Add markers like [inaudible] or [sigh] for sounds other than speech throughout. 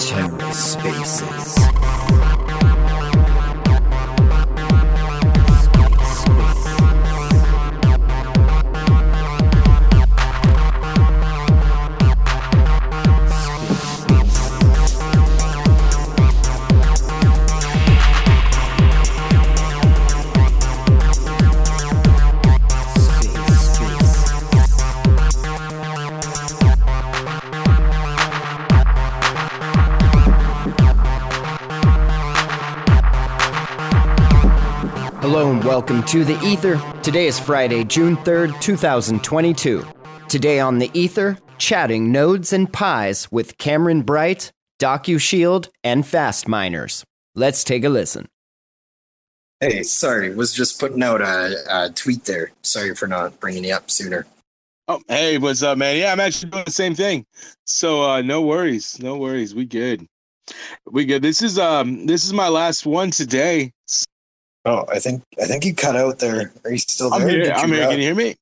TerraSpaces. Welcome to the Ether. Today is Friday, June 3rd, 2022. Today on the Ether, chatting nodes and pies with Cameron Bright, DocuShield, and Fast Miners. Let's take a listen. Hey, sorry, was just putting out a, a tweet there. Sorry for not bringing you up sooner. Oh, hey, what's up, man? Yeah, I'm actually doing the same thing. So uh no worries, no worries. We good. We good. This is um this is my last one today. Oh, I think I think you cut out there. Are you still there? I'm here. I'm here. out? Can you hear me?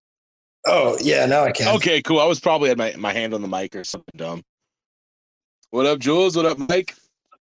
Oh, yeah, now I can. Okay, cool. I was probably at my, my hand on the mic or something dumb. What up, Jules? What up, Mike?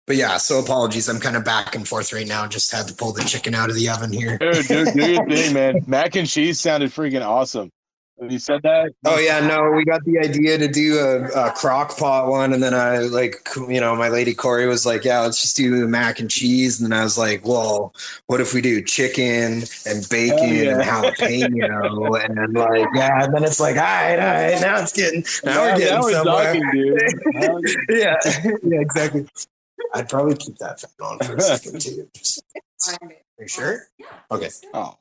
But yeah, so apologies. I'm kind of back and forth right now. Just had to pull the chicken out of the oven here. Dude, dude, do your [laughs] thing, man. Mac and cheese sounded freaking awesome. When you said that, Oh yeah, no, we got the idea to do a, a crock pot one, and then I like, you know, my lady Corey was like, "Yeah, let's just do the mac and cheese," and then I was like, "Well, what if we do chicken and bacon Oh, yeah. and jalapeno?" and then like, yeah, and then it's like, all right, all right, now it's getting, now we're getting now somewhere. talking, dude. [laughs] yeah, yeah, exactly. I'd probably keep that fan on for a second too. Just, [laughs] are you sure? Okay. Oh,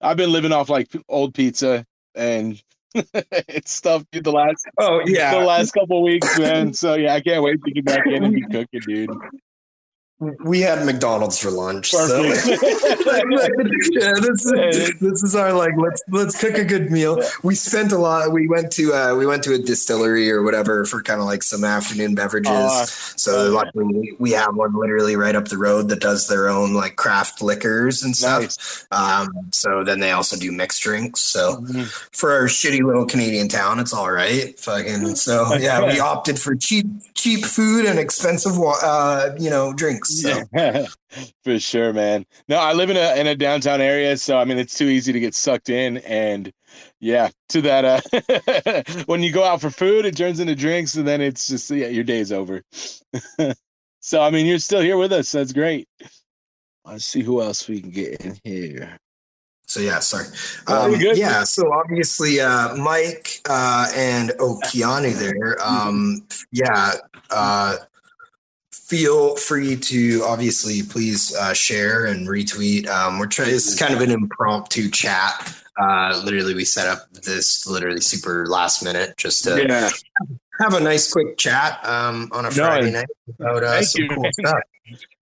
I've been living off like old pizza and [laughs] it's stuff dude, the last Oh yeah the last couple weeks, man. So yeah, I can't wait to get back in and be cooking, dude. We had McDonald's for lunch. So. Yeah, this is this is our like let's let's cook a good meal. We spent a lot. We went to uh, we went to a distillery or whatever for kind of like some afternoon beverages. Ah. so luckily we, have one literally right up the road that does their own like craft liquors and stuff. Nice. Um, so then they also do mixed drinks. So Mhm. for our shitty little Canadian town, it's all right. Fucking so yeah, we [laughs] opted for cheap cheap food and expensive uh, you know drinks. So. Yeah, [laughs] for sure, man. No, I live in a in a downtown area, so I mean it's too easy to get sucked in, and yeah, to that. Uh, [laughs] when you go out for food, it turns into drinks, and then it's just yeah, your day's over. [laughs] so I mean, you're still here with us. That's great. Let's see who else we can get in here. So yeah, sorry. Um, good. yeah, so obviously uh, Mike uh, and oh there. Um, yeah, uh, feel free to obviously please uh, share and retweet. Um, we're trying. It's kind of an impromptu chat. Uh, literally, we set up this literally super last minute just to Yeah, have a nice quick chat um, on a No, Friday night about uh, some you, cool stuff.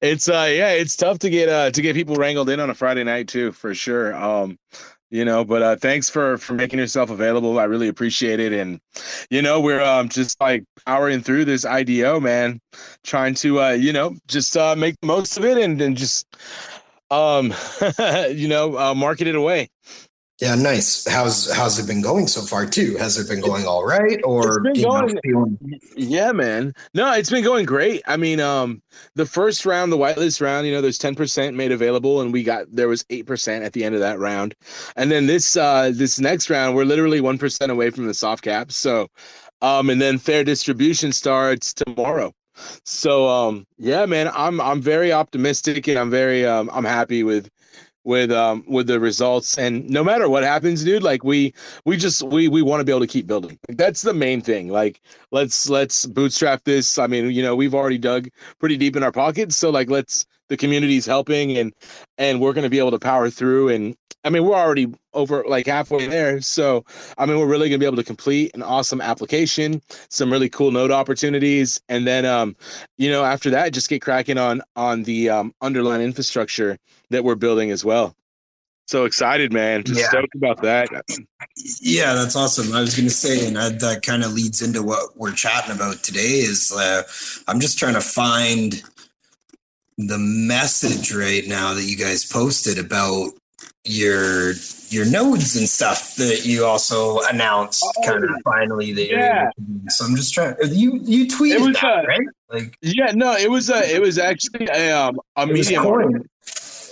it's uh yeah, it's tough to get uh to get people wrangled in on a Friday night too, for sure. Um, you know, but uh thanks for for making yourself available. I really appreciate it. And you know, we're um just like powering through this IDO, man, trying to uh, you know, just uh make the most of it and and just um [laughs] you know, uh market it away. Yeah, nice. How's how's it been going so far too? Has it been going all right, or going- feeling Yeah, man. No, it's been going great. I mean, um, the first round, the whitelist round, you know, there's 10% made available, and we got there was 8% at the end of that round. And then this uh this next round, we're literally 1% away from the soft cap. So um, and then fair distribution starts tomorrow. So um yeah, man, I'm I'm very optimistic and I'm very um I'm happy with with um with the results. And no matter what happens dude like we we just we we want to be able to keep building. That's the main thing. Like let's let's bootstrap this. I mean you know we've already dug pretty deep in our pockets. So like let's the community's helping and and we're going to be able to power through and i mean we're already over like halfway there so i mean we're really going to be able to complete an awesome application some really cool node opportunities and then um you know after that just get cracking on on the um underlying infrastructure that we're building as well so excited man just Yeah. stoked about that Yeah, that's awesome. I was going to say, and that, that kind of leads into what we're chatting about today. Is uh, I'm just trying to find the message right now that you guys posted about your your nodes and stuff that you also announced Oh, kind of finally that you're yeah. able to do. So I'm just trying you you tweeted was, that, uh, right? Like Yeah, no, it was a, it was actually a, um, a medium article.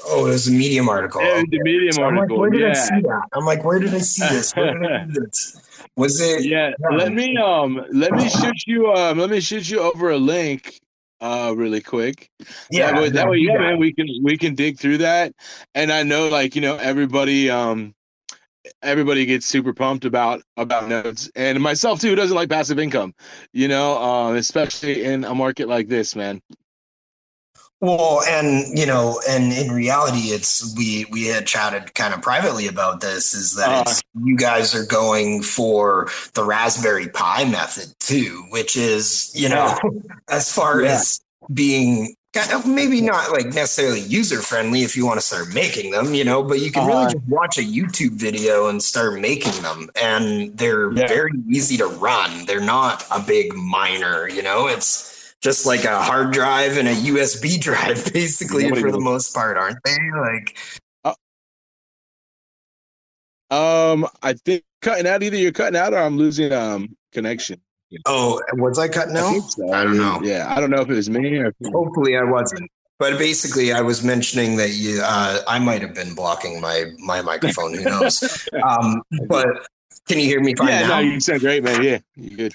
Oh, it was a medium article. A Okay. medium So I'm like, article. where did I see that? I'm like, where did I see this? Where did I [laughs] see this? Was it? yeah Yeah. let me um let me shoot you um let me shoot you over a link uh really quick. Yeah, that way, that way yeah man we can we can dig through that. And i know like you know everybody um everybody gets super pumped about about nodes and myself too who doesn't like passive income you know um especially in a market like this man Well, and you know, and in reality, it's we we had chatted kind of privately about this. Is that Uh. it's, you guys are going for the Raspberry Pi method too, which is you know, [laughs] as far Yeah. as being kind of maybe not like necessarily user friendly if you want to start making them, you know, but you can Uh-huh. really just watch a YouTube video and start making them, and they're Yeah. very easy to run. They're not a big miner, you know, it's just like a hard drive and a USB [laughs] drive, basically, Nobody for the most part, aren't they? Like, um i think cutting out either you're cutting out or i'm losing um connection oh, was I cutting out? think so. I don't know. yeah i don't know if it was me or Hopefully, I wasn't. But basically, I was mentioning that you, uh, I might have been blocking my my microphone. Who knows? [laughs] um, but can you hear me fine yeah now? no you sound great man yeah you good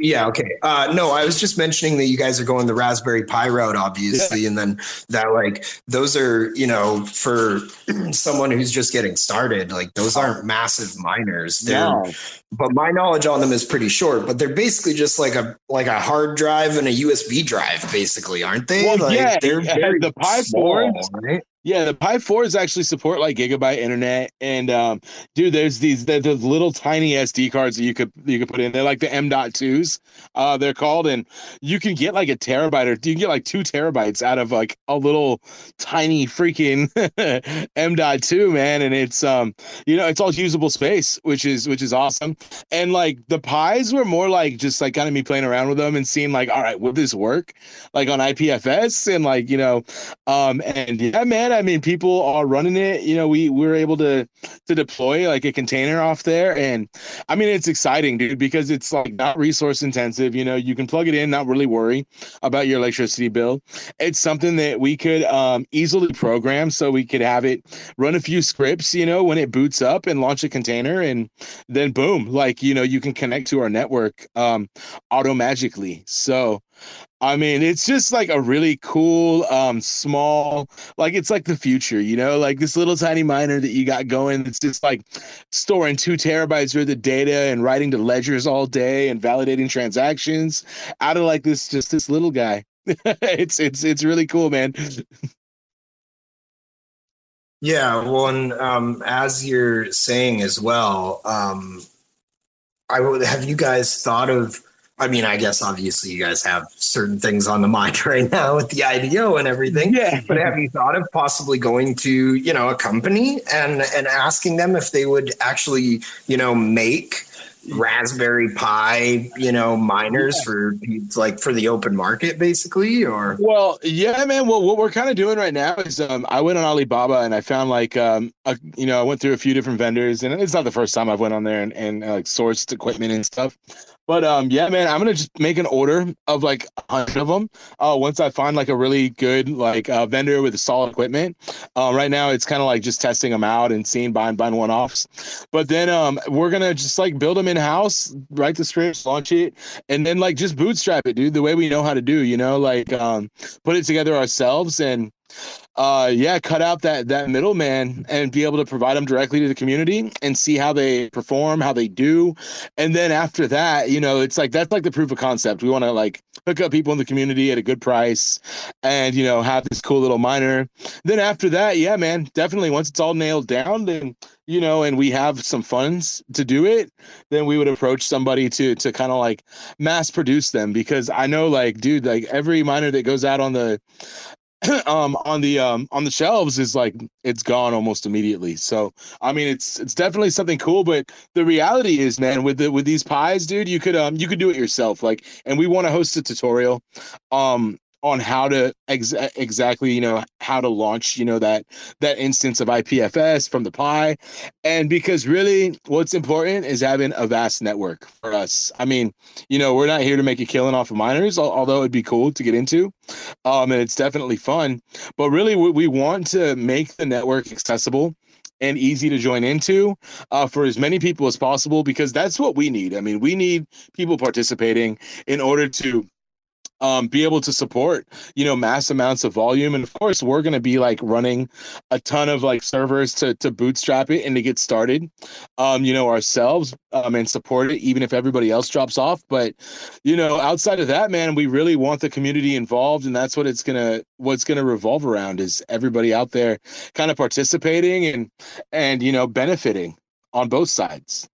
Yeah, okay. Uh, no, I was just mentioning that you guys are going the Raspberry Pi route, obviously, and then that like those are, you know, for [clears throat] someone who's just getting started, like those aren't massive miners. They're No. but my knowledge on them is pretty short, but they're basically just like a like a hard drive and a USB drive, basically, aren't they? Well, like yeah, they're very the Pi 4s right? Yeah, the Pi 4s actually support like gigabyte internet, and um, dude, there's these there's little tiny SD cards that you could you could put in. They're like the M.2s, uh, they're called, and you can get like a terabyte or you can get like two terabytes out of like a little tiny freaking [laughs] M.2, man. And it's um, you know, it's all usable space, which is which is awesome. And like the Pies were more like just like kind of me playing around with them and seeing like, all right, will this work? Like on IPFS and like you know, um, and yeah, man, I mean, people are running it. You know, we we were able to to deploy like a container off there, and I mean, it's exciting, dude, because it's like not resource intensive. You know, you can plug it in, not really worry about your electricity bill. It's something that we could um, easily program, so we could have it run a few scripts. You know, when it boots up and launch a container, and then boom, like you know, you can connect to our network um, auto magically. So. I mean, it's just like a really cool, um, small, like it's like the future, you know, like this little tiny miner that you got going. It's just like storing two terabytes worth of data and writing to ledgers all day and validating transactions out of like this, just this little guy. [laughs] it's it's it's really cool, man. Yeah, well, and um, as you're saying as well, um, I would have you guys thought of. I mean, I guess obviously you guys have certain things on the mind [laughs] right now with the IDO and everything. Yeah, But have you thought of possibly going to, you know, a company and and asking them if they would actually, you know, make Raspberry Pi, you know, miners for like for the open market, basically, or Well, yeah, man. Well, what we're kind of doing right now is um, I went on Alibaba and I found like um, a, you know, I went through a few different vendors, and it's not the first time I've went on there and, and uh, like sourced equipment and stuff. But um, yeah, man, I'm gonna just make an order of like a hundred of them. Uh, once I find like a really good like uh, vendor with solid equipment. Uh, right now, it's kind of like just testing them out and seeing buying buying one offs. But then um, we're gonna just like build them in house, write the scripts, launch it, and then like just bootstrap it, dude. The way we know how to do, you know, like um, put it together ourselves and uh yeah cut out that that middleman and be able to provide them directly to the community and see how they perform how they do. And then after that you know it's like that's like the proof of concept. We want to like hook up people in the community at a good price and you know have this cool little miner then after that yeah man definitely once it's all nailed down then you know and we have some funds to do it then we would approach somebody to to kind of like mass produce them because i know like dude like every miner that goes out on the [clears throat] um on the um on the shelves is like it's gone almost immediately. So i mean it's it's definitely something cool but the reality is man with the with these pies dude you could um you could do it yourself like and we want to host a tutorial. Um on how to ex- exactly you know how to launch you know that that instance of IPFS from the Pi, and because really what's important is having a vast network for us. I mean, you know, we're not here to make a killing off of miners, although it'd be cool to get into, um, and it's definitely fun. But really, we want to make the network accessible and easy to join into uh, for as many people as possible because that's what we need. I mean, we need people participating in order to um, be able to support you know mass amounts of volume. And of course we're going to be like running a ton of like servers to to bootstrap it and to get started um, you know ourselves um, and support it even if everybody else drops off. But you know outside of that man we really want the community involved and that's what it's gonna what's gonna revolve around is everybody out there kind of participating and and you know benefiting on both sides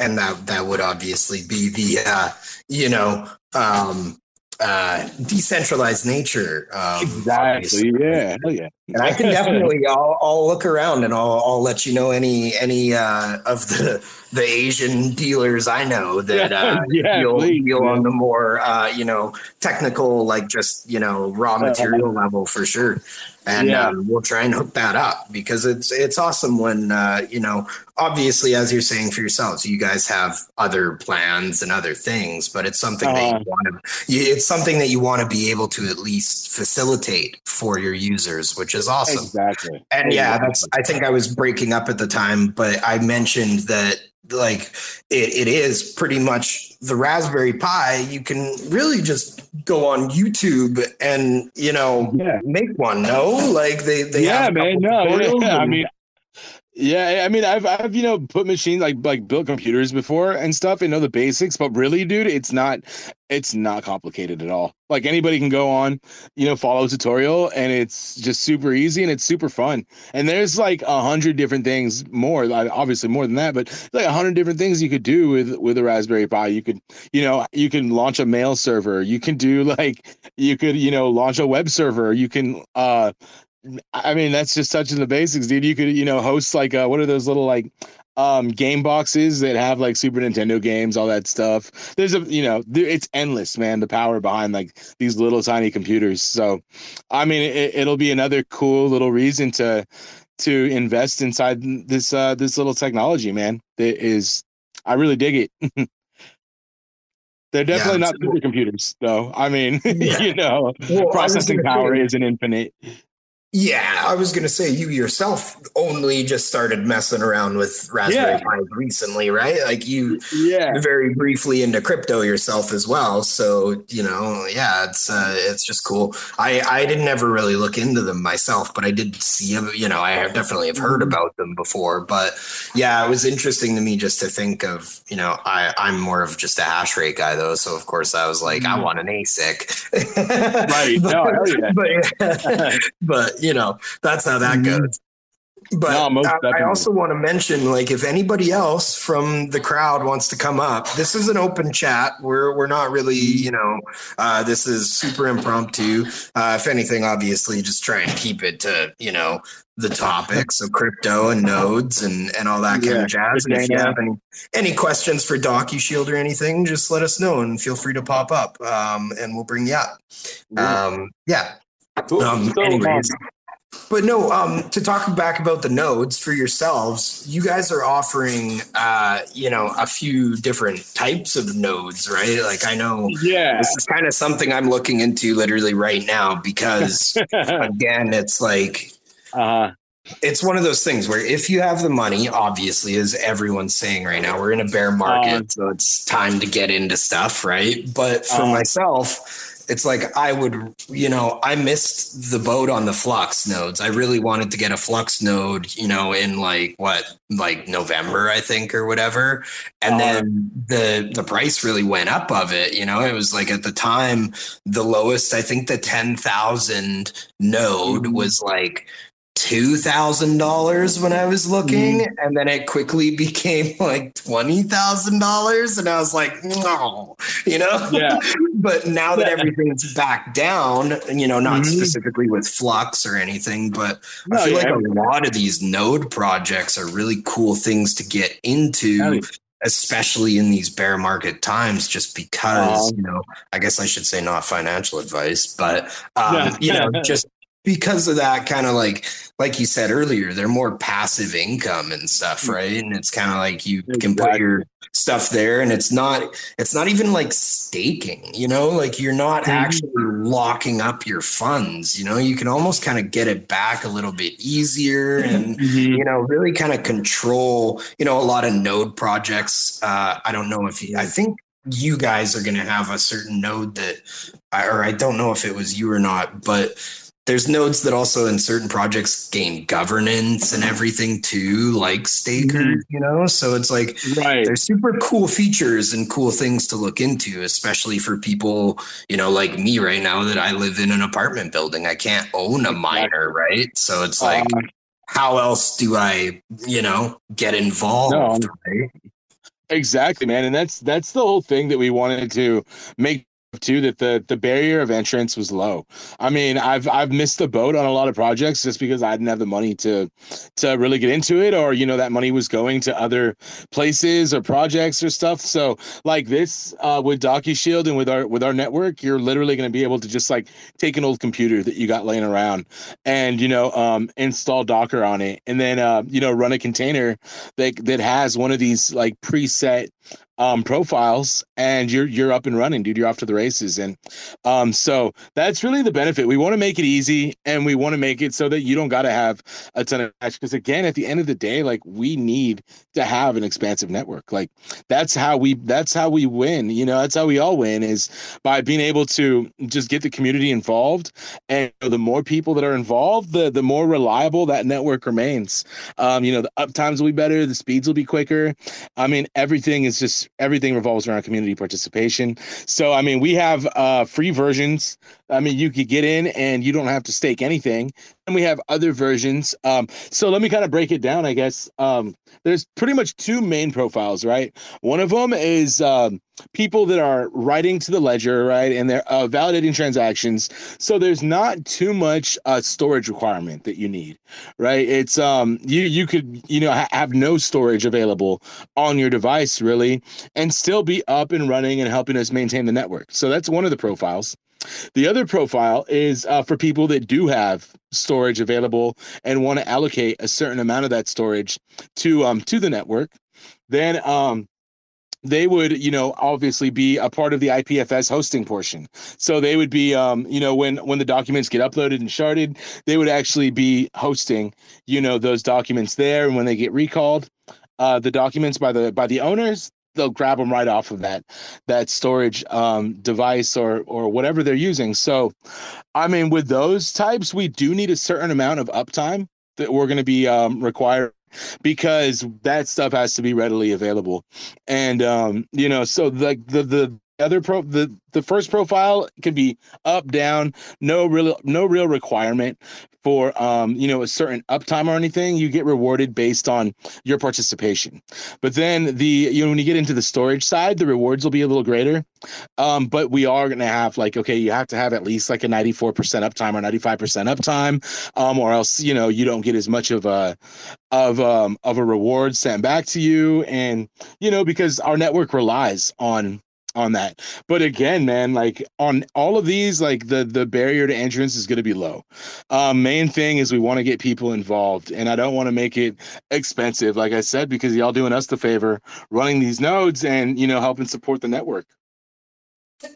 and that that would obviously be the uh, you know um, uh, decentralized nature. Um, exactly. Yeah. Hell yeah. and I can [laughs] definitely. I'll, I'll look around and I'll, I'll let you know any any uh, of the the Asian dealers I know that uh, [laughs] yeah, deal, please, deal on the more uh, you know technical, like just you know raw material level for sure and yeah. um, we'll try and hook that up because it's it's awesome when uh, you know obviously as you're saying for yourselves you guys have other plans and other things but it's something uh, that you uh-huh. want to it's something that you want to be able to at least facilitate for your users which is awesome exactly and yeah that's i think i was breaking up at the time but i mentioned that like it, it is pretty much the raspberry pi you can really just go on youtube and you know yeah. make one no like they, they yeah man no yeah, i mean yeah, I mean, I've I've you know put machines like like built computers before and stuff and know the basics, but really, dude, it's not it's not complicated at all. Like anybody can go on, you know, follow a tutorial, and it's just super easy and it's super fun. And there's like a hundred different things more, obviously more than that, but like a hundred different things you could do with with a Raspberry Pi. You could, you know, you can launch a mail server. You can do like you could, you know, launch a web server. You can uh I mean, that's just touching the basics, dude. You could, you know, host like uh, what are those little like um game boxes that have like Super Nintendo games, all that stuff. There's a, you know, it's endless, man. The power behind like these little tiny computers. So, I mean, it, it'll be another cool little reason to to invest inside this uh this little technology, man. That is, I really dig it. [laughs] They're definitely yeah, not supercomputers, though. I mean, [laughs] yeah. you know, well, processing power isn't infinite. Yeah, I was going to say you yourself only just started messing around with Raspberry yeah. Pi recently, right? Like you, yeah, very briefly into crypto yourself as well. So you know, yeah, it's uh, it's just cool. I I didn't ever really look into them myself, but I did see them. You know, I have definitely have heard mm-hmm. about them before. But yeah, it was interesting to me just to think of. You know, I I'm more of just a hash rate guy though, so of course I was like, mm. I mm-hmm. want an ASIC. [laughs] right. but, no, yeah. but, [laughs] but you know, that's how that mm-hmm. goes. But no, I, I also want to mention, like, if anybody else from the crowd wants to come up, this is an open chat. We're we're not really, mm-hmm. you know, uh, this is super impromptu. Uh, if anything, obviously, just try and keep it to, you know, the topics of crypto and nodes and and all that kind of jazz. And if you have any any questions for DocuShield or anything, just let us know and feel free to pop up, um, and we'll bring you up. Um, yeah. Um, anyways, but no, um, to talk back about the nodes for yourselves, you guys are offering, uh, you know, a few different types of nodes, right? Like I know, yeah, this is kind of something I'm looking into literally right now because, [laughs] again, it's like, uh, it's one of those things where if you have the money, obviously, as everyone's saying right now, we're in a bear market, uh, so it's time to get into stuff, right? But for uh, myself it's like I would, you know, I missed the boat on the flux nodes. I really wanted to get a flux node, you know, in like what, like November, I think, or whatever. And uh, then the the price really went up of it. You know, it was like at the time the lowest. I think the ten thousand node mm-hmm. was like two thousand dollars when I was looking, mm. and then it quickly [laughs] became like twenty thousand dollars, and I was like, no, you know. Yeah. [laughs] but now that everything's back down, you know, not mm-hmm. specifically with Flux or anything, but no, I feel yeah. like a lot of these node projects are really cool things to get into especially in these bear market times, just because, um, you know, I guess I should say not financial advice, but, um, yeah. you know, [laughs] just because of that kind of like like you said earlier they're more passive income and stuff mm. right and it's kind of like you exactly. can put your stuff there and it's not it's not even like staking you know like you're not mm-hmm. actually locking up your funds you know you can almost kind of get it back a little bit easier and mm-hmm. you know really kind of control you know a lot of node projects uh i don't know if you, i think you guys are going to have a certain node that or i don't know if it was you or not but there's nodes that also in certain projects gain governance and everything too, like stakers, mm-hmm. you know? So it's like right. there's super cool features and cool things to look into, especially for people, you know, like me right now that I live in an apartment building. I can't own a miner, right? So it's like um, how else do I, you know, get involved? No, right? Exactly, man. And that's that's the whole thing that we wanted to make too that the the barrier of entrance was low. I mean, I've I've missed the boat on a lot of projects just because I didn't have the money to to really get into it, or you know that money was going to other places or projects or stuff. So like this uh, with DocuShield and with our with our network, you're literally going to be able to just like take an old computer that you got laying around and you know um, install Docker on it, and then uh, you know run a container that that has one of these like preset um, profiles and you're you're up and running dude. You're off to the races. And um, so that's really the benefit. We want to make it easy and we want to make it so that you don't got to have a ton of cash because again at the end of the day like we need to have an expansive network. Like that's how we that's how we win you know? That's how we all win is by being able to just get the community involved and the more people that are involved the the more reliable that network remains. Um, you know the uptimes will be better the speeds will be quicker. I mean everything is just everything revolves around community participation. So, I mean, we have uh, free versions. I mean, you could get in and you don't have to stake anything. And we have other versions. Um, so let me kind of break it down, I guess. Um, there's pretty much two main profiles, right? One of them is um, people that are writing to the ledger, right? And they're uh, validating transactions. So there's not too much uh, storage requirement that you need, right? It's um you you could you know ha- have no storage available on your device really, and still be up and running and helping us maintain the network. So that's one of the profiles. The other profile is uh, for people that do have storage available and want to allocate a certain amount of that storage to um to the network. Then um they would you know obviously be a part of the ipfs hosting portion so they would be um, you know when when the documents get uploaded and sharded they would actually be hosting you know those documents there and when they get recalled uh, the documents by the by the owners they'll grab them right off of that that storage um, device or or whatever they're using. So, I mean, with those types, we do need a certain amount of uptime that we're going to be um, required because that stuff has to be readily available, and um, you know, so like the the other pro the the first profile can be up down no real no real requirement for um, you know a certain uptime or anything. You get rewarded based on your participation. But then the you know when you get into the storage side the rewards will be a little greater. Um, but we are going to have like okay you have to have at least like a 94% uptime or 95% uptime um, or else you know you don't get as much of a of um of a reward sent back to you. And you know because our network relies on on that. But again, man, like on all of these, like the the barrier to entrance is going to be low. Um, main thing is we want to get people involved, and I don't want to make it expensive, like I said, because y'all doing us the favor running these nodes and you know helping support the network.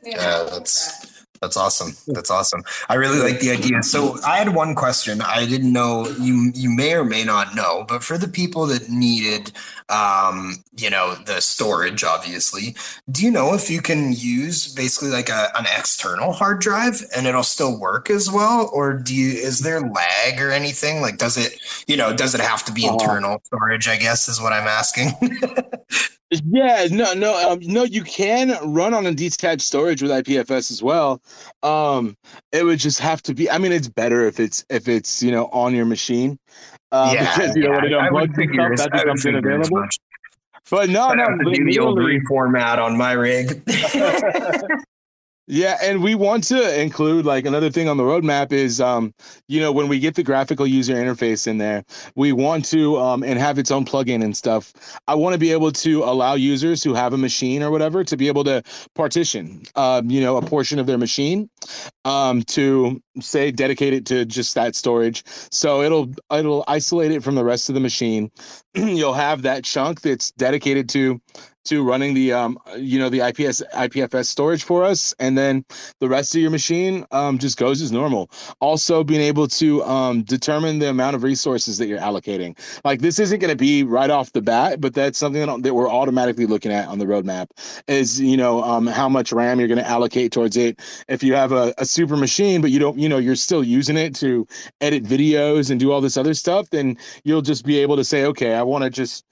Yeah, that's that's awesome. That's awesome. I really like the idea. So I had one question. I didn't know you you may or may not know, but for the people that needed um, you know, the storage obviously, do you know if you can use basically like a, an external hard drive and it'll still work as well or do you is there lag or anything? Like does it, you know, does it have to be uh-huh. internal storage, I guess is what I'm asking. [laughs] Yeah, no, no, um, no. You can run on a detached storage with IPFS as well. Um, it would just have to be. I mean, it's better if it's if it's you know on your machine. Um, yeah, because you yeah, know when it unplugs stuff, that becomes unavailable. But no, no, the old reformat on my rig. [laughs] [laughs] Yeah, and we want to include like another thing on the roadmap is um, you know, when we get the graphical user interface in there, we want to um and have its own plugin and stuff. I want to be able to allow users who have a machine or whatever to be able to partition um, you know, a portion of their machine um to say dedicate it to just that storage. So it'll it'll isolate it from the rest of the machine. [clears throat] You'll have that chunk that's dedicated to to running the um you know the IPS IPFS storage for us, and then the rest of your machine um just goes as normal. Also, being able to um determine the amount of resources that you're allocating. Like this isn't going to be right off the bat, but that's something that, that we're automatically looking at on the roadmap. Is you know um how much RAM you're going to allocate towards it. If you have a, a super machine, but you don't you know you're still using it to edit videos and do all this other stuff, then you'll just be able to say, okay, I want to just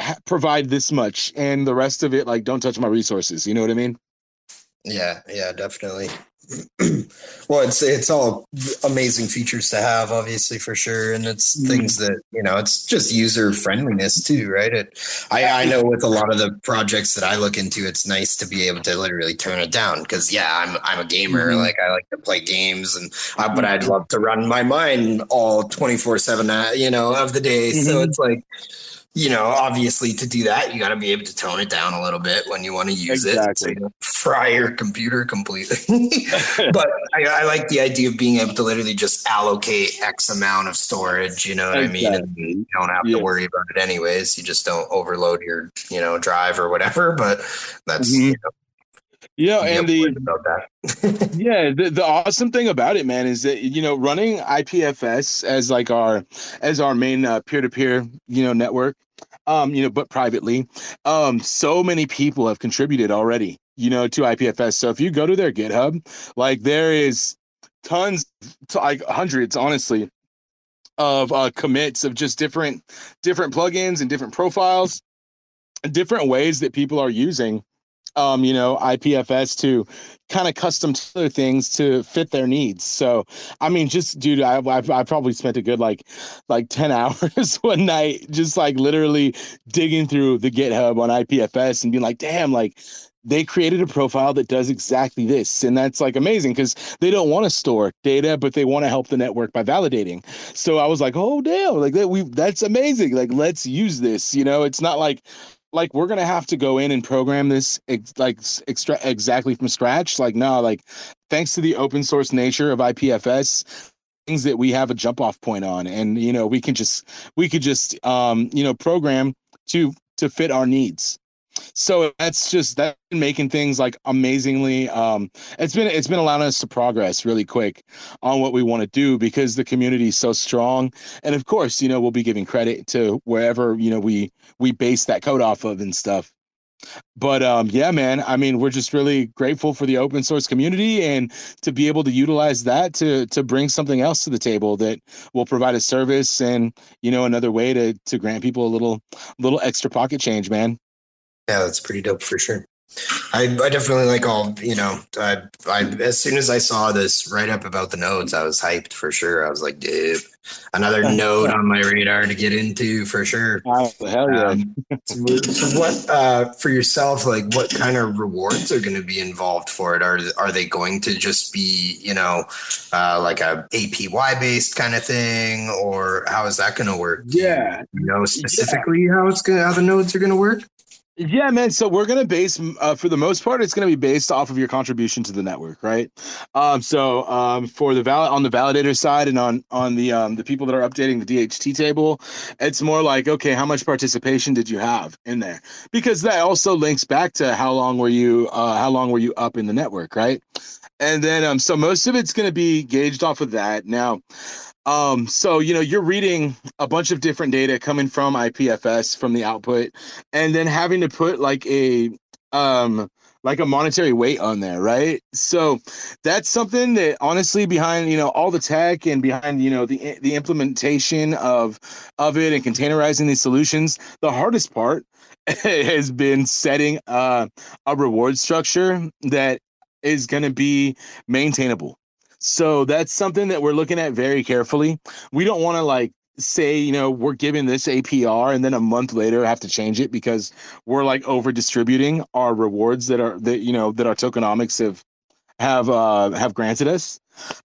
ha- provide this much and the rest of it like don't touch my resources you know what i mean Yeah, yeah, definitely. [clears throat] well, it's it's all amazing features to have, obviously for sure, and it's Mhm. things that you know. It's just user friendliness too, right? It, I I know with a lot of the projects that I look into, it's nice to be able to literally turn it down because yeah, I'm I'm a gamer, Mhm. like I like to play games, and but I'd love to run my mind all twenty four seven, uh, you know, of the day. So Mhm. it's like. You know, obviously, to do that, you got to be able to tone it down a little bit when you want to use it. Exactly. you don't fry your computer completely. [laughs] but I, I like the idea of being able to literally just allocate X amount of storage. You know what I mean? And you don't have Yeah. to worry about it anyways. You just don't overload your, you know, drive or whatever. But that's Mhm. you know, yeah you and the about that. [laughs] yeah the, the awesome thing about it man is that you know running ipfs as like our as our main uh, peer-to-peer you know network um you know but privately um so many people have contributed already you know to ipfs so if you go to their github like there is tons to like hundreds honestly of uh commits of just different different plugins and different profiles and different ways that people are using um, you know, IPFS to kind of custom tailor things to fit their needs. So, I mean, just dude, I, I've, I probably spent a good like, like 10 [laughs] hours one night, just like literally digging through the GitHub on IPFS and being like, damn, like they created a profile that does exactly this. And that's like amazing because they don't want to store data, but they want to help the network by validating. So I was like, oh, damn, like that, we, that's amazing. Like, let's use this, you know, it's not like, like we're gonna have to go in and program this ex- like extra exactly from scratch. Like no like thanks to the open source nature of ipfs things that we have a jump off point on and you know we can just we could just um you know program to to fit our needs so that's just that making things like amazingly um it's been it's been allowing us to progress really quick on what we want to do because the community is so strong. And of course you know we'll be giving credit to wherever you know we we base that code off of and stuff. But um yeah man i mean we're just really grateful for the open source community and to be able to utilize that to to bring something else to the table that will provide a service and you know another way to to grant people a little little extra pocket change man Yeah, that's pretty dope for sure. I, I definitely like all you know. I, I as soon as I saw this write up about the nodes, I was hyped for sure. I was like, dude, another [laughs] node on my radar to get into for sure. oh, hell yeah Um, so what uh, for yourself? Like, what kind of rewards are going to be involved for it? Are are they going to just be you know uh, like a APY based kind of thing, or how is that going to work? Do you yeah know specifically how it's gonna, how the nodes are going to work. Yeah, man. So we're gonna base, uh, for the most part, it's gonna be based off of your contribution to the network, right? Um, so um, for the val on the validator side and on on the um, the people that are updating the DHT table, it's more like, okay, how much participation did you have in there? Because that also links back to how long were you uh, how long were you up in the network, right? And then um, so most of it's gonna be gauged off of that. Now, um, so you know, you're reading a bunch of different data coming from IPFS from the output, and then having to put like a um like a monetary weight on there, right? So that's something that honestly behind, you know, all the tech and behind, you know, the the implementation of of it and containerizing these solutions, the hardest part [laughs] has been setting uh, a reward structure that is going to be maintainable. So that's something that we're looking at very carefully. We don't want to like say, you know, we're giving this APR and then a month later have to change it because we're like over distributing our rewards that are that you know that our tokenomics have have uh, have granted us.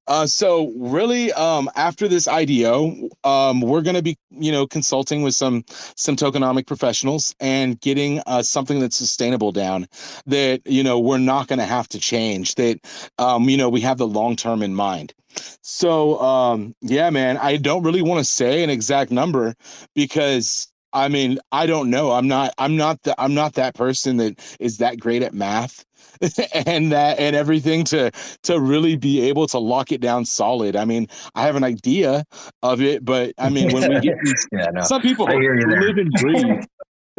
Uh, so really, um, after this IDO, um, we're going to be, you know, consulting with some some tokenomic professionals and getting uh, something that's sustainable down. That you know we're not going to have to change. That um, you know we have the long term in mind. So um, yeah, man, I don't really want to say an exact number because I mean I don't know. I'm not. I'm not. The, I'm not that person that is that great at math [laughs] and that and everything to to really be able to lock it down solid. I mean, I have an idea of it, but I mean, when we [laughs] get these, yeah, no. some people live and breathe.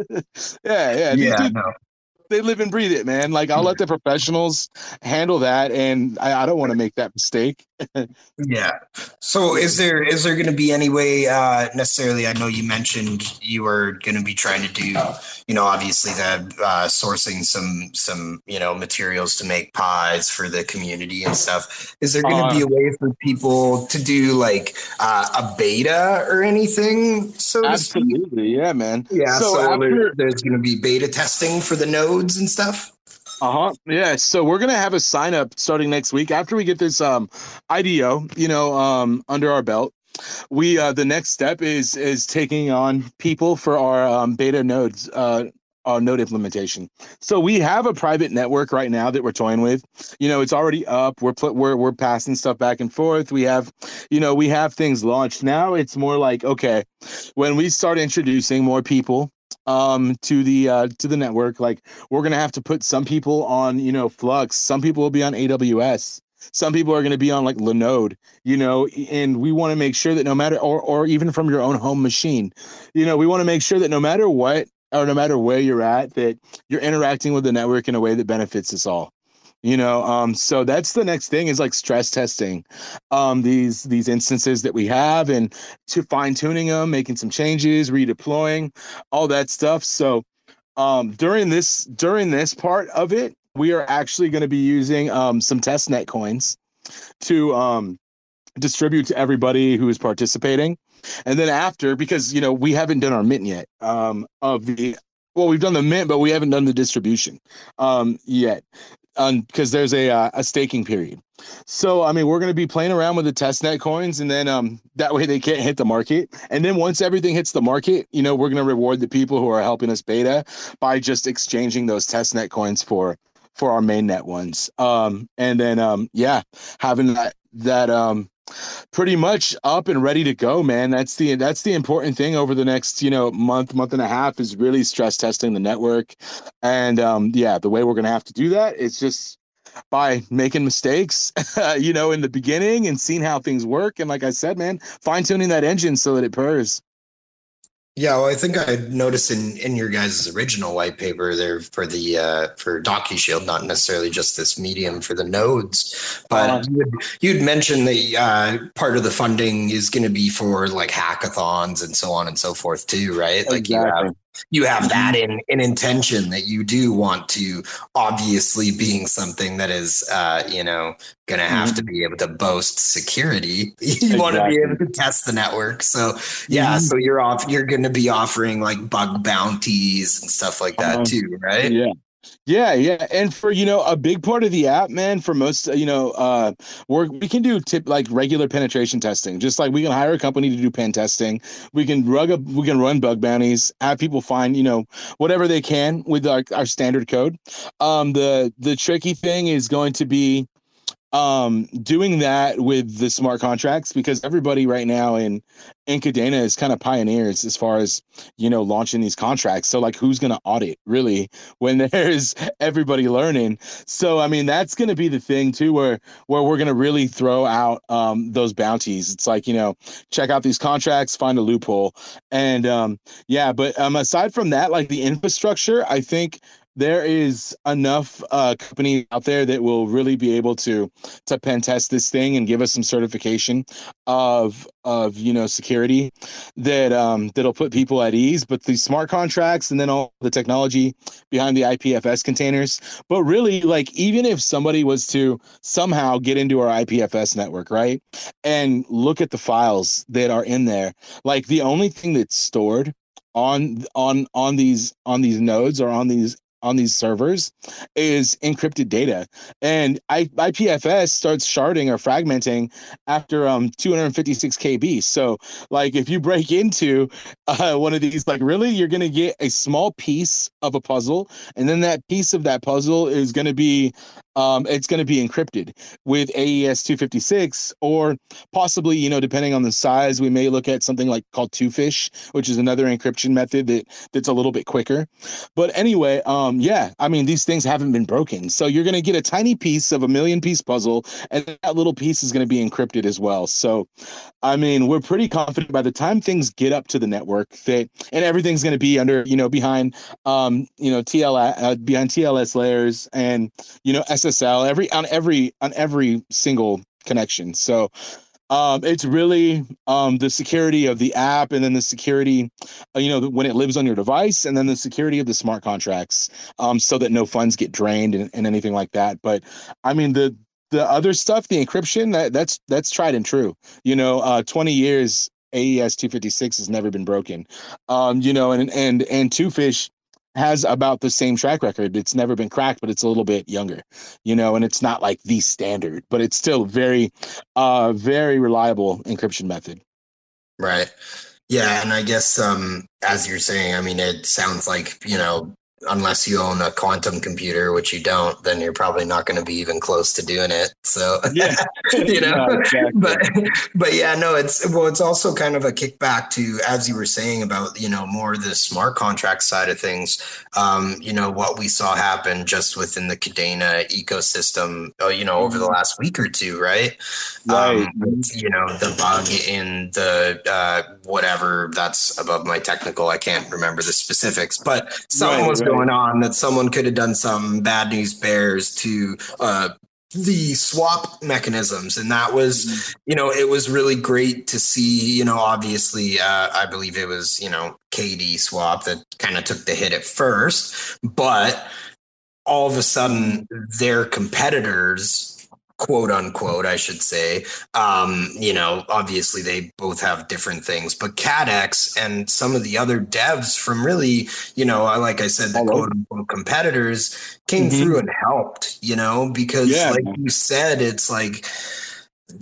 [laughs] yeah, yeah, yeah. no they live and breathe it, man. Like I'll let the professionals handle that, and I, I don't want to make that mistake. [laughs] yeah. So is there is there going to be any way uh, necessarily? I know you mentioned you were going to be trying to do, you know, obviously the uh, sourcing some some you know materials to make pies for the community and stuff. Is there going to uh, be a way for people to do like uh, a beta or anything? So absolutely, yeah, man. Yeah. So, so after, there's going to be beta testing for the node codes and stuff? Uh huh. Yeah. So we're gonna have a sign up starting next week after we get this um IDO, you know, um under our belt. We uh the next step is is taking on people for our um, beta nodes uh uh, node implementation. So we have a private network right now that we're toying with. You know, it's already up. We're put we're we're passing stuff back and forth. We have, you know, we have things launched. Now it's more like okay, when we start introducing more people um to the uh to the network like we're gonna have to put some people on you know flux. Some people will be on aws some people are going to be on like linode you know and we want to make sure that no matter or or even from your own home machine you know we want to make sure that no matter what or no matter where you're at that you're interacting with the network in a way that benefits us all you know um so that's the next thing is like stress testing um these these instances that we have and to fine tuning them making some changes redeploying all that stuff. So um during this during this part of it we are actually going to be using um some testnet coins to um distribute to everybody who is participating. And then after because you know we haven't done our mint yet um of the well we've done the mint but we haven't done the distribution um yet because there's a uh, a staking period. So I mean, we're going to be playing around with the testnet coins, and then um, that way they can't hit the market. And then once everything hits the market, you know, we're going to reward the people who are helping us beta by just exchanging those testnet coins for for our mainnet ones. Um, and then um, yeah, having that that um pretty much up and ready to go man. That's the that's the important thing over the next you know month month and a half is really stress testing the network. And um yeah the way we're gonna have to do that is just by making mistakes [laughs] you know in the beginning and seeing how things work. And like i said man fine tuning that engine so that it purrs yeah, well, I think I noticed in in your guys' original white paper there for the uh, for DocuShield, not necessarily just this medium for the nodes, but uh, you'd, you'd mentioned that uh, part of the funding is going to be for like hackathons and so on and so forth too, right? Like exactly. you have you have that mm-hmm. in in intention that you do want to obviously being something that is uh you know gonna have mm-hmm. to be able to boast security [laughs] you exactly. want to be able to test the network so yeah mm-hmm. so you're off you're gonna be offering like bug bounties and stuff like that uh-huh. too right yeah yeah, yeah, and for you know a big part of the app, man, for most you know, uh, we we can do tip like regular penetration testing, just like we can hire a company to do pen testing. We can rug up, we can run bug bounties, have people find you know whatever they can with our, our standard code. Um, the the tricky thing is going to be um doing that with the smart contracts because everybody right now in in Kadena is kind of pioneers as far as you know launching these contracts. So like who's going to audit really when [laughs] there's everybody learning? So i mean that's going to be the thing too where where we're going to really throw out um those bounties. It's like you know check out these contracts find a loophole. And um yeah but um aside from that like the infrastructure i think there is enough uh, company out there that will really be able to to pen test this thing and give us some certification of of you know security that um that'll put people at ease. But the smart contracts and then all the technology behind the IPFS containers. But really like even if somebody was to somehow get into our IPFS network right and look at the files that are in there like the only thing that's stored on on on these on these nodes or on these on these servers is encrypted data and I, ipfs starts sharding or fragmenting after um 256 kb so like if you break into uh, one of these like really you're to get a small piece of a puzzle and then that piece of that puzzle is to be um, it's going to be encrypted with AES 256, or possibly, you know, depending on the size, we may look at something like called Twofish, which is another encryption method that that's a little bit quicker. But anyway, um, yeah, I mean, these things haven't been broken, so you're going to get a tiny piece of a million piece puzzle, and that little piece is going to be encrypted as well. So, I mean, we're pretty confident by the time things get up to the network that, and everything's going to be under, you know, behind, um, you know, TL uh, behind TLS layers and you know SSL every on every on every single connection. So um, it's really um, the security of the app and then the security, uh, you know, when it lives on your device and then the security of the smart contracts um, so that no funds get drained and, and anything like that. But I mean, the, the other stuff, the encryption, that that's, that's tried and true, you know, uh, 20 years AES 256 has never been broken. Um, you know, and, and, and Twofish, has about the same track record. It's never been cracked, but it's a little bit younger, you know, and it's not like the standard, but it's still very, uh, very reliable encryption method. Right. Yeah, and I guess um, as you're saying, I mean, it sounds like you know unless you own a quantum computer, which you don't, then you're probably not going to be even close to doing it. So, yeah, [laughs] you know, exactly. but, but yeah, no, it's, well, it's also kind of a kickback to, as you were saying about, you know, more the smart contract side of things, um, you know, what we saw happen just within the Kadena ecosystem, uh, you know, over the mm-hmm. last week or two, right? Right. Um, you know, the bug in the, uh, whatever that's above my technical, I can't remember the specifics, but something right, was right. Going on that someone could have done some bad news bears to uh, the swap mechanisms and that was mm-hmm. you know it was really great to see you know obviously uh, i believe it was you know KDSwap that kind of took the hit at first but all of a sudden their competitors quote unquote, I should say. Um, you know, obviously they both have different things, but Kaddex and some of the other devs from really, you know, like I said, the quote unquote competitors came mm-hmm. through and helped, you know, because yeah. like you said, it's like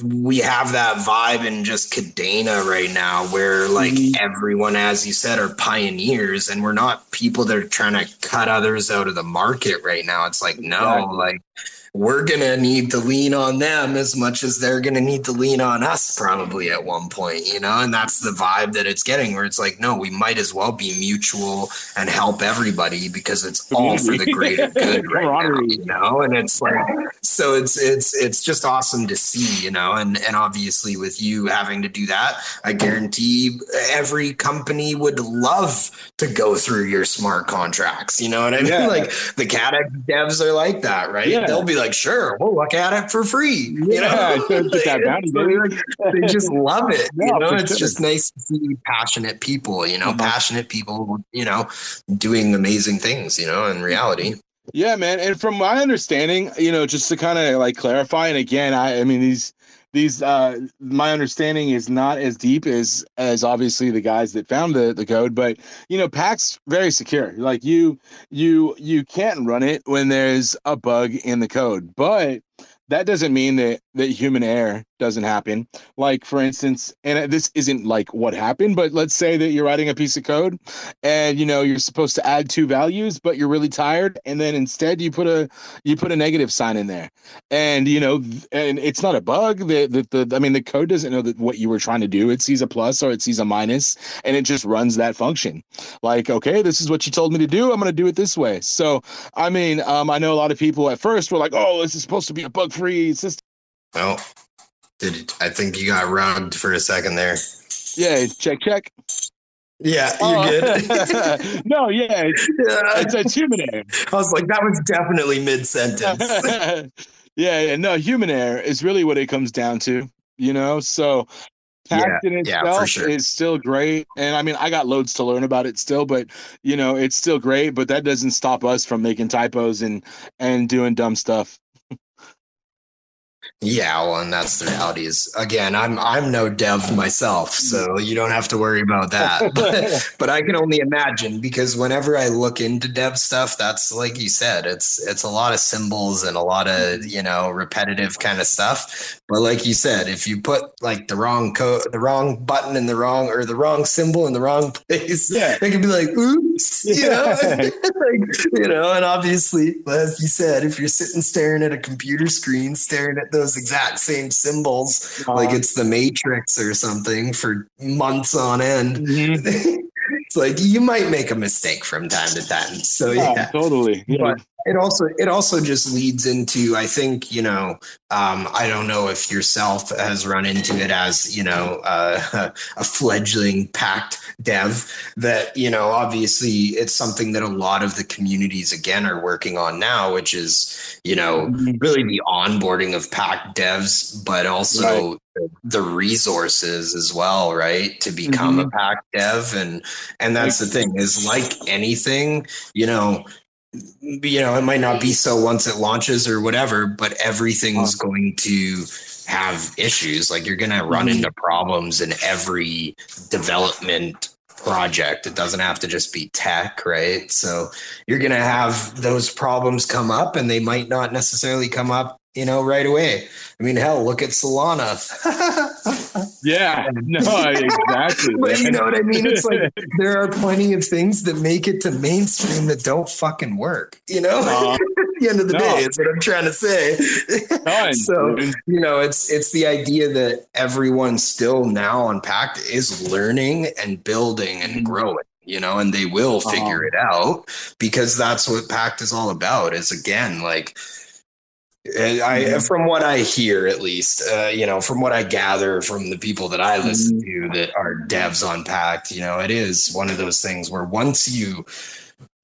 we have that vibe in just Kadena right now where like mm-hmm. everyone, as you said, are pioneers and we're not people that are trying to cut others out of the market right now. It's like, no, exactly. like we're going to need to lean on them as much as they're going to need to lean on us probably at one point, you know? And that's the vibe that it's getting where it's like, no, we might as well be mutual and help everybody because it's all for the greater [laughs] good right now, you know? And it's like, so it's, it's, it's just awesome to see, you know? And, and obviously with you having to do that, I guarantee every company would love to go through your smart contracts. You know what I mean? Yeah. [laughs] Like the cat devs are like that, right? Yeah. They'll be like, sure, we'll look at it for free. You yeah, know, [laughs] [laughs] they just love it. [laughs] Yeah, you know, it's sure. just nice to see passionate people. You know, mm-hmm. passionate people. You know, doing amazing things. You know, in reality. Yeah, man. And from my understanding, you know, just to kind of like clarify, and again, I, I mean, these these uh my understanding is not as deep as as obviously the guys that found the the code but you know Pact's very secure. Like you you you can't run it when there's a bug in the code. But that doesn't mean that that human error doesn't happen. Like for instance, and this isn't like what happened, but let's say that you're writing a piece of code and you know you're supposed to add two values, but you're really tired, and then instead you put a you put a negative sign in there, and you know, and it's not a bug. The the, the I mean the code doesn't know that what you were trying to do. It sees a plus or it sees a minus, and it just runs that function. Like okay, this is what you told me to do. I'm going to do it this way. So I mean, um, I know a lot of people at first were like, oh, this is supposed to be a bug free system. Well, did I think you got rugged for a second there? Yeah, check check. Yeah, you're oh. Uh, good. [laughs] no, yeah, it's, yeah. it's, it's human error. I was like, that was definitely mid sentence. [laughs] yeah, yeah, no, human error is really what it comes down to, you know. So, Pact yeah, in itself yeah, sure. is still great, and I mean, I got loads to learn about it still, but you know, it's still great. But that doesn't stop us from making typos and and doing dumb stuff. Yeah, well, and that's the reality. Is again, I'm I'm no dev myself, so you don't have to worry about that. [laughs] but, but I can only imagine because whenever I look into dev stuff, that's like you said, it's it's a lot of symbols and a lot of you know repetitive kind of stuff. But like you said, if you put like the wrong code, the wrong button in the wrong or the wrong symbol in the wrong [laughs] place, Yeah. it can be like, oops, you know, [laughs] like, you know. And obviously, as you said, if you're sitting staring at a computer screen, staring at those exact same symbols, like Uh-huh. it's the Matrix or something for months on end. Mhm. [laughs] it's like you might make a mistake from time to time. So Yeah, yeah, totally. Yeah. But it also it also just leads into I think you know um, I don't know if yourself has run into it as you know uh, [laughs] a fledgling Pact dev that you know obviously it's something that a lot of the communities again are working on now which is you know Mhm. really the onboarding of Pact devs but also the resources as well right to become a mm-hmm. Pact dev. And and that's the thing is like anything you know you know it might not be so once it launches or whatever but everything's uh-huh. going to have issues. Like you're going to run mm-hmm. into problems in every development project. It doesn't have to just be tech right? So you're going to have those problems come up and they might not necessarily come up you know right away i mean hell look at solana [laughs] Yeah. No, exactly. [laughs] but you know what I mean? It's like [laughs] there are plenty of things that make it to mainstream that don't fucking work. You know, Uh, at the end of the no. day, is what I'm trying to say. So you know, it's it's the idea that everyone still now on Pact is learning and building and Mhm. growing. You know, and they will figure it out because that's what Pact is all about. Is again like. I, from what I hear, at least, uh, you know, from what I gather from the people that I listen to that are devs on Pact, you know, it is one of those things where once you,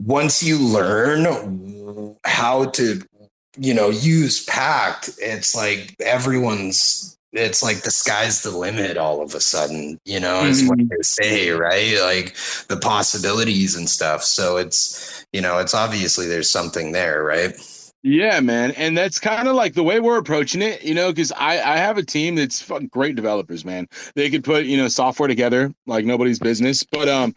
once you learn how to, you know, use Pact, it's like everyone's, it's like the sky's the limit all of a sudden, you know, is what Mhm. they say, right? Like the possibilities and stuff. So it's, you know, it's obviously there's something there, right? Yeah, man, and that's kind of like the way we're approaching it, you know, because I I have a team that's great developers, man. They could put you know software together like nobody's business, but um,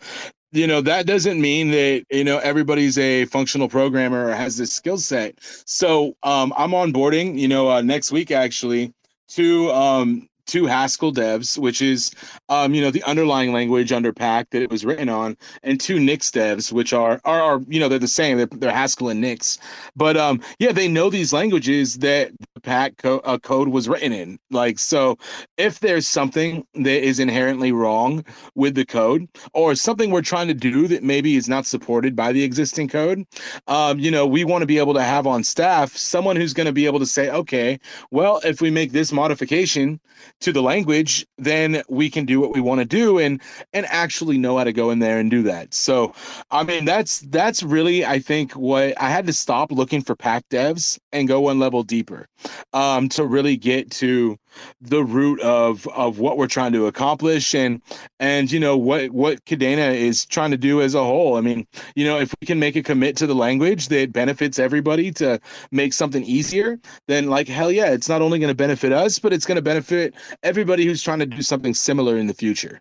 you know that doesn't mean that you know everybody's a functional programmer or has this skill set. So um, I'm onboarding, you know, uh, next week actually two um two Haskell devs, which is um you know the underlying language under Pact that it was written on, and two Nix devs, which are are, are you know they're the same, they're, they're Haskell and Nix. But um, yeah, they know these languages that the Pact co- uh, code was written in. Like, so if there's something that is inherently wrong with the code, or something we're trying to do that maybe is not supported by the existing code, um, you know, we want to be able to have on staff someone who's going to be able to say, okay, well, if we make this modification to the language, then we can do what we want to do, and and actually know how to go in there and do that. So I mean, that's that's really I think what I had to stop looking for Pact devs and go one level deeper um, to really get to the root of of what we're trying to accomplish and and you know what what Kadena is trying to do as a whole. I mean, you know, if we can make a commit to the language that benefits everybody to make something easier, then like hell yeah, it's not only going to benefit us, but it's going to benefit everybody who's trying to do something similar in the future.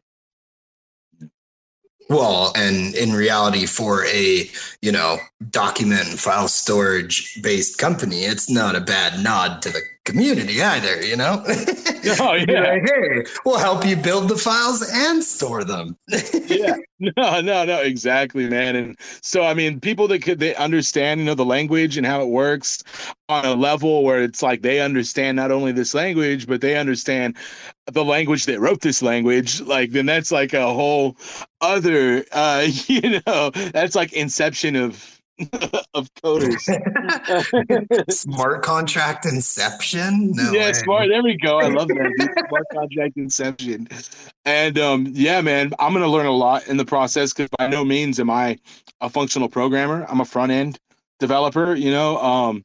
Well, and in reality, for a you know document file storage based company, it's not a bad nod to the community either. You know, [laughs] Oh, yeah. like, hey, we'll help you build the files and store them. [laughs] yeah no no no exactly man and so i mean people that could they understand you know the language and how it works on a level where it's like they understand not only this language but they understand the language that wrote this language like then that's like a whole other uh [laughs] you know that's like inception of [laughs] of coders [laughs] Smart contract inception. No yeah, way. smart. There we go. I love that. smart contract inception. And um, yeah, man, I'm gonna learn a lot in the process because by no means am I a functional programmer. I'm a front end developer, you know. Um,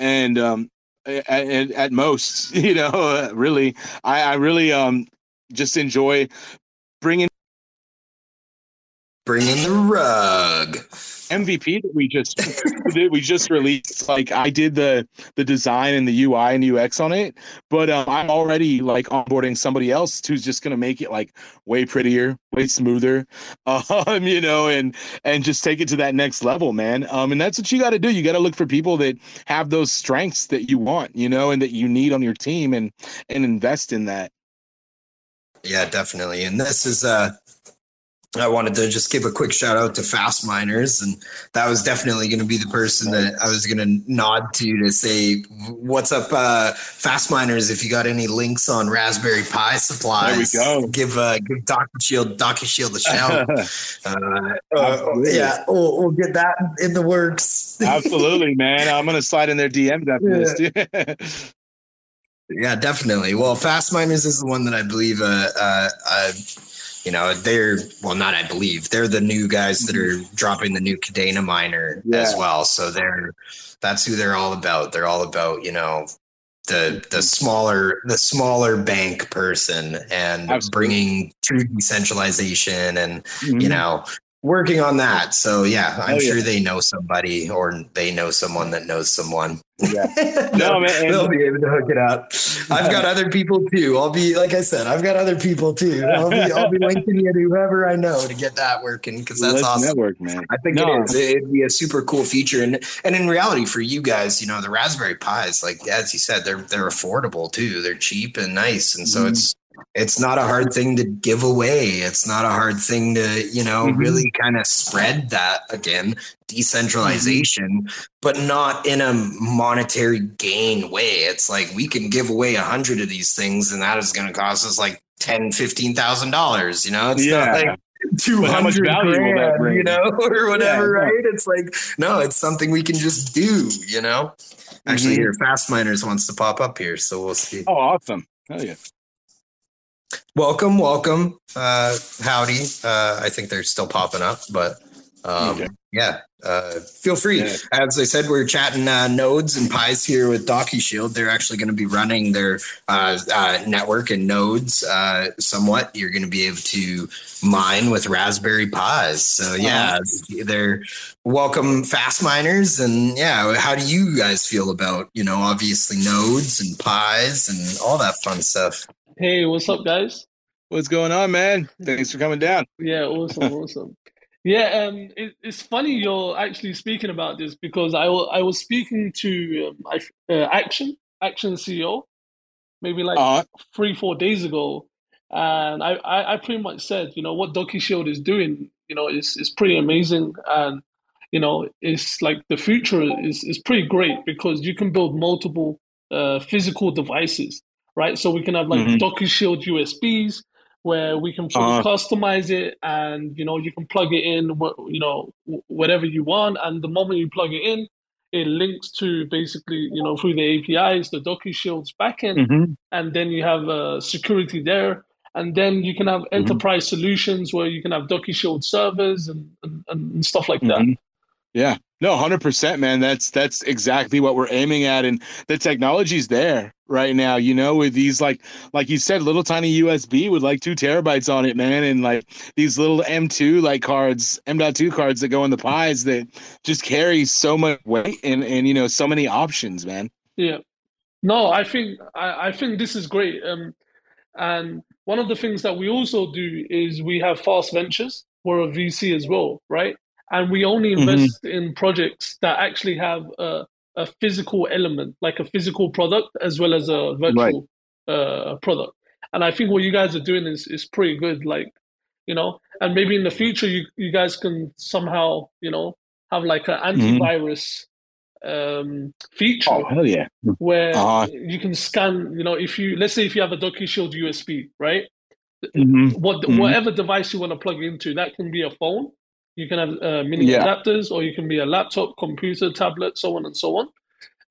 and um, at, at, most, [laughs] you know, really, I, I really um just enjoy bringing Bring in the rug. MVP that we just that we just released. Like I did the the design and the UI and UX on it, but um, I'm already like onboarding somebody else who's just gonna make it like way prettier, way smoother, [laughs] um, you know, and and just take it to that next level, man. Um, and that's what you got to do. You got to look for people that have those strengths that you want, you know, and that you need on your team, and and invest in that. Yeah, definitely. And this is uh I wanted to just give a quick shout out to Fast Miners, and that was definitely going to be the person that I was going to nod to to say, "What's up, uh, Fast Miners? If you got any links on Raspberry Pi supplies, there we go. Give uh, give DocuShield Docky Shield a shout. [laughs] uh, uh, yeah, we'll, we'll, get that in the works. Absolutely, [laughs] man. I'm going to slide in their DMs after yeah. this. [laughs] yeah, definitely. Well, Fast Miners is the one that I believe. Uh, uh, uh you know, they're well, not I believe they're the new guys that are dropping the new Kadena miner yeah. as well. So they're that's who they're all about. They're all about you know the the smaller the smaller bank person and Absolutely. bringing true decentralization and mm-hmm. you know working on that. So yeah, I'm oh, sure they know somebody or they know someone that knows someone. Yeah. [laughs] no, man. They'll be able to hook it up. I've got other people too. I'll be like I said, I've got other people too. I'll be I'll be linking you to whoever I know to get that working because that's Let's awesome. Network, man. I think no. it is. It'd be a super cool feature, and and in reality, for you guys, you know, the Raspberry Pis, like as you said, they're they're affordable too. They're cheap and nice, and so mm. it's it's not a hard thing to give away. It's not a hard thing to, you know, mm-hmm. really kind of spread that again, decentralization, mm-hmm. but not in a monetary gain way. It's like we can give away a hundred of these things and that is going to cost us like ten, fifteen thousand dollars. You know, it's yeah. not like two hundred grand, you know, [laughs] or whatever, yeah, right? It's like no, it's something we can just do. You know, actually, mm-hmm. here, Fast Miners wants to pop up here, so we'll see. Oh, awesome! Hell yeah! Welcome, welcome. Uh, howdy. Uh, I think they're still popping up, but um, okay. yeah, uh, feel free. Yeah. As I said, we're chatting uh, nodes and pies here with DocuShield. They're actually going to be running their uh, uh, network and nodes uh, somewhat. You're going to be able to mine with Raspberry Pis. So yeah, they're welcome fast miners. And yeah, how do you guys feel about you know obviously nodes and pies and all that fun stuff? Hey, what's up, guys? What's going on, man? Thanks for coming down. Yeah, awesome, [laughs] awesome. Yeah, um, it, it's funny you're actually speaking about this because I, I was speaking to um, uh, Action Action CEO maybe like uh-huh. three four days ago, and I, I, I pretty much said you know what DocuShield is doing you know is is pretty amazing and you know it's like the future is is pretty great because you can build multiple uh, physical devices right? So we can have like mm-hmm. Shield USBs where we can uh, customize it, and you know you can plug it in, you know, whatever you want, and the moment you plug it in, it links to basically you know through the APIs the DocuShield's backend, mm-hmm. and then you have uh, security there. And then you can have mm-hmm. enterprise solutions where you can have DocuShield servers and, and, and stuff like that. Mm-hmm. Yeah. No, 100%, man. That's that's exactly what we're aiming at and the technology's there right now, you know, with these like like you said little tiny USB with like 2 terabytes on it, man, and like these little M2 like cards, M.2 cards that go in the pies that just carry so much weight and and you know, so many options, man. Yeah. No, I think I, I think this is great. Um and one of the things that we also do is we have fast ventures. We're a VC as well, right? and we only mm-hmm. invest mm-hmm. in projects that actually have a, a, physical element, like a physical product as well as a virtual right. uh, product. And I think what you guys are doing is is pretty good. Like, you know, and maybe in the future you you guys can somehow you know have like an mm-hmm. antivirus mm-hmm. um, feature. Oh hell yeah! Where uh you can scan. You know, if you let's say if you have a DocuShield USB, right? Mm-hmm. What mm-hmm. whatever device you want to plug into, that can be a phone you can have uh, mini yeah. adapters, or you can be a laptop, computer, tablet, so on and so on.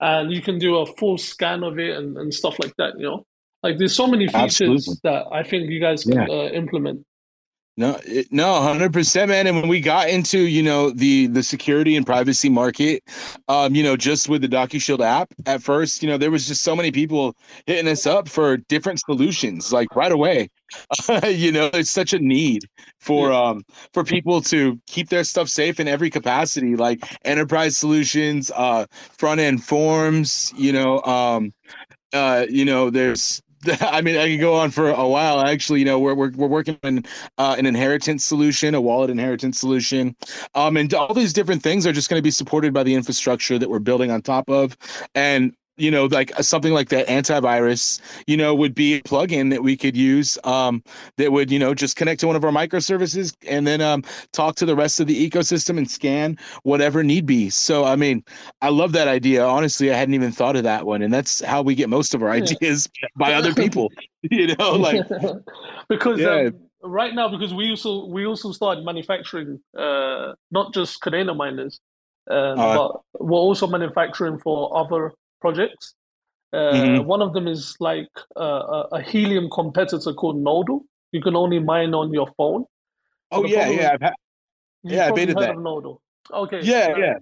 And you can do a full scan of it and, and stuff like that. You know, like there's so many features Absolutely. that I think you guys can yeah. uh, implement. No, no, hundred percent, man. And when we got into you know the the security and privacy market, um, you know, just with the DocuShield app, at first, you know, there was just so many people hitting us up for different solutions, like right away. [laughs] you know, it's such a need for um for people to keep their stuff safe in every capacity, like enterprise solutions, uh, front end forms. You know, um, uh, you know, there's [laughs] I mean, I could go on for a while. Actually, you know, we're we're, we're working on uh, an inheritance solution, a wallet inheritance solution, um, and all these different things are just going to be supported by the infrastructure that we're building on top of. And you know, like uh, something like that antivirus, you know, would be a plugin that we could use um, that would, you know, just connect to one of our microservices and then um, talk to the rest of the ecosystem and scan whatever need be. So, I mean, I love that idea. Honestly, I hadn't even thought of that one. And that's how we get most of our ideas [laughs] by other people, [laughs] you know, like [laughs] because yeah. um, right now, because we also, we also started manufacturing, uh, not just Kadena miners, um, uh, but we're also manufacturing for other projects. Uh, mm-hmm. One of them is like a, a, helium competitor called Nodle. You can only mine on your phone. Oh yeah, yeah, I've ha- yeah, I baited that. Nodle. Okay. Yeah, yeah.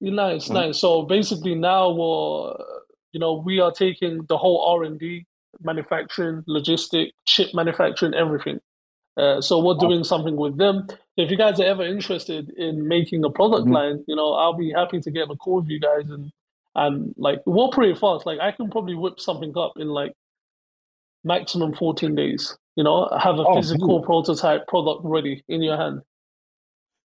Nice, mm-hmm. nice. So basically, now we're, you know, we are taking the whole R and D, manufacturing, logistic, chip manufacturing, everything. Uh, so we're doing something with them. If you guys are ever interested in making a product mm-hmm. line, you know, I'll be happy to get a call with you guys and and like we're pretty fast. Like I can probably whip something up in like maximum 14 days. You know, have a oh, physical prototype product ready in your hand.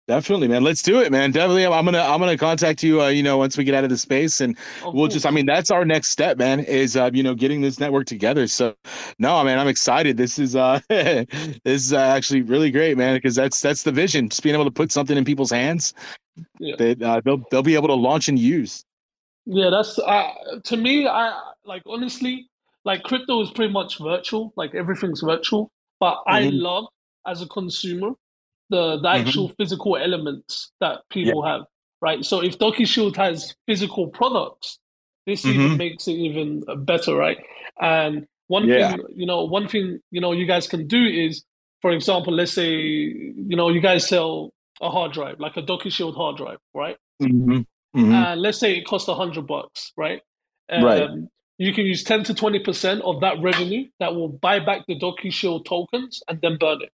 Definitely, man. Let's do it, man. Definitely, I'm gonna I'm gonna contact you. Uh, you know, once we get out of the space, and oh, we'll cool. just. I mean, that's our next step, man. Is uh, you know, getting this network together. So, no, man, I'm excited. This is uh, [laughs] this is uh, actually really great, man. Because that's that's the vision. Just being able to put something in people's hands yeah. that uh, they'll they'll be able to launch and use. Yeah, that's uh, to me. I like honestly, like crypto is pretty much virtual. Like everything's virtual, but mm-hmm. I love as a consumer the the mm-hmm. actual mm-hmm. physical elements that people yeah. have. Right. So if DocuShield has physical products, this mm-hmm. even makes it even better. Right. And one yeah. thing, you know, one thing you know you guys can do is, for example, let's say you know you guys sell a hard drive, like a DocuShield hard drive, right? Mm-hmm. Mm-hmm. And let's say it costs a hundred bucks, right? Um, right. You can use ten to twenty percent of that revenue that will buy back the DocuShield tokens and then burn it,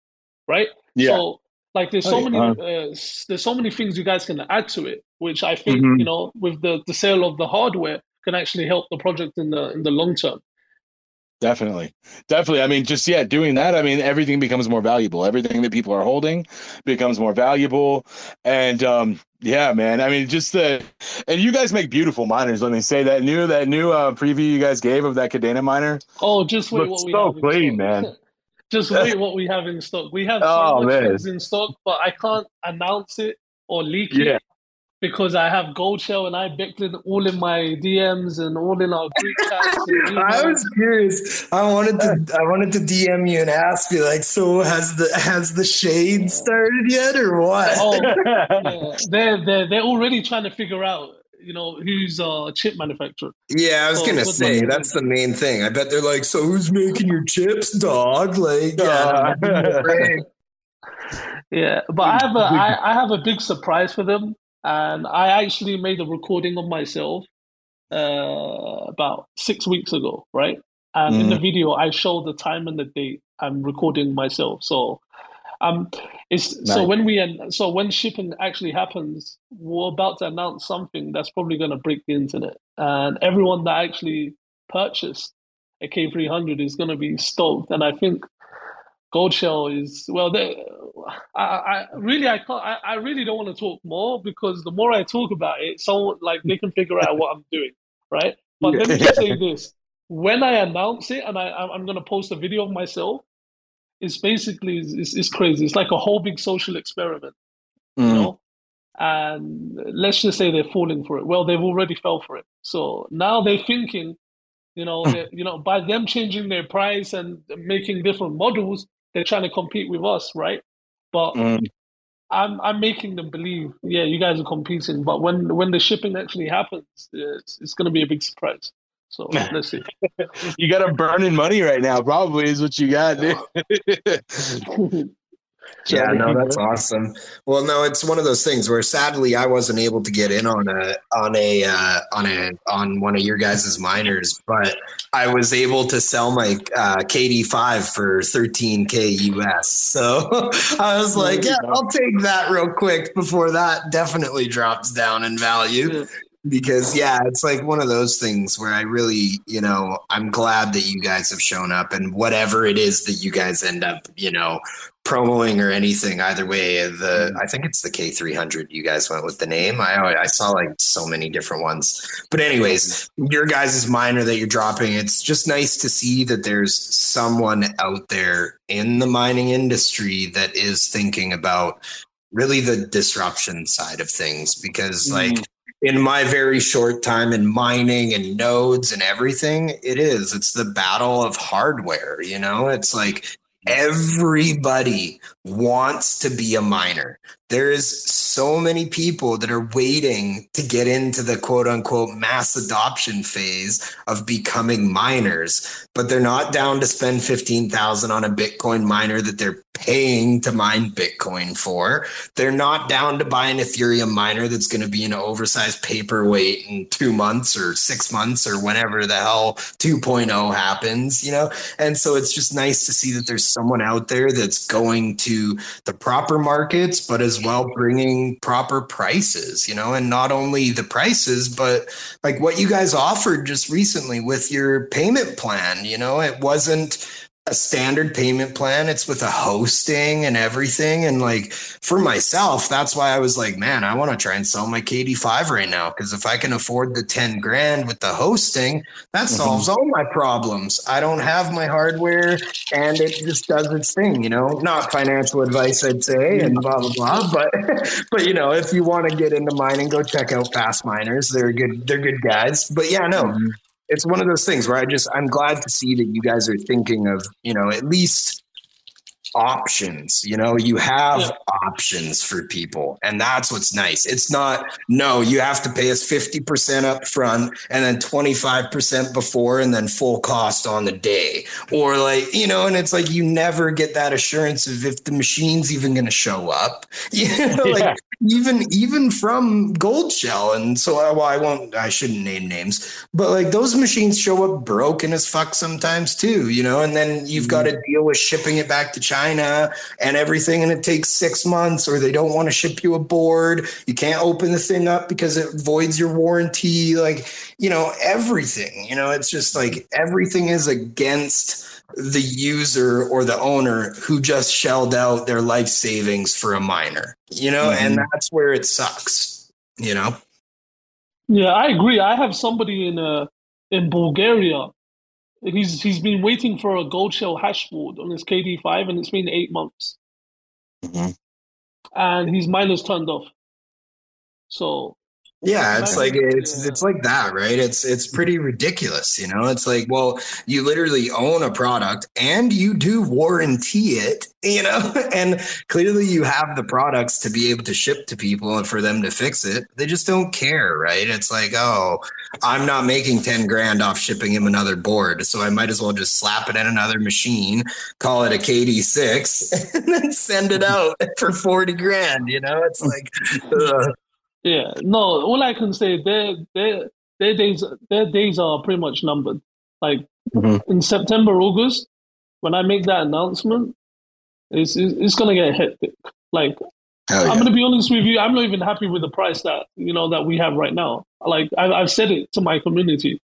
right? Yeah. So like there's so many uh, there's so many things you guys can add to it, which I think mm-hmm. you know with the the sale of the hardware can actually help the project in the in the long term. Definitely. Definitely. I mean, just yeah, doing that, I mean, everything becomes more valuable. Everything that people are holding becomes more valuable. And um, yeah, man. I mean, just the and you guys make beautiful miners. Let me say that new that new uh, preview you guys gave of that Kadena miner. Oh, just wait what we so have clean, man. [laughs] just wait what we have in stock. We have [laughs] so oh, much things in stock, but I can't announce it or leak yeah. it because I have Goldshell and I becked it all in my DMs and all in our group chats. [laughs] I was curious. I wanted to I wanted to DM you and ask you like, so has the has the shade started yet or what? Oh, [laughs] yeah. they're they're they're already trying to figure out. You know who's a chip manufacturer? Yeah, I was so, gonna say that's the main thing. I bet they're like, so who's making your chips, dog? Like, yeah, uh. [laughs] yeah. But I have a I, I have a big surprise for them and I actually made a recording of myself uh, about six weeks ago, right? And mm. in the mm. video, I show the time and the date I'm recording myself. So, um, it's nice. so when we so when shipping actually happens, we're about to announce something that's probably going to break the internet, and everyone that actually purchased a K300 is going to be stoked. And I think Goldshell is well. They, I, I really I can't. I, I really don't want to talk more because the more I talk about it, someone like they can figure out what I'm doing, right? But let me just say this: when I announce it, and I I'm gonna post a video of myself, it's basically it's, it's crazy. It's like a whole big social experiment, mm. you know. And let's just say they're falling for it. Well, they've already fell for it. So now they're thinking, you know, you know, by them changing their price and making different models, they're trying to compete with us, right? But mm. I'm I'm making them believe, yeah, you guys are competing. But when when the shipping actually happens, it's, it's going to be a big surprise. So [laughs] let's see. you got a burning money right now, probably is what you got. [laughs] [laughs] yeah, no, that's awesome. Well, no, it's one of those things where sadly I wasn't able to get in on a on a uh, on a on one of your guys' miners, but I was able to sell my uh, KD5 for 13k US. So [laughs] I was like, yeah, I'll take that real quick before that definitely drops down in value because yeah it's like one of those things where i really you know i'm glad that you guys have shown up and whatever it is that you guys end up you know promoing or anything either way. The i think it's the k300 you guys went with the name. I i saw like so many different ones. But anyways your guys' miner that you're dropping it's just nice to see that there's someone out there in the mining industry that is thinking about really the disruption side of things because like mm in my very short time in mining and nodes and everything, it is. It's the battle of hardware, you know? It's like everybody wants to be a miner. There is so many people that are waiting to get into the quote unquote mass adoption phase of becoming miners, but they're not down to spend 15,000 on a Bitcoin miner that they're paying to mine Bitcoin for. They're not down to buy an Ethereum miner that's going to be an oversized paperweight in 2 months or 6 months or whenever the hell 2.0 happens, you know? And so it's just nice to see that there's someone out there that's going to the proper markets, but as well bringing proper prices, you know, and not only the prices, but like what you guys offered just recently with your payment plan, you know, it wasn't a standard payment plan. It's with a hosting and everything. And like for myself, that's why I was like, man, I want to try and sell my KD5 right now. Cause if I can afford the 10 grand with the hosting, that mm-hmm. solves all my problems. I don't have my hardware and it just does its thing, you know, not financial advice, I'd say, and blah, blah, blah. [laughs] But, but, you know, if you want to get into mining, go check out Fast Miners. They're good. They're good guys. But yeah, no, mm-hmm it's one of those things where I just I'm glad to see that you guys are thinking of you know at least options you know you have yeah. options for people and that's what's nice it's not no you have to pay us 50% up front and then 25% before and then full cost on the day or like you know and it's like you never get that assurance of if the machine's even going to show up [laughs] you know like yeah. Even even from Goldshell and so uh, well i won't i shouldn't name names but like those machines show up broken as fuck sometimes too you know and then you've mm-hmm. got to deal with shipping it back to china China and everything, and it takes six months, or they don't want to ship you a board. You can't open the thing up because it voids your warranty. Like, you know, everything, you know, it's just like everything is against the user or the owner who just shelled out their life savings for a miner, you know, mm-hmm. and that's where it sucks, you know? Yeah, I agree. I have somebody in uh in Bulgaria He's he's been waiting for a Goldshell hashboard on his KD5, and it's been eight months. Mm-hmm. And his miner's turned off. So yeah, it's like it's it's like that, right? It's it's pretty ridiculous, you know. It's like, well, you literally own a product and you do warranty it, you know, [laughs] and clearly you have the products to be able to ship to people and for them to fix it. They just don't care, right? It's like, oh, I'm not making 10 grand off shipping him another board, so I might as well just slap it in another machine, call it a KD6, [laughs] and then send it [laughs] out for 40 grand, you know? It's like uh, yeah, no. All I can say, their their their days their days are pretty much numbered. Like mm-hmm. in September, August, when I make that announcement, it's it's, it's gonna get hectic. Like yeah. I'm gonna be honest with you, I'm not even happy with the price that you know that we have right now. Like I, have said it to my community,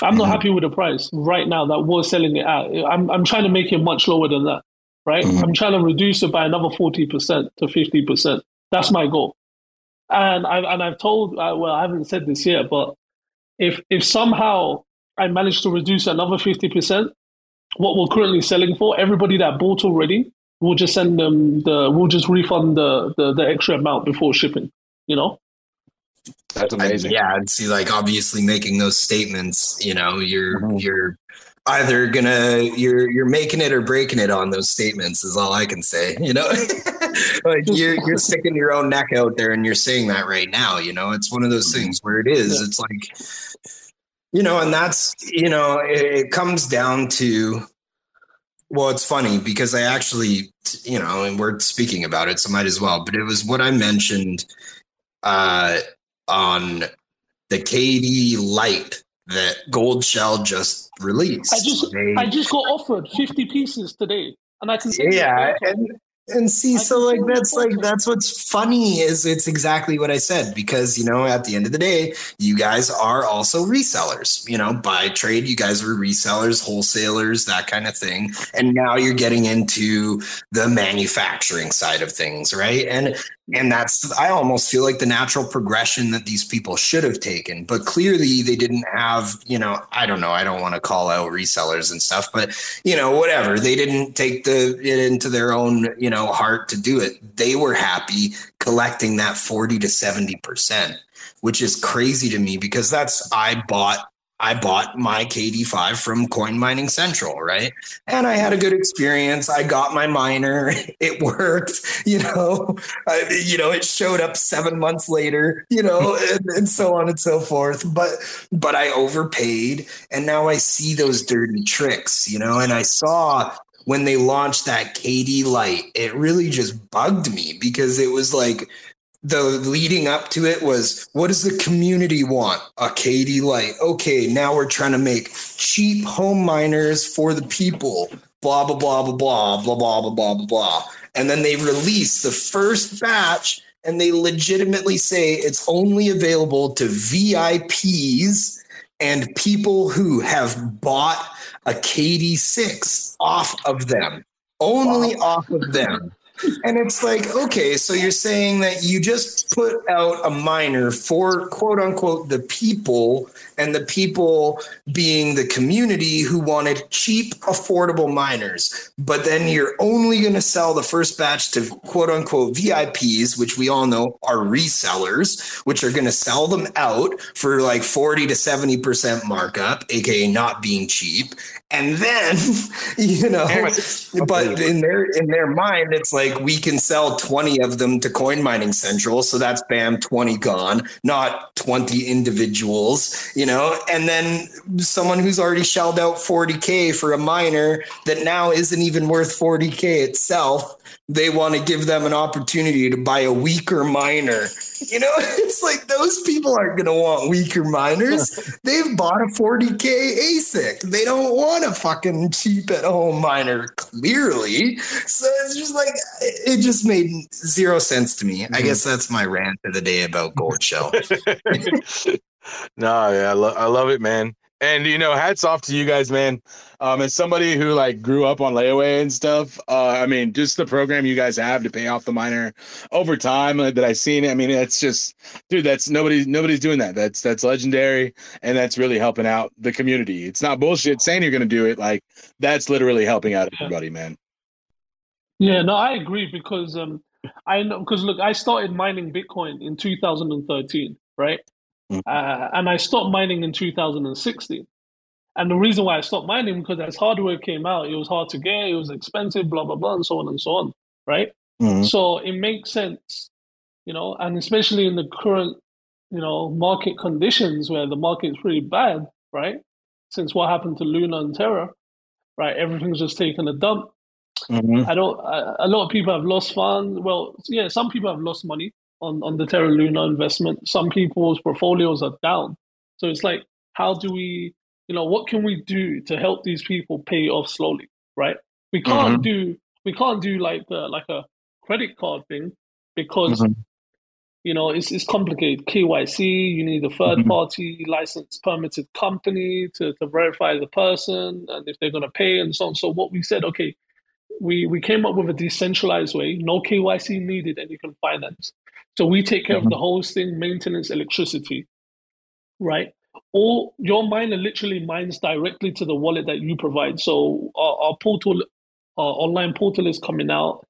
I'm not mm-hmm. happy with the price right now that we're selling it at. I'm I'm trying to make it much lower than that. Right? Mm-hmm. I'm trying to reduce it by another forty percent to fifty percent. That's my goal. And I've and I've told uh, well, I haven't said this yet, but if if somehow I manage to reduce another fifty percent, what we're currently selling for, everybody that bought already, we'll just send them the we'll just refund the the, the extra amount before shipping. You know. That's amazing. I, yeah, and see, like obviously making those statements, you know, you're mm-hmm. you're either gonna you're you're making it or breaking it on those statements is all I can say. You know, [laughs] like you're you're sticking your own neck out there and you're saying that right now. You know, it's one of those things where it is. It's like, you know, and that's you know, it, it comes down to well, it's funny because I actually, you know, and we're speaking about it, so might as well. But it was what I mentioned uh, on the KD Lite that Goldshell just released. I just, they, I just got offered fifty pieces today, and I can. Yeah, and and see, so like that's like that's what's funny is it's exactly what I said because you know at the end of the day, you guys are also resellers. You know, by trade, you guys were resellers, wholesalers, that kind of thing, and now you're getting into the manufacturing side of things, right? And and that's i almost feel like the natural progression that these people should have taken but clearly they didn't have you know i don't know i don't want to call out resellers and stuff but you know whatever. They didn't take the it into their own you know heart to do it. They were happy collecting that 40 to 70 percent which is crazy to me because that's i bought I bought my KD5 from Coin Mining Central, right? And I had a good experience. I got my miner. [laughs] It worked, [laughs] you know. I, you know, it showed up seven months later, you know, [laughs] and, and so on and so forth. But but I overpaid, and now I see those dirty tricks, you know. And I saw when they launched that KD Lite, it really just bugged me because it was like the leading up to it was what does the community want? A KD Lite. Okay, now we're trying to make cheap home miners for the people. Blah blah blah blah blah blah blah blah blah blah blah. And then they release the first batch and they legitimately say it's only available to VIPs and people who have bought a KD6 off of them. Only wow. off of them and it's like, okay, so you're saying that you just put out a miner for quote unquote the people, and the people being the community who wanted cheap, affordable miners. But then you're only going to sell the first batch to quote unquote VIPs, which we all know are resellers, which are going to sell them out for like 40 to 70% markup, aka not being cheap. And then [laughs] you know but in their in their mind it's like we can sell 20 of them to coin mining central so that's bam 20 gone not 20 individuals you know and then someone who's already shelled out 40k for a miner that now isn't even worth 40k itself they want to give them an opportunity to buy a weaker miner. You know, [laughs] it's like those people aren't going to want weaker miners. They've bought a 40K ASIC. They don't want a fucking cheap at home miner, clearly. So it's just like, it just made zero sense to me. Mm-hmm. I guess that's my rant of the day about Goldshell. [laughs] [laughs] no, yeah, I, lo- I love it, man. And you know, hats off to you guys, man. Um, as somebody who like grew up on layaway and stuff, uh, I mean, just the program you guys have to pay off the miner over time uh, that I've seen. I mean, it's just, dude, that's nobody, nobody's doing that. That's that's legendary, and that's really helping out the community. It's not bullshit saying you're going to do it. Like that's literally helping out everybody, man. Yeah, no, I agree because um, I know because look, I started mining Bitcoin in 2013, right? Mm-hmm. Uh, and I stopped mining in 2016. And the reason why I stopped mining because as hardware came out, it was hard to get, it was expensive, blah blah blah, and so on and so on, right? Mm-hmm. So it makes sense, you know, and especially in the current, you know, market conditions where the market's pretty bad, right? Since what happened to Luna and Terra, right? Everything's just taken a dump. Mm-hmm. I don't. I, a lot of people have lost funds. Well, yeah, some people have lost money, on, on the Terra Luna investment. Some people's portfolios are down. So it's like, how do we, you know, what can we do to help these people pay off slowly, right? We can't mm-hmm. do we can't do like the like a credit card thing because mm-hmm. you know it's it's complicated. KYC, you need a third mm-hmm. party licensed permitted company to, to verify the person and if they're gonna pay and so on. So what we said, okay, we we came up with a decentralized way, no KYC needed, and you can finance. So we take care mm-hmm. of the hosting, maintenance, electricity, right? All your miner literally mines directly to the wallet that you provide. So our, our portal, our online portal is coming out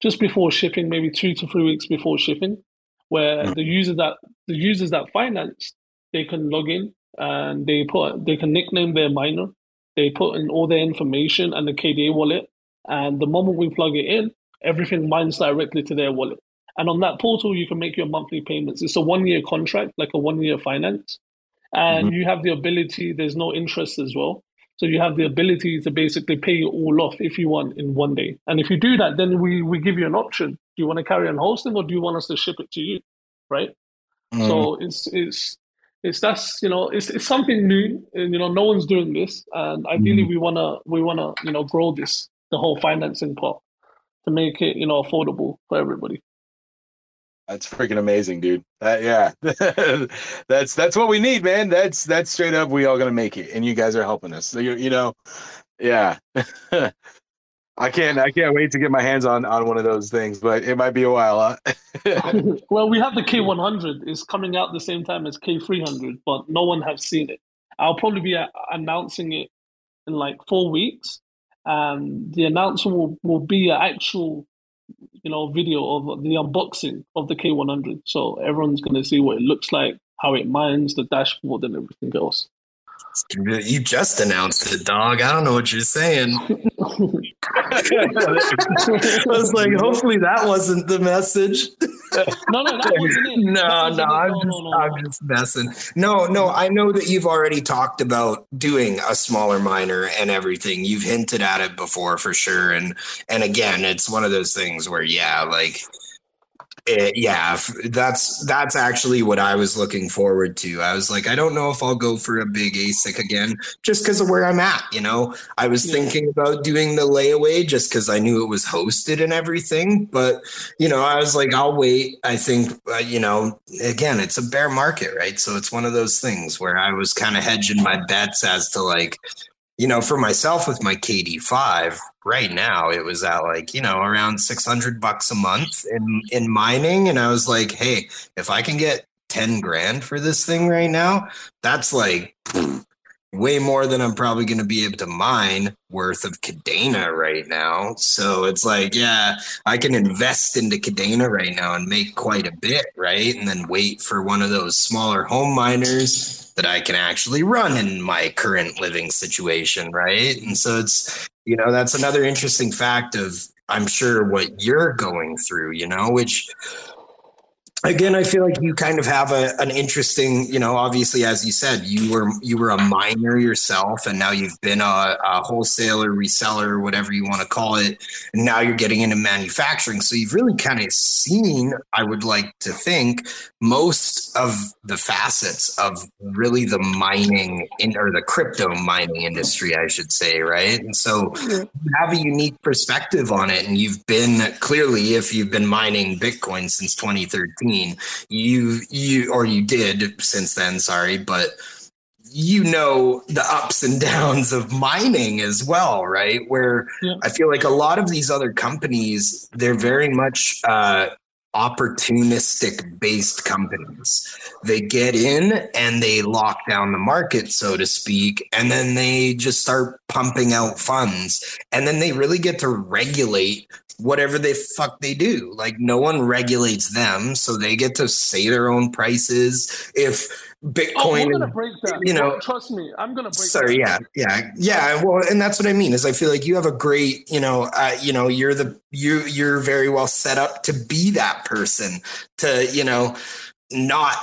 just before shipping, maybe two to three weeks before shipping, where mm-hmm. the user that the users that finance they can log in and they put they can nickname their miner. They put in all their information and the KDA wallet, and the moment we plug it in, everything mines directly to their wallet. And on that portal, you can make your monthly payments. It's a one year contract, like a one year finance. And mm-hmm. you have the ability, there's no interest as well. So you have the ability to basically pay it all off if you want in one day. And if you do that, then we, we give you an option. Do you want to carry on hosting or do you want us to ship it to you? Right. Mm. So it's it's it's that's you know it's it's something new and you know no one's doing this and ideally mm. we wanna we wanna you know grow this the whole financing part to make it you know affordable for everybody. That's freaking amazing, dude. Uh, yeah, [laughs] that's that's what we need, man. That's that's straight up. We all gonna make it, and you guys are helping us. So you you know, yeah. [laughs] I can't I can't wait to get my hands on on one of those things, but it might be a while. Huh? [laughs] well, we have the K100 is coming out the same time as K300, but no one has seen it. I'll probably be announcing it in like four weeks, and the announcement will, will be an actual you know, video of the unboxing of the K100. So everyone's going to see what it looks like, how it mines, the dashboard, and everything else. You just announced it, dog. I don't know what you're saying. [laughs] I was like, hopefully that wasn't the message. no, no, that wasn't it. [laughs] No, wasn't no. I'm, no, just, no, no, I'm just messing. No, no, I know that you've already talked about doing a smaller miner and everything. You've hinted at it before for sure. And and again, it's one of those things where, yeah, like it, yeah, that's that's actually what I was looking forward to. I was like, I don't know if I'll go for a big ASIC again, just because of where I'm at. You know, I was yeah. thinking about doing the layaway just because I knew it was hosted and everything. But you know, I was like, I'll wait. I think uh, you know, again, it's a bear market, right? So it's one of those things where I was kind of hedging my bets as to like, you know, for myself with my KD5, right now it was at like, you know, around 600 bucks a month in, in mining. And I was like, hey, if I can get 10 grand for this thing right now, that's like way more than I'm probably going to be able to mine worth of Kadena right now. So it's like, yeah, I can invest into Kadena right now and make quite a bit, right? And then wait for one of those smaller home miners that I can actually run in my current living situation, right? And so it's, you know, that's another interesting fact of I'm sure what you're going through, you know, which again i feel like you kind of have a, an interesting you know obviously as you said you were you were a miner yourself and now you've been a, a wholesaler reseller whatever you want to call it and now you're getting into manufacturing. So you've really kind of seen i would like to think most of the facets of really the mining in, or the crypto mining industry i should say right? And so mm-hmm. you have a unique perspective on it and you've been clearly if you've been mining bitcoin since 2013 you you or you did since then sorry but you know the ups and downs of mining as well right where yeah. i feel like a lot of these other companies they're very much uh, opportunistic based companies. They get in and they lock down the market, so to speak, and then they just start pumping out funds. And then they really get to regulate whatever they fuck they do. Like no one regulates them, so they get to say their own prices. If Bitcoin, oh, we're gonna break that. You know, trust me, I'm gonna break. Sorry, that. yeah, yeah, yeah. Well, and that's what I mean is I feel like you have a great, you know, uh, you know, you're the you you're very well set up to be that person to, you know, not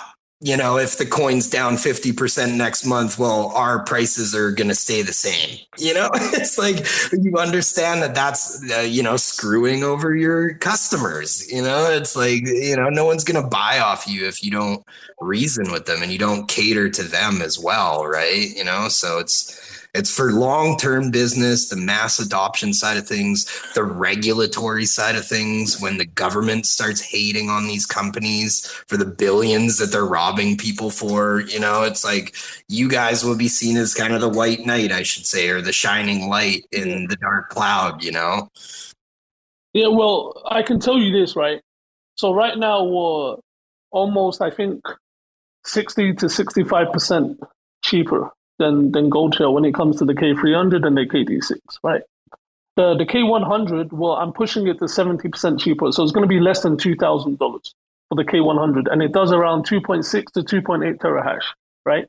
you know, if the coin's down 50% next month, well, our prices are going to stay the same. You know, [laughs] it's like you understand that that's, uh, you know, screwing over your customers. You know, it's like, you know, no one's going to buy off you if you don't reason with them and you don't cater to them as well. Right. You know, so it's, it's for long term business, the mass adoption side of things, the regulatory side of things. When the government starts hating on these companies for the billions that they're robbing people for, you know, it's like you guys will be seen as kind of the white knight, I should say, or the shining light in the dark cloud, you know? Yeah, well, I can tell you this, right? So, right now, we're almost, I think, 60 to 65% cheaper than than Goldshell when it comes to the K300 and the KD6, right? The the K100, well, I'm pushing it to 70% cheaper, so it's going to be less than two thousand dollars for the K100, and it does around 2.6 to 2.8 terahash, right?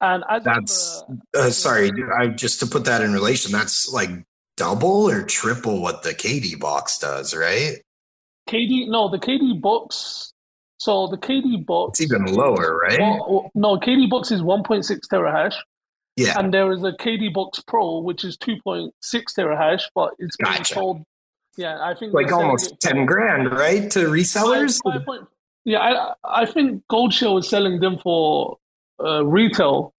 And that's uh, sorry, I just to put that in relation, that's like double or triple what the KD box does, right? KD, no, the KD box so the KD box. It's even lower, right? Well, no, KD box is 1.6 terahash. Yeah. And there is a KD Box Pro, which is 2.6 terahash, but it's being gotcha. sold. Yeah, I think like almost 10 grand, right? To resellers? Five, five point, yeah, I, I think Goldshell is selling them for uh, retail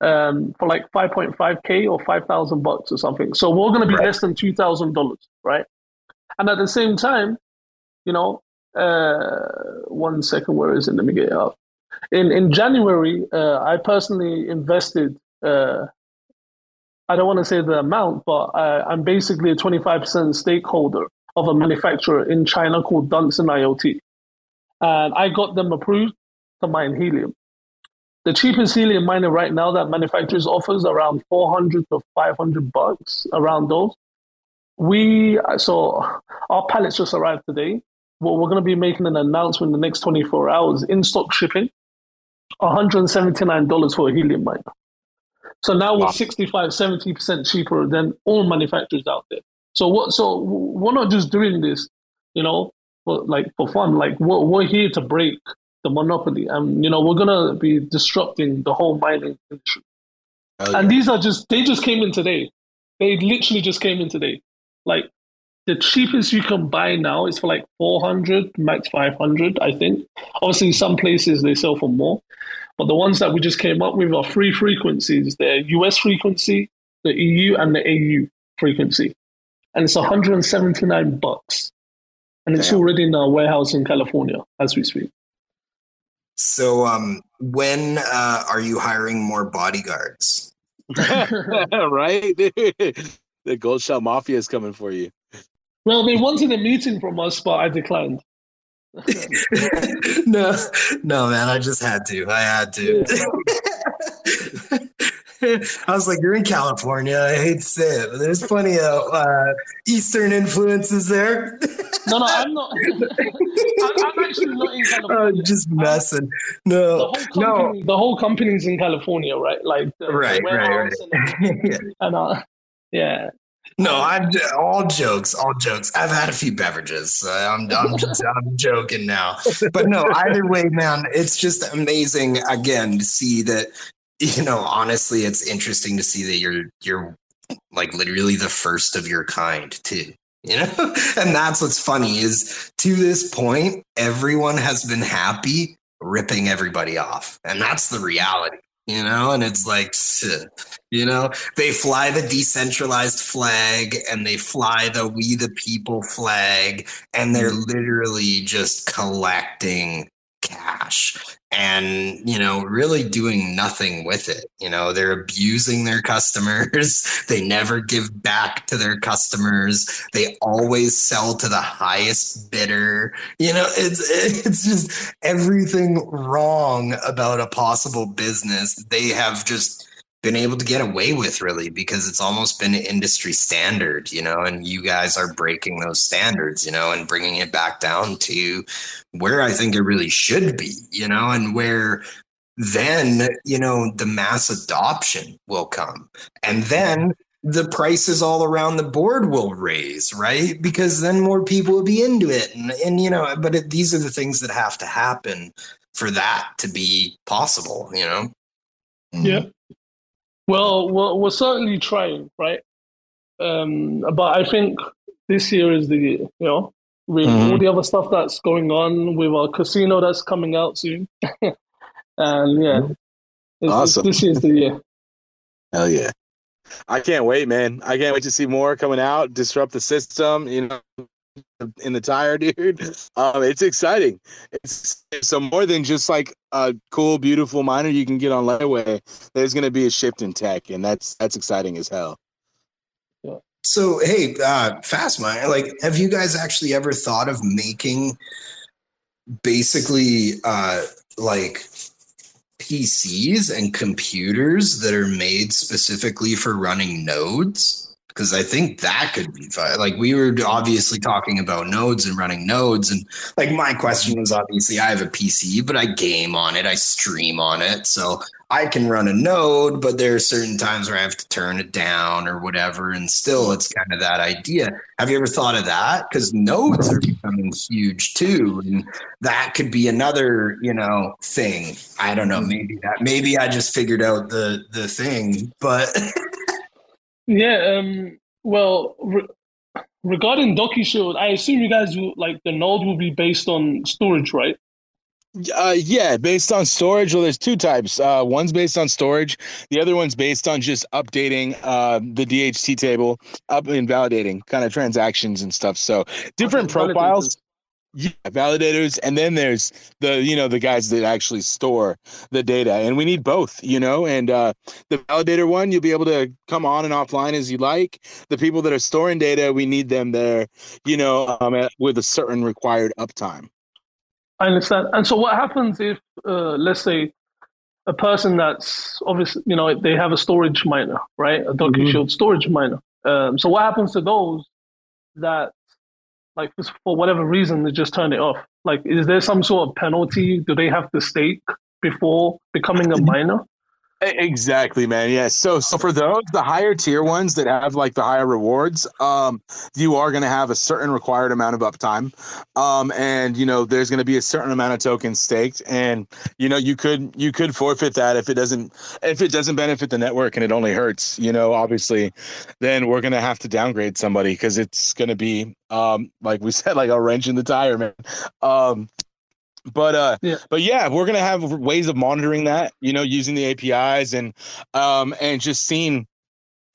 um, for like 5.5k or 5,000 bucks or something. So we're going to be right. less than $2,000, right? And at the same time, you know, uh, one second, where is it? Let me get it up. In in January, uh, I personally invested. Uh, I don't want to say the amount, but I, am basically a 25% stakeholder of a manufacturer in China called Dunson IoT, and I got them approved to mine helium. The cheapest helium miner right now that manufacturers offers around 400 to 500 bucks around those. We so our pallets just arrived today. Well, we're going to be making an announcement in the next 24 hours in stock shipping. $179 for a helium miner. So now we're wow. 65, 70% cheaper than all manufacturers out there. So what? So we're not just doing this, you know, for like for fun. Like we're, we're here to break the monopoly, and you know we're gonna be disrupting the whole mining industry. yeah. And these are just they just came in today. They literally just came in today. Like the cheapest you can buy now is for like 400 max 500 i think. Obviously some places they sell for more but the ones that we just came up with are three frequencies. The us frequency the eu and the au frequency. And it's 179 bucks. And it's Damn. already in our warehouse in california as we speak. So um, when uh, are you hiring more bodyguards? [laughs] [laughs] Right? [laughs] The Goldshell mafia is coming for you well, they wanted a meeting from us, but I declined. [laughs] no, no, man, I just had to. I had to. Yeah. [laughs] I was like, "You're in California." I hate to say it, but there's plenty of uh, Eastern influences there. no, no, I'm not. [laughs] I'm, I'm, actually not in California. I'm just messing. No, the whole company, no. The whole company's in California, right? Like, the, right, the right, right. And, yeah. and uh, yeah, no, I'm all jokes, all jokes. I've had a few beverages. I'm, I'm, just, I'm [laughs] joking now. But no, either way, man, it's just amazing again to see that. You know, honestly, it's interesting to see that you're you're like literally the first of your kind too. You know, [laughs] and that's what's funny is to this point, everyone has been happy ripping everybody off, and that's the reality you know, and it's like, you know, they fly the decentralized flag and they fly the we the people flag, and they're mm-hmm. literally just collecting cash and you know really doing nothing with it. You know they're abusing their customers. [laughs] They never give back to their customers. They always sell to the highest bidder. You know it's [laughs] it's just everything wrong about a possible business. They have just been able to get away with really because it's almost been industry standard you know and you guys are breaking those standards you know and bringing it back down to where i think it really should be you know and where then you know the mass adoption will come. And then the prices all around the board will raise right? Because then more people will be into it. And, and you know but it, these are the things that have to happen for that to be possible you know? Mm-hmm. Yeah well, we're, we're certainly trying, right? Um, but I think this year is the year, you know, with mm-hmm. all the other stuff that's going on, with our casino that's coming out soon. [laughs] and yeah, it's, awesome. It's, this is the year. [laughs] Hell yeah. I can't wait, man. I can't wait to see more coming out, disrupt the system, you know, in the tire, [laughs] dude. Um, it's exciting. It's so more than just like a cool, beautiful miner you can get on layaway. There's going to be a shift in tech, and that's that's exciting as hell. So hey, uh, fast mine. Like, have you guys actually ever thought of making basically uh, like PCs and computers that are made specifically for running nodes? Because I think that could be fun. Like we were obviously talking about nodes and running nodes, and like my question was obviously I have a PC, but I game on it, I stream on it, so I can run a node, but there are certain times where I have to turn it down or whatever. And still, it's kind of that idea. Have you ever thought of that? Because nodes are becoming huge too. And that could be another, you know, thing. I don't know. Hmm. Maybe that, maybe I just figured out the, the thing, but. [laughs] yeah. Um, well, re- regarding DocuShield, I assume you guys will like the node will be based on storage, right? Uh, yeah, based on storage. Well, there's two types. Uh, one's based on storage. The other one's based on just updating uh, the DHT table, up and validating kind of transactions and stuff. So different profiles. Yeah, validators, and then there's the you know the guys that actually store the data, and we need both, you know. And uh, the validator one, you'll be able to come on and offline as you like. The people that are storing data, we need them there, you know, um, with a certain required uptime. I understand. And so, what happens if, uh, let's say, a person that's obviously, you know, they have a storage miner, right? A DocuShield mm-hmm. storage miner. Um, so, what happens to those that, like, for whatever reason, they just turn it off? Like, is there some sort of penalty? Do they have to stake before becoming a [laughs] mm-hmm. Exactly, man. Yeah. So, so for those the higher tier ones that have like the higher rewards, um, you are going to have a certain required amount of uptime, um, and you know there's going to be a certain amount of tokens staked, and you know you could you could forfeit that if it doesn't if it doesn't benefit the network and it only hurts. You know, obviously, then we're going to have to downgrade somebody because it's going to be um, like we [laughs] said, like a wrench in the tire, man. Um, but uh yeah. but yeah we're gonna have ways of monitoring that you know using the apis and um and just seeing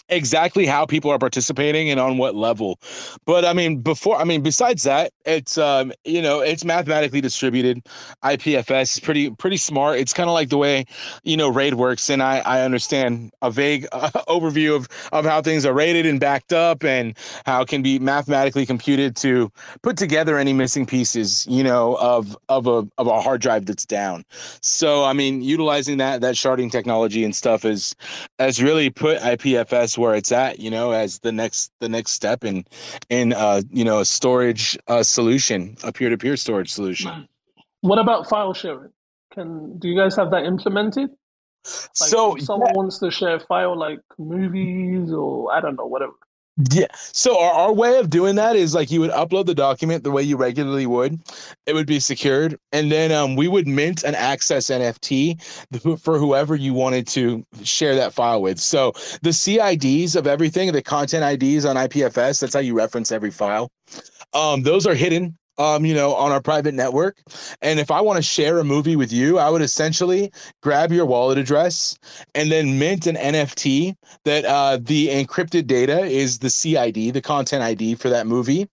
exactly how people are participating and on what level. But I mean, before I mean, besides that, it's um, you know, it's mathematically distributed. IPFS is pretty pretty smart. It's kind of like the way you know RAID works, and I I understand a vague uh, [laughs] overview of of how things are rated and backed up, and how it can be mathematically computed to put together any missing pieces, you know, of of a of a hard drive that's down. So I mean, utilizing that that sharding technology and stuff is has really put IPFS where it's at, you know, as the next the next step in in uh, you know a storage uh, solution, a peer to peer storage solution. What about file sharing? Can do you guys have that implemented? Like so someone yeah. wants to share a file like movies or I don't know whatever. Yeah. So our, our way of doing that is like you would upload the document the way you regularly would. It would be secured, and then um, we would mint an access NFT [laughs] for whoever you wanted to share that file with. So the CIDs of everything, the content IDs on IPFS, that's how you reference every file. Um, those are hidden um, you know, on our private network. And if I want to share a movie with you, I would essentially grab your wallet address and then mint an NFT that uh, the encrypted data is the CID, the content ID for that movie.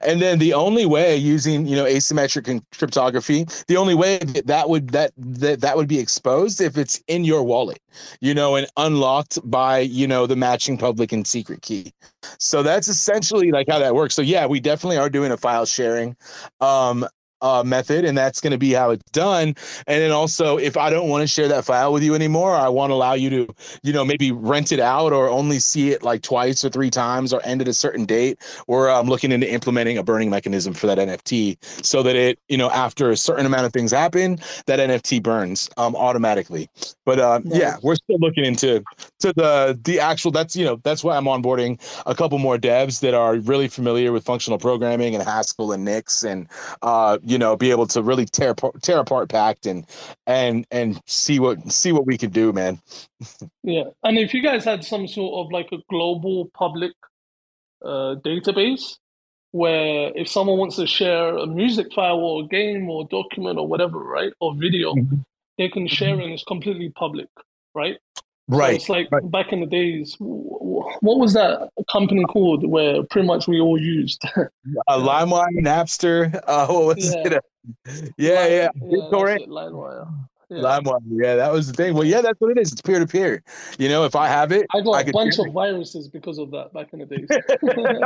And then the only way using you know asymmetric cryptography, the only way that, that would that, that that would be exposed if it's in your wallet, you know, and unlocked by you know the matching public and secret key. So that's essentially like how that works. So yeah, we definitely are doing a file sharing. Um, uh, method, and that's going to be how it's done. And then also, if I don't want to share that file with you anymore, I want to allow you to, you know, maybe rent it out or only see it like twice or three times or end at a certain date. Or I'm looking into implementing a burning mechanism for that NFT so that it, you know, after a certain amount of things happen, that NFT burns um, automatically. But uh, yeah. yeah, we're still looking into to the the actual. That's you know that's why I'm onboarding a couple more devs that are really familiar with functional programming and Haskell and Nix and uh, you know, be able to really tear tear apart Pact and and and see what see what we could do, man. [laughs] yeah, and if you guys had some sort of like a global public uh, database where if someone wants to share a music file or a game or document or whatever, right, or video, mm-hmm. they can share and It's completely public, right? Right. So it's like right. back in the days. What was that company called where pretty much we all used? [laughs] uh, LimeWire, Napster. [laughs] Uh, what was yeah. it? [laughs] yeah, yeah. BitTorrent. LimeWire. Yeah. LimeWire. Yeah, that was the thing. Well, yeah, that's what it is. It's peer to peer. You know, if I have it, I got I a bunch of viruses because of that back in the days.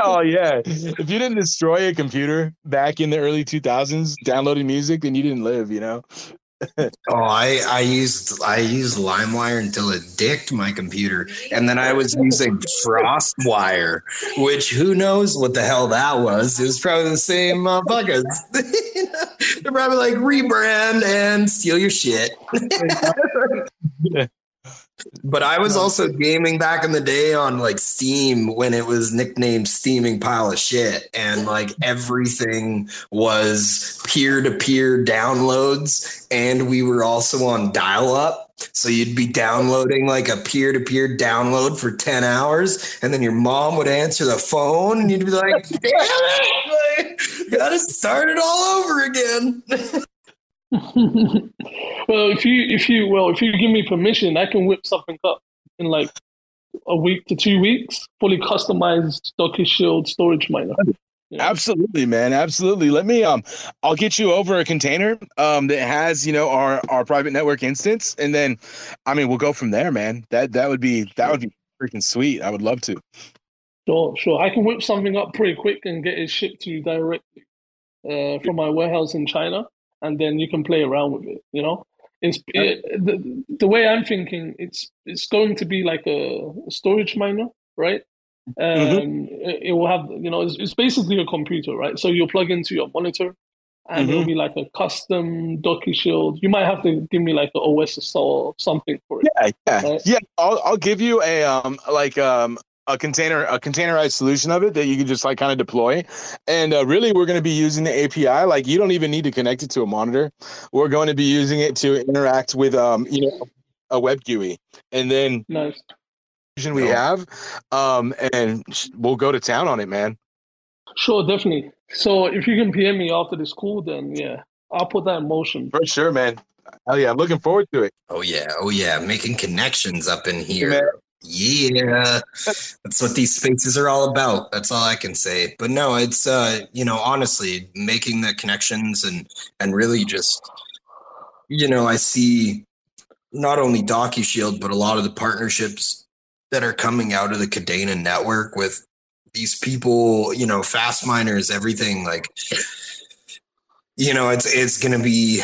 oh yeah. If you didn't destroy a computer back in the early 2000s downloading music, then you didn't live. You know oh, I I used I used LimeWire until it dicked my computer, and then I was using FrostWire, which who knows what the hell that was? It was probably the same uh, motherfuckers. [laughs] They're probably like rebrand and steal your shit. [laughs] But I was also gaming back in the day on like Steam when it was nicknamed Steaming Pile of Shit. And like everything was peer to peer downloads. And we were also on dial up. So you'd be downloading like a peer to peer download for 10 hours. And then your mom would answer the phone and you'd be like, damn it, [laughs] like, gotta start it all over again. [laughs] [laughs] well, if you if you well if you give me permission, I can whip something up in like a week to two weeks, fully customized DocuShield storage miner. Yeah. Absolutely, man. Absolutely. Let me um I'll get you over a container um that has, you know, our our private network instance and then I mean, we'll go from there, man. That that would be that would be freaking sweet. I would love to. Sure, sure. I can whip something up pretty quick and get it shipped to you directly uh, from my warehouse in China and then you can play around with it. You know, it's it, the the way I'm thinking. It's it's going to be like a, storage miner, right? Mm-hmm. Um, it, it, will have you know it's, it's, basically a computer, right? So you'll plug into your monitor. And mm-hmm. it'll be like a custom DocuShield. You might have to give me like an OS or something for it. Yeah, yeah, right? yeah. I'll I'll give you a um like um a container a containerized solution of it that you can just like kind of deploy. And uh, really we're going to be using the api like you don't even need to connect it to a monitor. We're going to be using it to interact with um you know a web gui and then nice. we have um and we'll go to town on it man. Sure definitely. So if you can pm me after this call then yeah i'll put that in motion. For sure man. Hell yeah, I'm looking forward to it. Oh yeah, oh yeah, making connections up in here. Yeah, that's what these spaces are all about. That's all I can say. But no, it's uh, you know, honestly, making the connections and and really just, you know, I see not only DocuShield but a lot of the partnerships that are coming out of the Kadena network with these people, you know, fast miners, everything like, you know, it's it's gonna be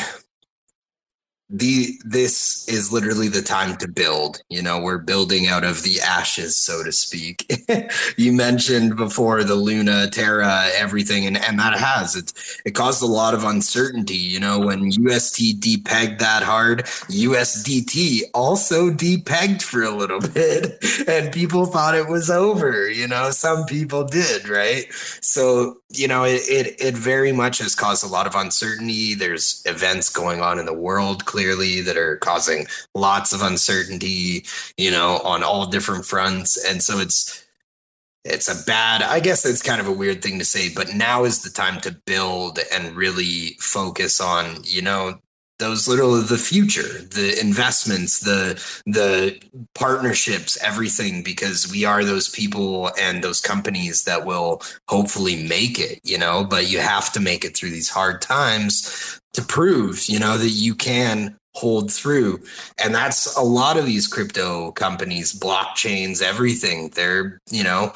the this is literally the time to build you know we're building out of the ashes so to speak. [laughs] You mentioned before the luna terra everything and, and that has it it caused a lot of uncertainty you know when ust depegged that hard usdt also depegged for a little [laughs] bit and people thought it was over you know some people did right? So you know it, it it very much has caused a lot of uncertainty. There's events going on in the world clearly that are causing lots of uncertainty, you know, on all different fronts. And so it's it's a bad i guess it's kind of a weird thing to say but now is the time to build and really focus on you know those little the future the investments the the partnerships everything because we are those people and those companies that will hopefully make it you know but you have to make it through these hard times to prove you know that you can hold through and that's a lot of these crypto companies blockchains everything they're you know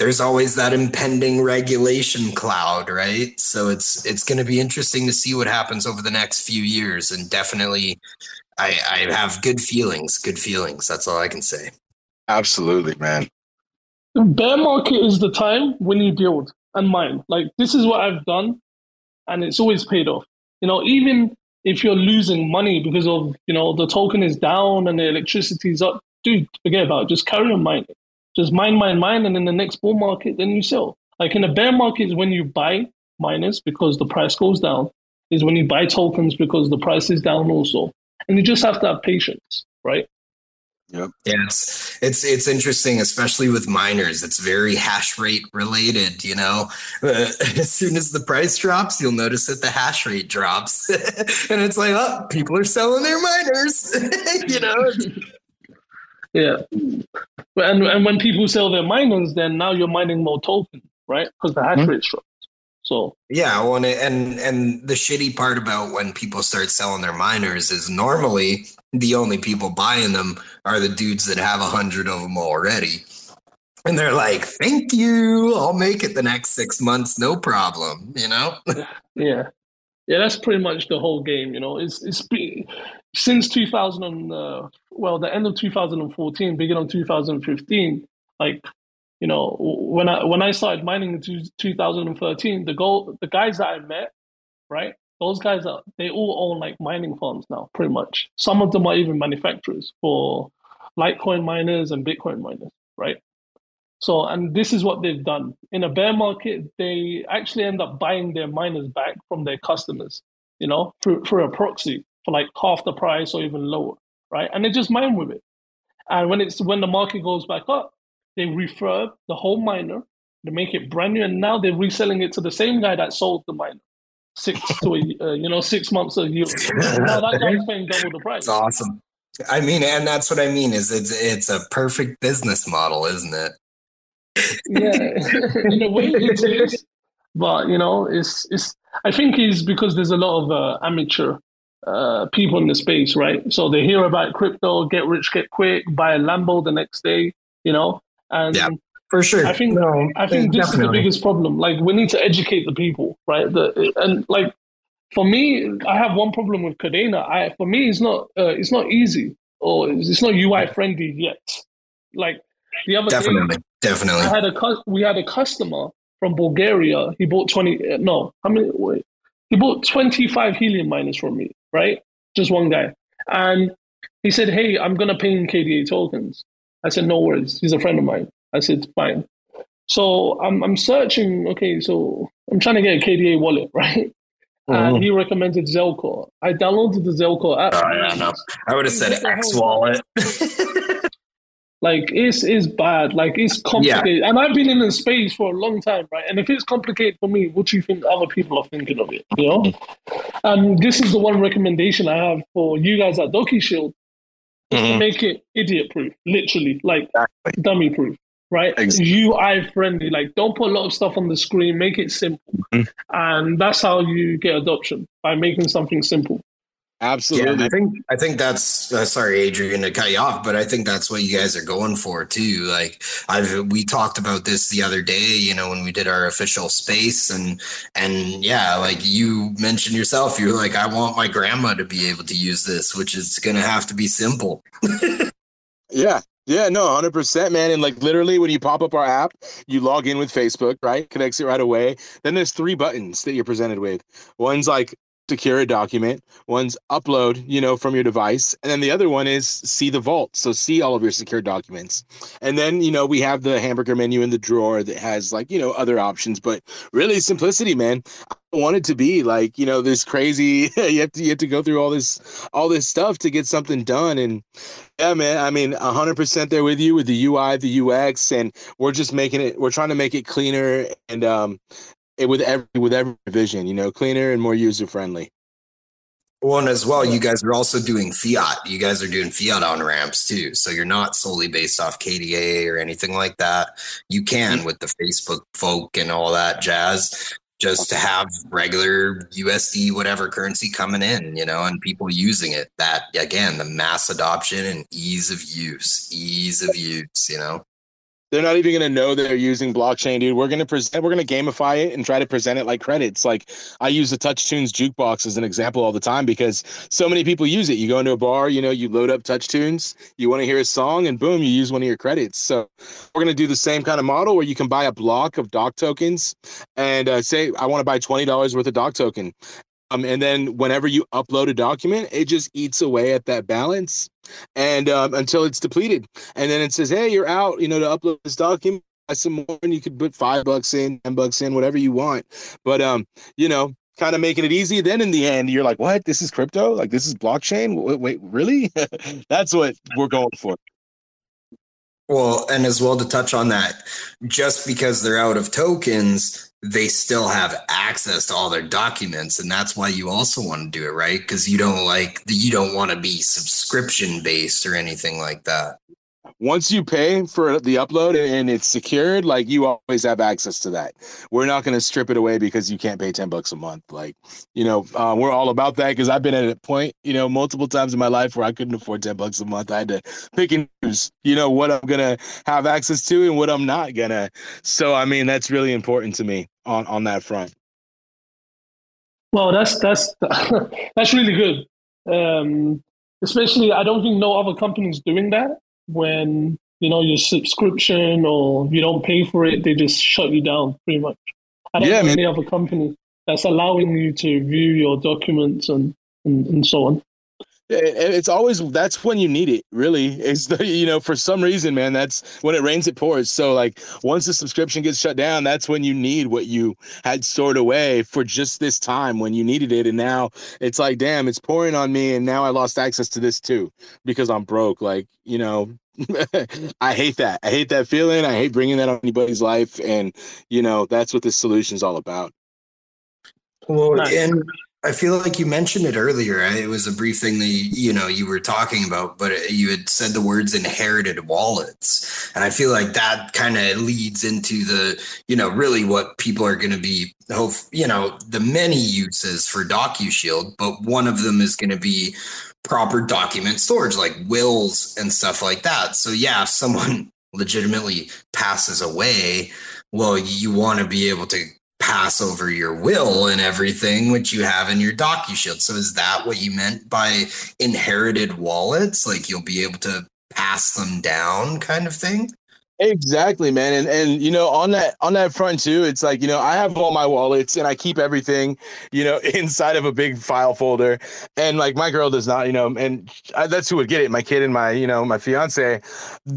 there's always that impending regulation cloud, right? So it's it's going to be interesting to see what happens over the next few years, and definitely, I, I have good feelings. Good feelings. That's all I can say. Absolutely, man. Bear market is the time when you build and mine. Like this is what I've done, and it's always paid off. You know, even if you're losing money because of you know the token is down and the electricity is up, dude, forget about it. Just carry on mining. Just mine, mine, mine, and in the next bull market, then you sell. Like in a bear market is when you buy miners because the price goes down, is when you buy tokens because the price is down also. And you just have to have patience, right? Yep. Yeah, it's, it's it's interesting, especially with miners. It's very hash rate related. You know, uh, [laughs] as soon as the price drops, you'll notice that the hash rate drops, [laughs] and it's like, oh, people are selling their miners. [laughs] you know, yeah. And and when people sell their miners, then now you're mining more tokens, right? Because the hash mm-hmm. rate drops. So yeah, well, and and the shitty part about when people start selling their miners is normally the only people buying them are the dudes that have a hundred of them already. And they're like, "Thank you, I'll make it the next six months, no problem." You know? yeah, yeah. That's pretty much the whole game. You know, it's it's been, since 2000 and, uh, well the end of 2014 beginning of 2015 like you know when i when i started mining in 2013 the goal the guys that i met right those guys are they all own like mining farms now pretty much some of them are even manufacturers for Litecoin miners and Bitcoin miners, right? So, and this is what they've done. In a bear market, they actually end up buying their miners back from their customers, you know, through, through a proxy for like half the price or even lower, right? And they just mine with it. And when it's when the market goes back up, they refurb the whole miner, they make it brand new, and now they're reselling it to the same guy that sold the miner six to a uh, you know six months a year. now that guy's [laughs] paying double the price. It's awesome. I mean, and that's what I mean is it's it's a perfect business model, isn't it? yeah, [laughs] in a way it is, but you know, it's it's. I think it's because there's a lot of uh, amateur uh, people in the space, right? So they hear about crypto, get rich, get quick, buy a Lambo the next day, you know, and yeah, for sure. I think no, I think this definitely. is the biggest problem. Like we need to educate the people, right? The, and like for me, I have one problem with Kadena. I for me, it's not uh, it's not easy or it's not UI friendly yet. Like the other definitely, day, definitely. I had a we had a customer from Bulgaria. He bought twenty. Uh, no, how many? Wait, he bought twenty five helium miners from me. Right, just one guy, and he said, "Hey, I'm gonna pay in KDA tokens." I said, "No worries." He's a friend of mine. I said, "Fine." So I'm I'm searching. Okay, so I'm trying to get a KDA wallet, [laughs] right? and mm-hmm. he recommended Zelcore. I downloaded the Zelcore app. Oh yeah, no, I would have said X Wallet. [laughs] like it's it's bad. Like it's complicated, yeah. and I've been in the space for a long time, right? And if it's complicated for me, what do you think other people are thinking of it? You know, and this is the one recommendation I have for you guys at DocuShield. Mm-hmm. To make it idiot proof, literally, like exactly. dummy proof right? Exactly. UI friendly. Like, don't put a lot of stuff on the screen. Make it simple, mm-hmm. and that's how you get adoption by making something simple. Absolutely. Yeah, I think I think that's uh, sorry, Adrian, to cut you off, but I think that's what you guys are going for too. Like I've we talked about this the other day, you know, when we did our official space, and and yeah, like you mentioned yourself, you're like, I want my grandma to be able to use this, which is going to have to be simple. [laughs] yeah, yeah, no, 100%, man. And like literally, when you pop up our app, you log in with Facebook, right? Connects it right away. Then there's three buttons that you're presented with. One's like secure a document, one's upload, you know, from your device, and then the other one is see the vault. So see all of your secure documents. And then, you know, we have the hamburger menu in the drawer that has like, you know, other options, but really simplicity, man want it to be like you know this crazy [laughs] you have to you have to go through all this all this stuff to get something done and yeah man i mean 100% there with you with the ui the ux and we're just making it we're trying to make it cleaner and um it with every with every vision you know cleaner and more user friendly well, and as well, you guys are also doing fiat. You guys are doing fiat on ramps too. So you're not solely based off KDA or anything like that. You can mm-hmm. with the Facebook folk and all that jazz just to have regular USD whatever currency coming in, you know, and people using it. That again, the mass adoption and ease of use, ease of use, you know. They're not even going to know they're using blockchain, dude. We're going to present, we're going to gamify it and try to present it like credits. Like I use the TouchTunes jukebox as an example all the time because so many people use it. You go into a bar, you know, you load up TouchTunes, you want to hear a song, and boom, you use one of your credits. So we're going to do the same kind of model where you can buy a block of doc tokens and uh, say, I want to buy $20 worth of doc token. Um, and then whenever you upload a document, it just eats away at that balance and um, until it's depleted. And then it says, hey, you're out, you know, to upload this document. Buy some more, and you could put five bucks in, ten bucks in, whatever you want. But um, you know, kind of making it easy. Then in the end, you're like, what? This is crypto? Like this is blockchain? Wait, wait really? [laughs] That's what we're going for. Well, and as well to touch on that, just because they're out of tokens they still have access to all their documents and that's why you also want to do it right? Because you don't like you don't want to be subscription based or anything like that once you pay for the upload and it's secured, like you always have access to that. We're not going to strip it away because you can't pay 10 bucks a month. Like, you know, uh, we're all about that because I've been at a point, you know, multiple times in my life where I couldn't afford 10 bucks a month. I had to pick and choose, you know, what I'm going to have access to and what I'm not going to. So, I mean, that's really important to me on, on that front. Well, that's, that's, [laughs] that's really good. Um, especially, I don't think no other companies doing that when you know your subscription or you don't pay for it, they just shut you down pretty much. I don't yeah, know any other company that's allowing you to view your documents and, and, and so on. It's always that's when you need it really. Is the you know for some reason man that's when it rains it pours. So like once the subscription gets shut down that's when you need what you had stored away for just this time when you needed it. And now it's like damn it's pouring on me and now i lost access to this too because i'm broke. Like you know [laughs] i hate that. I hate that feeling. I hate bringing that on anybody's life. And you know that's what this solution is all about. Well nice. and I feel like you mentioned it earlier. It was a brief thing that you, know you were talking about, but uh, you had said the words inherited wallets, and I feel like that kind of leads into the you know really what people are going to be hope you know the many uses for DocuShield, but one of them is going to be proper document storage, like wills and stuff like that. So yeah, if someone [laughs] legitimately passes away, well, you want to be able to pass over your will and everything which you have in your DocuShield. So is that what you meant by inherited wallets? Like you'll be able to pass them down kind of thing? Exactly, man. And and you know, on that on that front too, it's like, you know, I have all my wallets and I keep everything, you know, [laughs] inside of a big file folder. And like my girl does not, you know, and I, that's who would get it. My kid and my, you know, my fiance,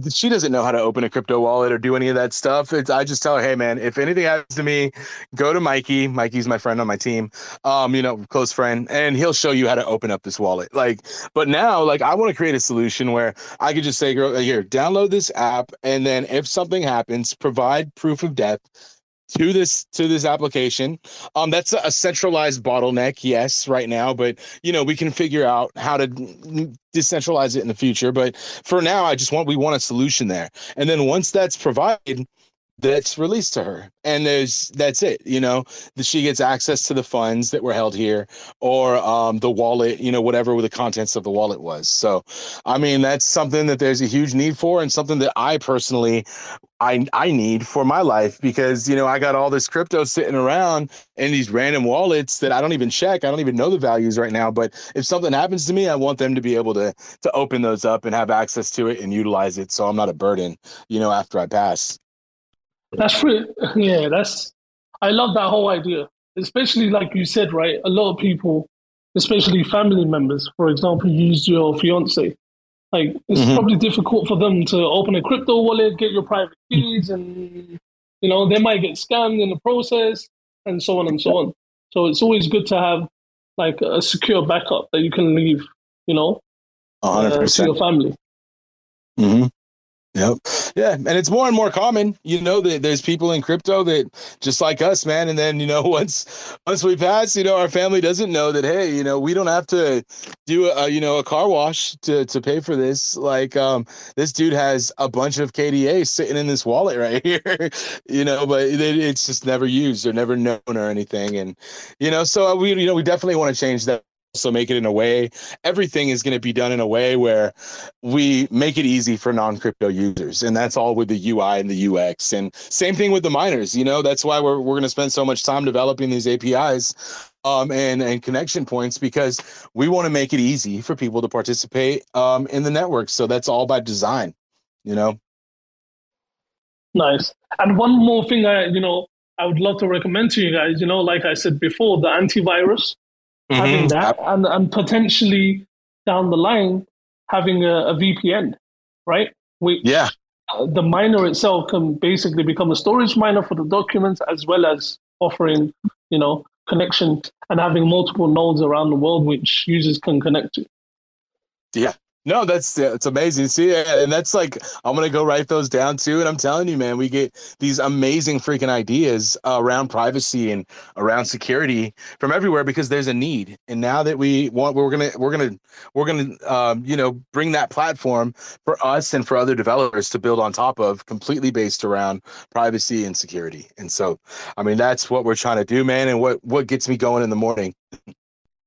she doesn't know how to open a crypto wallet or do any of that stuff. It's I just tell her, "Hey man, if anything happens to me, go to Mikey. Mikey's my friend on my team. Um, you know, close friend, and he'll show you how to open up this wallet." Like, but now like I want to create a solution where I could just say, "Girl, here, download this app and then if something happens, provide proof of death to this to this application. Um, that's a centralized bottleneck, yes, right now, but you know we can figure out how to decentralize it in the future. But for now, I just want we want a solution there, and then once that's provided, that's released to her and there's that's it you know? She gets access to the funds that were held here or um, the wallet you know whatever the contents of the wallet was. So i mean that's something that there's a huge need for and something that i personally i i need for my life because you know i got all this crypto sitting around in these random wallets that i don't even check i don't even know the values right now but if something happens to me i want them to be able to to open those up and have access to it and utilize it so i'm not a burden you know after i pass that's pretty, yeah, that's, I love that whole idea. Especially like you said, right? A lot of people, especially family members, for example, use your fiance. Like it's mm-hmm. probably difficult for them to open a crypto wallet, get your private keys, and you know they might get scammed in the process, and so on and so on. So it's always good to have like a secure backup that you can leave, you know, uh, to your family. Mm-hmm. Yep. Yeah. And it's more and more common, you know, that there's people in crypto that just like us, man. And then, you know, [laughs] once once we pass, you know, our family doesn't know that, hey, you know, we don't have to do a you know a car wash to to pay for this. Like um this dude has a bunch of KDA sitting in this wallet [laughs] right here, you know, but it, it's just never used or never known or anything. And you know, so we you know, we definitely want to change that also make it in a way everything is going to be done in a way where we make it easy for non-crypto users and that's all with the ui and the ux and same thing with the miners you know that's why we're, we're going to spend so much time developing these apis um, and and connection points because we want to make it easy for people to participate um, in the network. So that's all by design you know? Nice. And one more thing i you know i would love to recommend to you guys you know like i said before the antivirus mm-hmm. having that, and, and potentially down the line having a, a VPN, right? We, yeah. The miner itself can basically become a storage miner for the documents as well as offering, you know, connection and having multiple nodes around the world which users can connect to. Yeah, no, that's it's amazing. See, and that's like I'm gonna go write those down too. And I'm telling you, man, we get these amazing freaking ideas uh, around privacy and around security from everywhere because there's a need. And now that we want, we're gonna we're gonna we're gonna um, you know bring that platform for us and for other developers to build on top of, completely based around privacy and security. And so, I mean, that's what we're trying to do, man. And what what gets me going in the morning.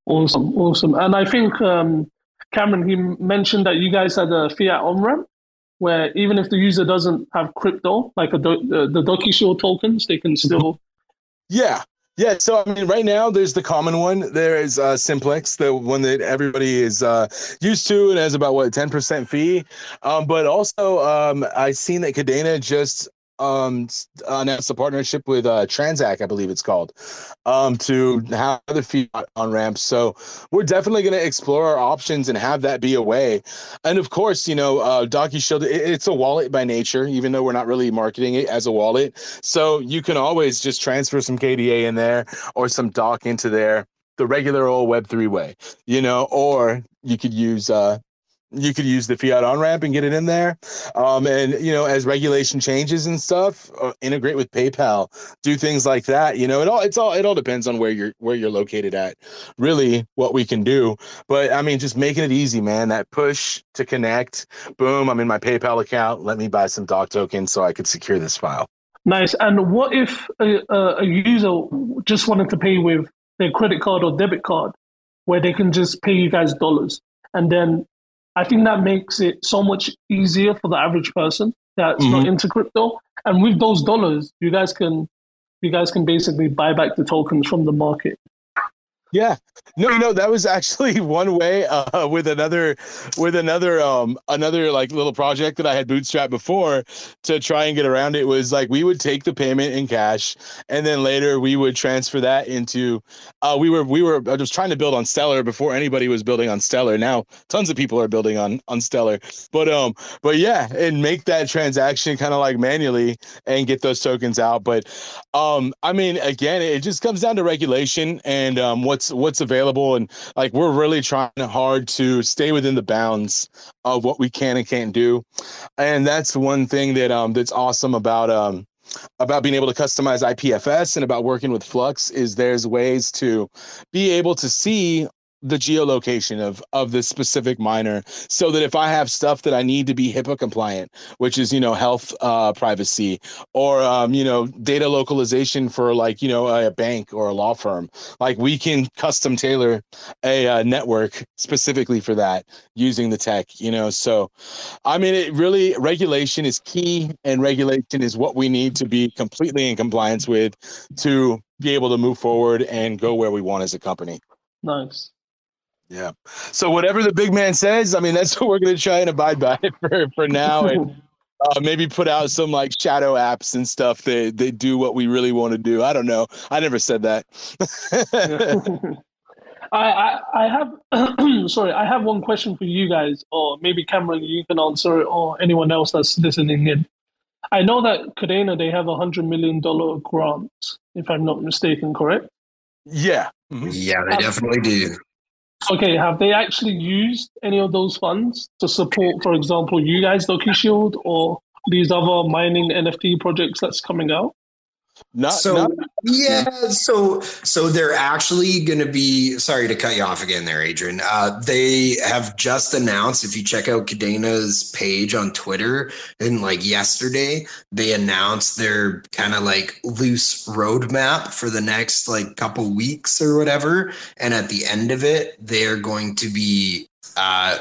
Awesome, awesome. And I think. um Cameron, he mentioned that you guys had a fiat on ramp where even if the user doesn't have crypto, like a do- the, the DocuShield tokens, they can still. Yeah. Yeah, so I mean, right now there's the common one. There is uh, Simplex, the one that everybody is uh, used to, and has about what ten percent fee. Um, but also, um, I've seen that Kadena just um, announced a partnership with uh, Transak, I believe it's called, um, to have the fiat on ramps. So we're definitely going to explore our options and have that be a way. And of course, you know, uh, DocuShield, it, it's a wallet by nature, even though we're not really marketing it as a wallet. So you can always just transfer some KDA in there or some doc into there the regular old Web3 way, you know, or you could use uh, you could use the fiat on ramp and get it in there. Um, and you know as regulation changes and stuff uh, integrate with paypal do things like that you know it all it's all it all depends on where you're where you're located at really what we can do. But i mean just making it easy man that push to connect boom i'm in my paypal account let me buy some doc tokens so i could secure this file. Nice. And what if a, a user just wanted to pay with their credit card or debit card where they can just pay you guys dollars and then I think that makes it so much easier for the average person that's mm-hmm. not into crypto. And with those dollars, you guys can you guys can basically buy back the tokens from the market. Yeah, no, know that was actually [laughs] one way uh, with another, with another, um, another like little project that I had bootstrapped before to try and get around it was like we would take the payment in cash, and then later we would transfer that into. Uh, we were we were was trying to build on Stellar before anybody was building on Stellar. Now tons of people are building on on Stellar, but um, but yeah, and make that transaction kind of like manually and get those tokens out. But um, I mean, again, it just comes down to regulation and um, what what's what's available and like we're really trying hard to stay within the bounds of what we can and can't do. And that's one thing that um that's awesome about um about being able to customize IPFS and about working with Flux is there's ways to be able to see the geolocation of of this specific miner so that if i have stuff that i need to be hipaa compliant which is you know health uh, privacy or um, you know data localization for like you know a bank or a law firm like we can custom tailor a uh, network specifically for that using the tech you know? So i mean it really regulation is key and regulation is what we need to be completely in compliance with to be able to move forward and go where we want as a company. Nice yeah. So whatever the big man says, I mean, that's what we're going to try and abide by [laughs] for for now, and [laughs] uh, maybe put out some like shadow apps and stuff that they do what we really want to do. I don't know. I never said that. [laughs] I, I, I have [clears throat] sorry, I have one question for you guys, or maybe Cameron, you can answer it, or anyone else that's listening in. I know that Kadena they have a hundred million dollar grant, if I'm not mistaken, correct? Yeah. Mm-hmm. Yeah, they definitely do. Okay, have they actually used any of those funds to support, for example, you guys, DocuShield, or these other mining NFT projects that's coming out? Not so not, yeah, so so they're actually going to be. Sorry to cut you off again, there, Adrian. Uh, they have just announced. If you check out Kadena's page on Twitter, and like yesterday, they announced their kind of like loose roadmap for the next like couple weeks or whatever. And at the end of it, they're going to be uh,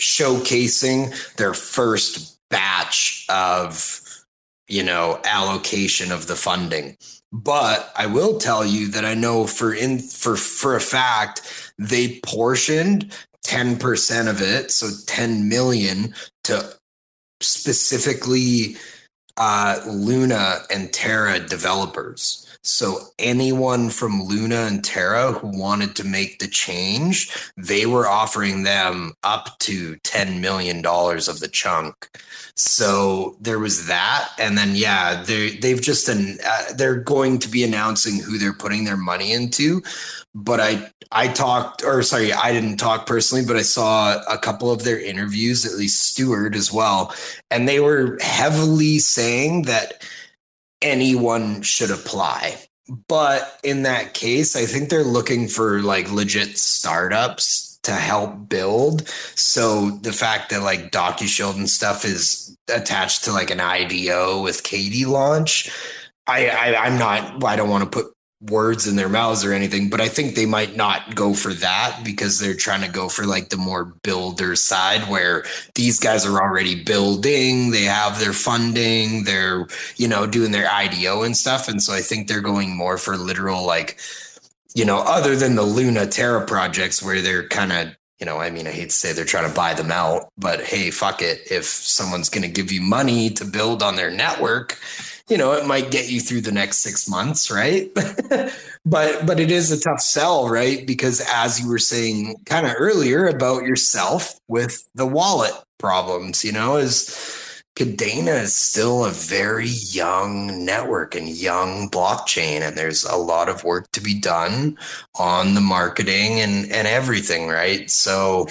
showcasing their first batch of you know allocation of the funding. But i will tell you that i know for in for for a fact they portioned 10% of it so 10 million to specifically uh, luna and terra developers so anyone from Luna and Terra who wanted to make the change, they were offering them up to $10 million of the chunk. So there was that. And then, yeah, they, they've just, an, uh, they're going to be announcing who they're putting their money into. But I, I talked, or sorry, I didn't talk personally, but I saw a couple of their interviews, at least Stuart as well. And they were heavily saying that anyone should apply. But in that case, I think they're looking for like legit startups to help build. So the fact that like DocuShield and stuff is attached to like an IDO with KD launch, I, I I'm not I don't want to put words in their mouths or anything, but I think they might not go for that because they're trying to go for like the more builder side where these guys are already building, they have their funding, they're, you know, doing their IDO and stuff. And so I think they're going more for literal, like, you know, other than the Luna Terra projects where they're kind of you know, I mean, I hate to say they're trying to buy them out, but hey, fuck it. If someone's going to give you money to build on their network, you know, it might get you through the next six months, right? [laughs] but but it is a tough sell, right? Because as you were saying kind of earlier about yourself with the wallet problems, you know, is Kadena is still a very young network and young blockchain, and there's a lot of work to be done on the marketing and and everything, right? So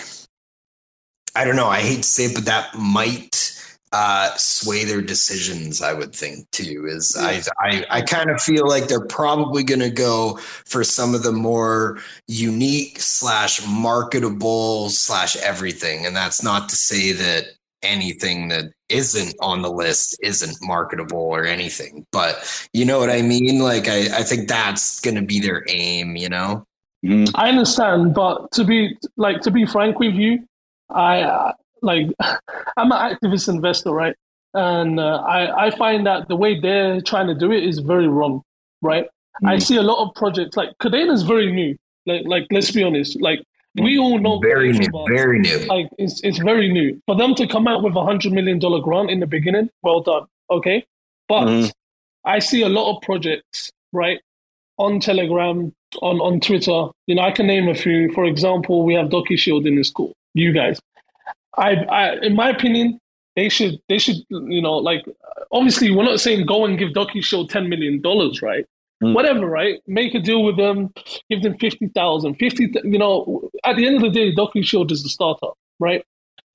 I don't know. I hate to say it, but that might uh, sway their decisions. I would think too. Is I I, I kind of feel like they're probably going to go for some of the more unique slash marketable slash everything, and that's not to say that anything that isn't on the list isn't marketable or anything. But you know what I mean? Like I, I think that's gonna be their aim, you know? Mm-hmm. I understand, but to be like to be frank with you, I uh, like I'm an activist investor, right? And uh, I I find that the way they're trying to do it is very wrong, right? Mm-hmm. I see a lot of projects like Kadena is very new. Like like let's be honest, like we all know very new, very new. Like it's it's very new for them to come out with a hundred million dollar grant in the beginning. Well done, okay. But mm-hmm. I see a lot of projects right on Telegram, on on Twitter. You know, I can name a few. For example, we have DocuShield in the school. You guys, I, I, in my opinion, they should they should you know like obviously we're not saying go and give DocuShield ten million dollars, right? Mm. Whatever, right? Make a deal with them, give them 50,000. 50, you know, at the end of the day, DocuShield is the startup, right?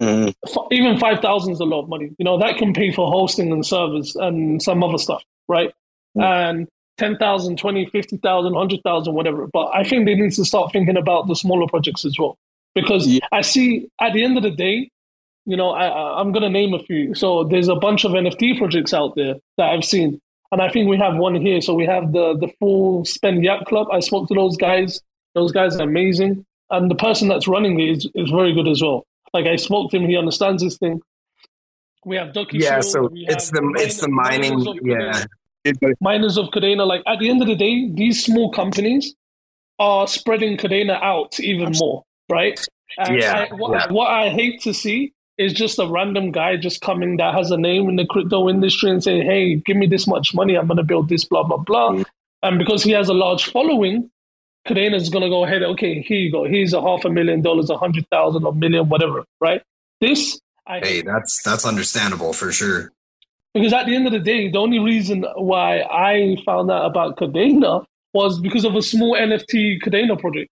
Mm. Even 5,000 is a lot of money. You know, that can pay for hosting and servers and some other stuff, right? Mm. And 10,000, 20, 50,000, 100,000, whatever. But I think they need to start thinking about the smaller projects as well. Because yeah. I see at the end of the day, you know, I, I'm going to name a few. So there's a bunch of NFT projects out there that I've seen and I think we have one here. So we have the the full spend yacht club. I spoke to those guys. Those guys are amazing. And the person that's running it is, is very good as well. Like I spoke to him, he understands this thing. We have Ducky. Yeah, so it's the it's the mining. Yeah, miners of Kadena. Like at the end of the day, these small companies are spreading Kadena out even more, right? And yeah, I, what, yeah. what I hate to see is just a random guy just coming that has a name in the crypto industry and saying, hey, give me this much money, I'm going to build this, blah, blah, blah. Mm-hmm. And because he has a large following, Kadena is going to go ahead, okay, here you go. Here's a half a million dollars, a hundred thousand, a million, whatever, right? This, I hey, that's that's understandable for sure. Because at the end of the day, the only reason why I found out about Kadena was because of a small NFT Kadena project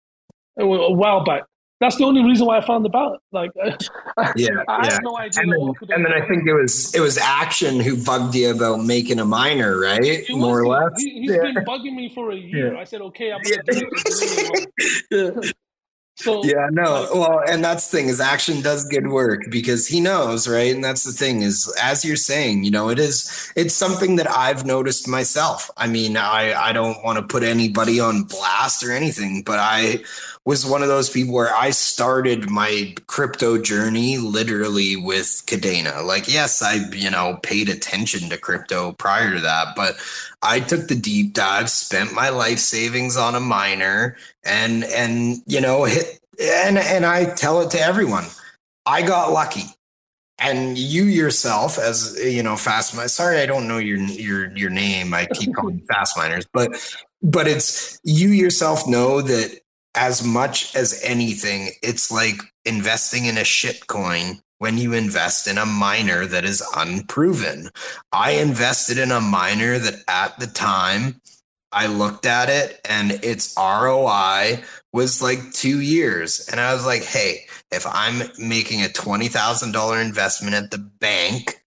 a while back that's the only reason why I found the about Like, yeah, [laughs] I yeah. no idea. And then, and then, I think it was it was Action who bugged you about making a miner, right? More or less. He, has yeah. been bugging me for a year. Yeah. I said, okay, I'm gonna do it. [laughs] So yeah, no. Well, and that's the thing is action does good work because he knows, right? And that's the thing is, as you're saying, you know, it is it's something that I've noticed myself. I mean, I I don't want to put anybody on blast or anything, but I was one of those people where I started my crypto journey literally with Kadena. Like, yes, I, you know, paid attention to crypto prior to that, but I took the deep dive, spent my life savings on a miner and and you know, hit and and I tell it to everyone. I got lucky. And you yourself, as you know, fast. Sorry, I don't know your your your name. I keep calling [laughs] fast miners, but but it's you yourself know that as much as anything, it's like investing in a shit coin when you invest in a miner that is unproven. I invested in a miner that at the time I looked at it and its ROI was like two years. And I was like, hey, if I'm making a $20,000 investment at the bank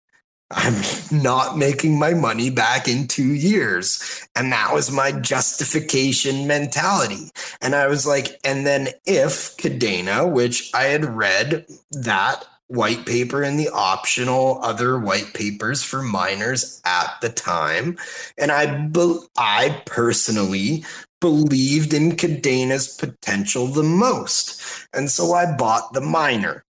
I'm not making my money back in two years. And that was my justification mentality. And I was like, and then if Kadena, which I had read that white paper and the optional other white papers for miners at the time. And I, be- I personally believed in Kadena's potential the most. And so I bought the miner.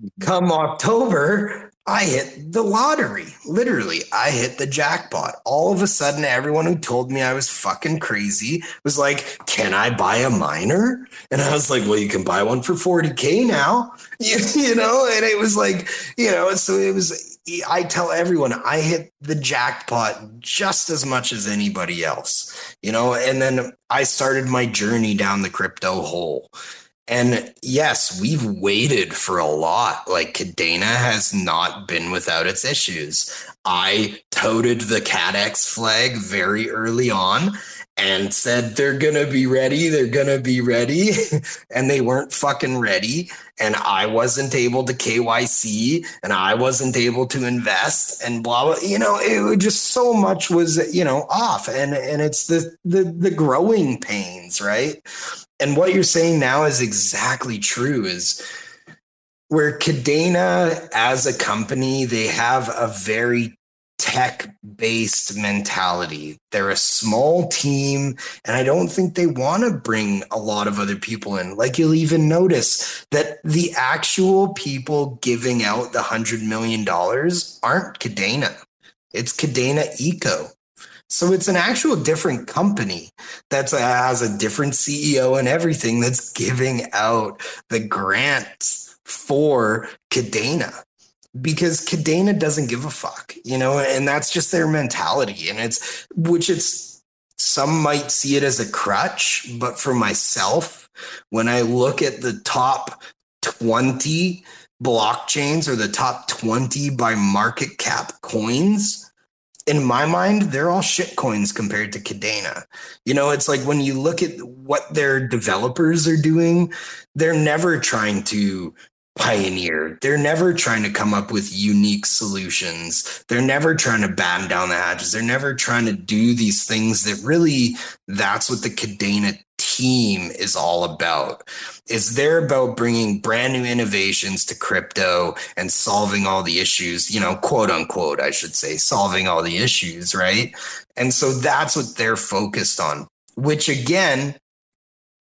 Mm-hmm. Come October, I hit the lottery. Literally, I hit the jackpot. All of a sudden, everyone who told me I was fucking crazy was like, Can I buy a miner? And I was like, Well, you can buy one for 40K now. [laughs] You, you know, and it was like, you know, so it was, I tell everyone I hit the jackpot just as much as anybody else, you know, and then I started my journey down the crypto hole and yes, we've waited for a lot. Like Kadena has not been without its issues. I toted the Kaddex flag very early on and said they're gonna be ready, they're gonna be ready, [laughs] and they weren't fucking ready. And I wasn't able to KYC, and I wasn't able to invest, and blah blah. You know, it was just so much was you know off, and and it's the the the growing pains, right? And what you're saying now is exactly true is where Kadena as a company, they have a very tech based mentality. They're a small team, and I don't think they want to bring a lot of other people in. Like you'll even notice that the actual people giving out the $100 million aren't Kadena, it's Kadena Eco. So it's an actual different company that uh, has a different CEO and everything that's giving out the grants for Kadena because Kadena doesn't give a fuck, you know, and that's just their mentality. And it's, which it's, some might see it as a crutch, but for myself, when I look at the top 20 blockchains or the top 20 by market cap coins, in my mind, they're all shit coins compared to Kadena. You know, it's like when you look at what their developers are doing, they're never trying to pioneer. They're never trying to come up with unique solutions. They're never trying to batten down the hatches. They're never trying to do these things that really that's what the Kadena team is all about is they're about bringing brand new innovations to crypto and solving all the issues you know quote unquote i should say solving all the issues right and so that's what they're focused on which again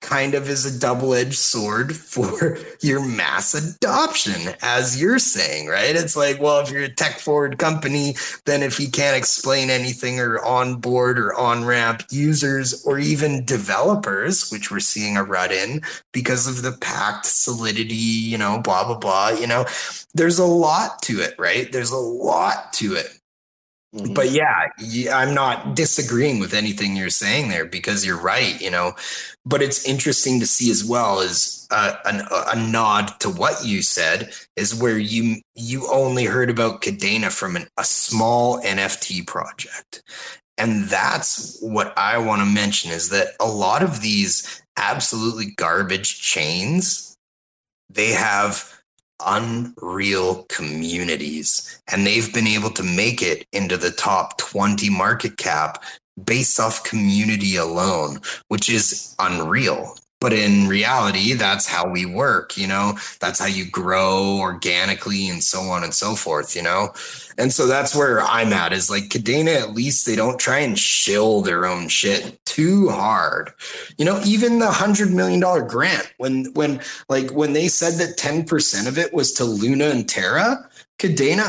kind of is a double edged sword for [laughs] your mass adoption, as you're saying, right? It's like, well, if you're a tech forward company, then if you can't explain anything or onboard or on ramp users or even developers, which we're seeing a rut in because of the Pact solidity, you know, blah, blah, blah, you know, there's a lot to it, right? There's a lot to it. Mm-hmm. But yeah, I'm not disagreeing with anything you're saying there because you're right, you know. But it's interesting to see as well as uh, a, a, nod to what you said is where you you only heard about Kadena from an, a small NFT project, and that's what I want to mention is that a lot of these absolutely garbage chains they have unreal communities. And they've been able to make it into the top 20 market cap based off community alone, which is unreal. But in reality, that's how we work, you know, that's how you grow organically and so on and so forth, you know. And so that's where I'm at is like Kadena, at least they don't try and shill their own shit too hard. You know, even the hundred million dollar grant, when when like when they said that 10% of it was to Luna and Terra, Kadena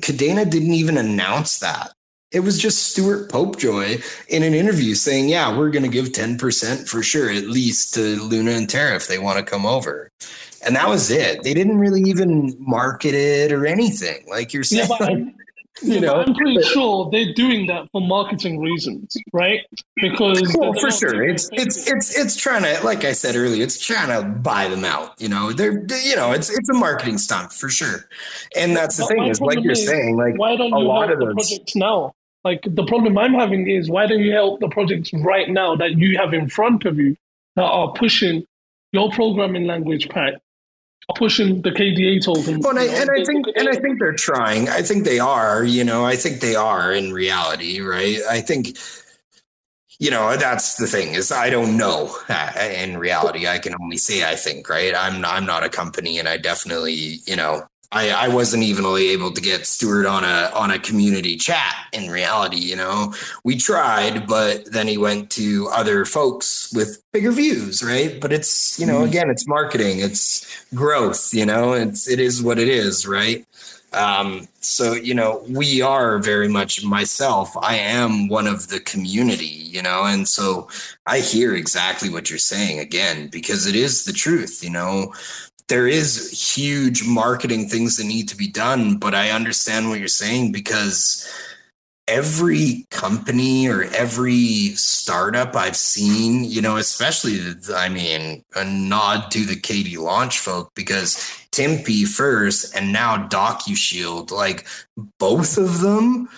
Kadena uh, didn't even announce that. It was just Stuart Popejoy in an interview saying, "Yeah, we're going to give ten percent for sure, at least to Luna and Terra if they want to come over." And that was it. They didn't really even market it or anything, like you're saying. [laughs] Yeah, I'm, you know, I'm pretty sure they're doing that for marketing reasons, right? Because well, for sure, it's it's it's it's trying to, like I said earlier, it's trying to buy them out. You know, they're you know, it's it's a marketing stunt for sure. And that's the but thing is, like you're is, saying, like why don't you a lot of those projects now? Like the problem I'm having is why don't you help the projects right now that you have in front of you that are pushing your programming language Pact, are pushing the KDA token. Well, and, I, and I think and I think they're trying. I think they are. You know, I think they are in reality, right? I think you know that's the thing is i don't know in reality i can only say i think right i'm i'm not a company and i definitely you know I, I wasn't even able to get Stuart on a on a community chat in reality, you know. We tried, but then he went to other folks with bigger views, right? But it's, you know, mm-hmm. again, it's marketing, it's growth, you know, it's it is what it is, right? Um, so, you know, we are very much myself. I am one of the community, you know, and so I hear exactly what you're saying again, because it is the truth, you know. There is huge marketing things that need to be done, but I understand what you're saying because every company or every startup I've seen, you know, especially, I mean, a nod to the KD launch folk because Timpi first and now DocuShield, like both of them